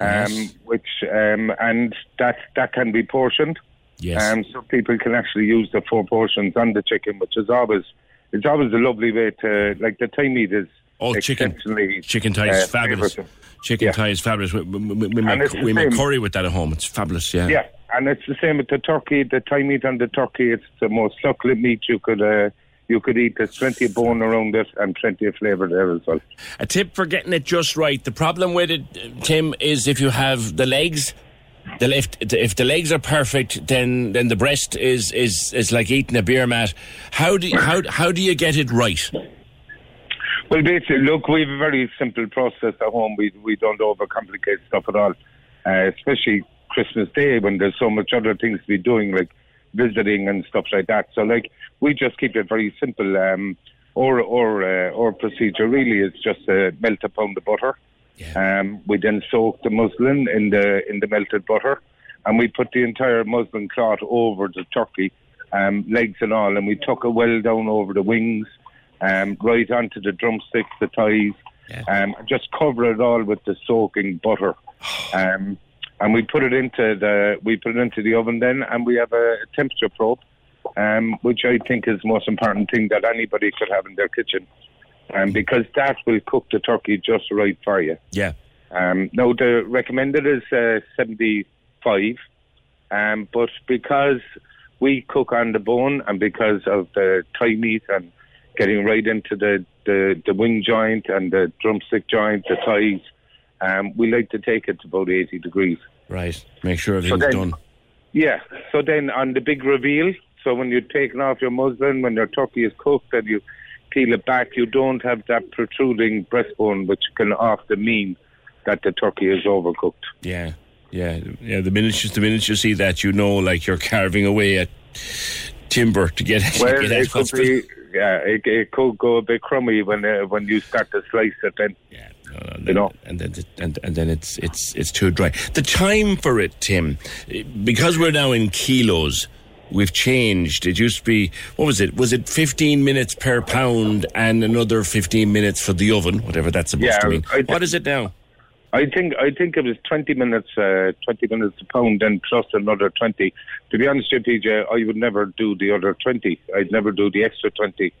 Um, Yes. which um, and that that can be portioned. Yes. Um, so people can actually use the four portions on the chicken, which is always it's always a lovely way to like the thigh meat is Oh, chicken, chicken thigh is uh, fabulous. flavoursome. Chicken thigh is fabulous. We, we, we, make, we make curry with that at home. It's fabulous. Yeah. Yeah, and it's the same with the turkey. The thigh meat and the turkey, it's the most succulent meat you could uh, you could eat. There's plenty of bone around it and plenty of flavour there as well. A tip for getting it just right. The problem with it, Tim, is if you have the legs. The left, if the legs are perfect, then then the breast is is is like eating a beer mat. How do you, how how do you get it right? Well, basically, look, we have a very simple process at home. We we don't overcomplicate stuff at all, uh, especially Christmas Day when there's so much other things to be doing, like visiting and stuff like that. So, like, we just keep it very simple. Um, or or uh, or procedure really is just uh, melt a pound of butter. Um, we then soak the muslin in the in the melted butter, and we put the entire muslin cloth over the turkey, um, legs and all, and we tuck it well down over the wings, um, right onto the drumsticks, the thighs, Um, just cover it all with the soaking butter. Um, and we put it into the we put it into the oven then, and we have a temperature probe, um, which I think is the most important thing that anybody could have in their kitchen, um, because that will cook the turkey just right for you. Yeah. Um, now the recommended is uh, seventy-five, um, but because we cook on the bone and because of the thigh meat and getting right into the, the, the wing joint and the drumstick joint, the thighs, um, we like to take it to about 80 degrees. Right. Make sure So everything's then- done. Yeah. So then on the big reveal, so when you're taking off your muslin, when your turkey is cooked and you peel it back, you don't have that protruding breastbone, which can often mean that the turkey is overcooked. Yeah, yeah, yeah. The minute you, the minute you see that, you know, like you're carving away at timber to get, to Well, get it at could be, yeah, it, it could go a bit crummy when uh, when you start to slice it. Then, yeah, you know, and then and, and then it's it's it's too dry. The time for it, Tim, because we're now in kilos. We've changed. It used to be what was it? Was it 15 minutes per pound and another 15 minutes for the oven, whatever that's supposed Yeah, to mean? I- what is it now? I think I think it was twenty minutes, uh, twenty minutes a pound, and plus another twenty. To be honest, with you, PJ, I would never do the other twenty. I'd never do the extra twenty,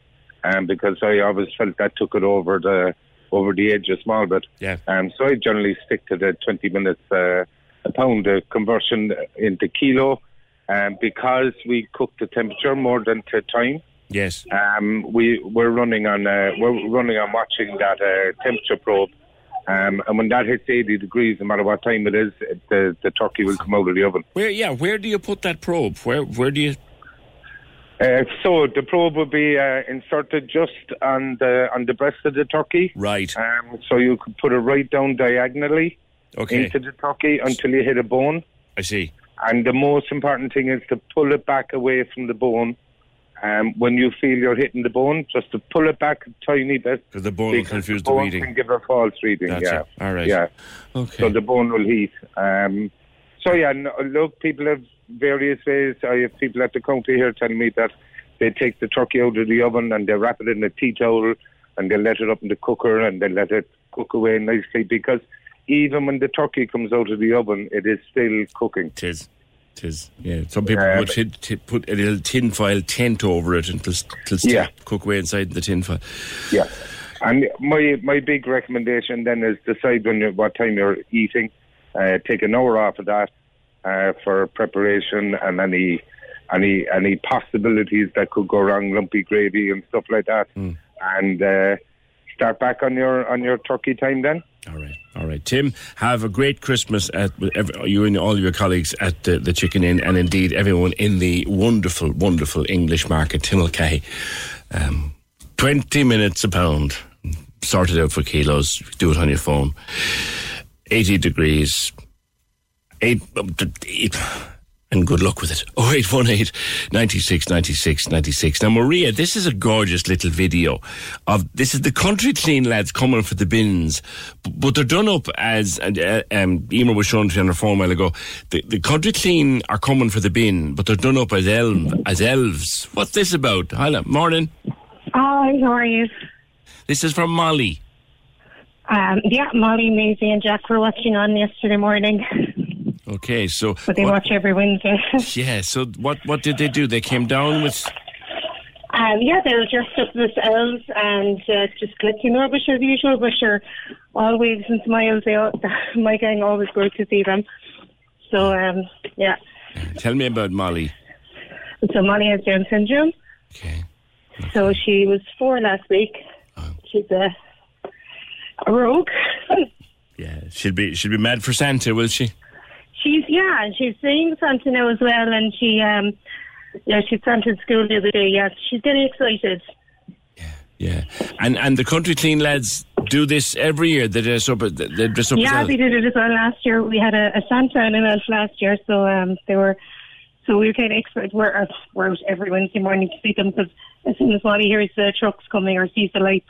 um, because I always felt that took it over the over the edge a small bit. Yeah. Um, so I generally stick to the twenty minutes uh, a pound. The conversion into kilo, um, because we cook the temperature more than to time. Yes. Um, we we're running on uh, we're running on watching that uh, temperature probe, um, and when that hits 80 degrees, no matter what time it is, it, the the turkey will come out of the oven. Where? Yeah. Where do you put that probe? Where? Where do you? Uh, so the probe will be uh, inserted just on the on the breast of the turkey. Right. Um, so you could put it right down diagonally Okay. into the turkey until you hit a bone. I see. And the most important thing is to pull it back away from the bone. Um, when you feel you're hitting the bone, just to pull it back a tiny bit. Because the bone will confuse the bone reading. can give a false reading. That's yeah. it. All right. Yeah. Okay. So the bone will heat. Um, so yeah, no, look, people have various ways. I have people at the counter here telling me that they take the turkey out of the oven and they wrap it in a tea towel and they let it up in the cooker and they let it cook away nicely because even when the turkey comes out of the oven, it is still cooking. It is. It is. Yeah. Some people Yeah, would tin, tin, put a little tin foil tent over it until till Yeah. cook away inside the tin foil. Yeah. And my my big recommendation then is decide when you, what time you're eating. Uh, take an hour off of that uh, for preparation and any any any possibilities that could go wrong, lumpy gravy and stuff like that. And uh, start back on your on your turkey time then. All right. All right, Tim. Have a great Christmas at with every, you and all your colleagues at the, the Chicken Inn, and indeed everyone in the wonderful, wonderful English market, Tim Mulcahy. Um, Twenty minutes a pound. Sort it out for kilos. Do it on your phone. Eighty degrees. Eight. um, eight and good luck with it. 0818 96 96 96. Now, Maria, this is a gorgeous little video of this is the country clean lads coming for the bins, but they're done up as, and, uh, um, Emer was showing to me on her phone a while ago. The, the country clean are coming for the bin, but they're done up as, elm, as elves. What's this about? Hello, morning. Hi, how are you? This is from Molly. Um, yeah, Molly, Maisie, and Jack were watching on yesterday morning, Okay, so. but they what- watch every Wednesday. Yeah, so what, what did they do? They came down with. um, yeah, they were dressed up as elves and uh, just collecting rubbish as usual, but sure, all waves and smiles. They all, my gang always go to see them. So, um, yeah. Tell me about Molly. So Molly has Down syndrome. Okay. So she was four last week. She's a, a rogue. Yeah, she'll be she'll be mad for Santa, will she? She's yeah, and she's seeing Santa now as well, and she um yeah she sent to school the other day. Yeah, she's getting excited. Yeah, yeah, and and the country clean lads do this every year. They dress up. They dress up. yeah, they did it as well last year. We had a, a Santa and an elf last year, so um they were so we were kind of expert. We're uh, we're out every Wednesday morning to see them because as soon as Molly hears the trucks coming or sees the lights,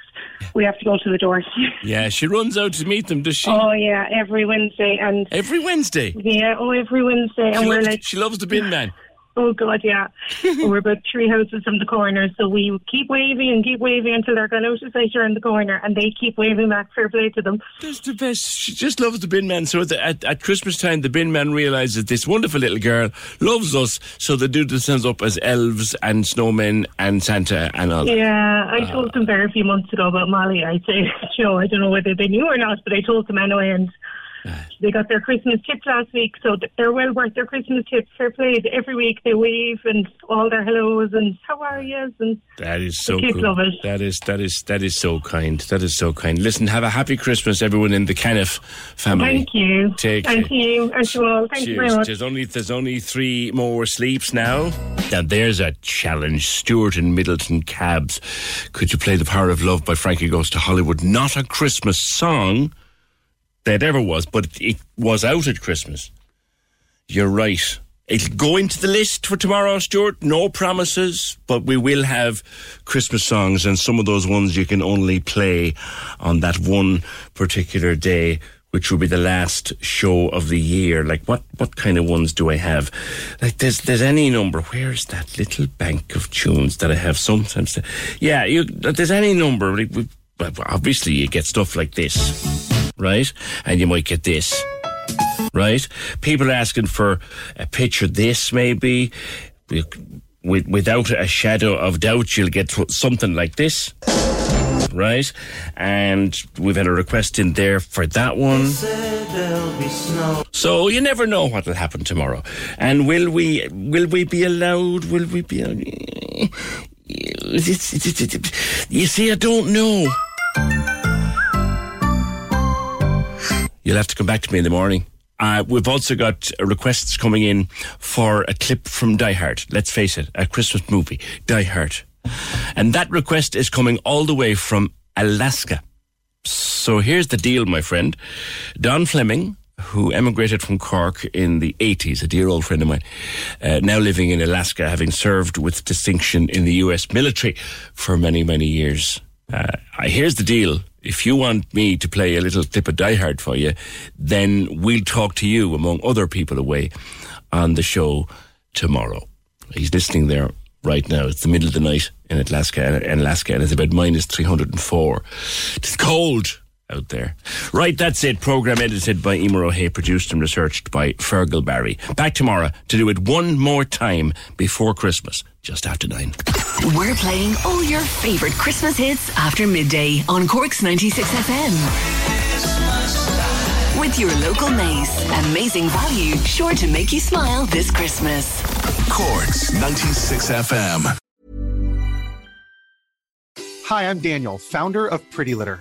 we have to go to the door. Yeah, she runs out to meet them. Does she? oh yeah, every Wednesday and every Wednesday. Yeah, oh every Wednesday, She and we're loves, like she loves the bin man. Oh God, yeah. We're about three houses from the corner, so we keep waving and keep waving until they're gone out of sight around the corner, and they keep waving back. Fair play to them. That's the best. She just loves the bin man. So at, the, at, at Christmas time, the bin man realizes this wonderful little girl loves us, so they do themselves up as elves and snowmen and Santa and all. that. Yeah, I told ah. them there a few months ago about Molly. I say, Joe, I don't know whether they knew or not, but I told them anyway, and they got their Christmas tips last week, so they're well worth their Christmas tips. Fair play. Every week they wave and all their hellos and how are yous and That is so kids good. love it. That is that is that is so kind. That is so kind. Listen, have a happy Christmas, everyone in the Caniff family. Thank you. Take and care. you and to all. Thank you very much. There's only there's only three more sleeps now. Now there's a challenge. Stuart and Midleton Cabs. Could you play "The Power of Love" by Frankie Goes to Hollywood? Not a Christmas song that ever was, but it was out at Christmas. You're right. It'll go into the list for tomorrow, Stuart. No promises, but we will have Christmas songs, and some of those ones you can only play on that one particular day, which will be the last show of the year. Like, what, what kind of ones do I have? Like, there's, there's any number. Where's that little bank of tunes that I have sometimes? Yeah, you, there's any number. But obviously, you get stuff like this, right? And you might get this right? People asking for a picture this, maybe. With, without a shadow of doubt, you'll get something like this, right? And we've had a request in there for that one. So you never know what will happen tomorrow. And will we? Will we be allowed? Will we be? You see, I don't know. You'll have to come back to me in the morning. Uh, we've also got requests coming in for a clip from Die Hard. Let's face it, a Christmas movie, Die Hard. And that request is coming all the way from Alaska. So here's the deal, my friend. Don Fleming, who emigrated from Cork in the 80s, a dear old friend of mine, uh, now living in Alaska, having served with distinction in the US military for many, many years. Uh, here's the deal. If you want me to play a little clip of Die Hard for you, then we'll talk to you among other people away on the show tomorrow. He's listening there right now. It's the middle of the night in Alaska, in Alaska, and it's about minus 304. It's cold out there. Right, that's it. Program edited by Emer O'Hay, produced and researched by Fergal Barry. Back tomorrow to do it one more time before Christmas, just after nine. We're playing all your favourite Christmas hits after midday on Cork's 96 FM. With your local Mace. Amazing value, sure to make you smile this Christmas. Cork's 96 FM. Hi, I'm Daniel, founder of Pretty Litter.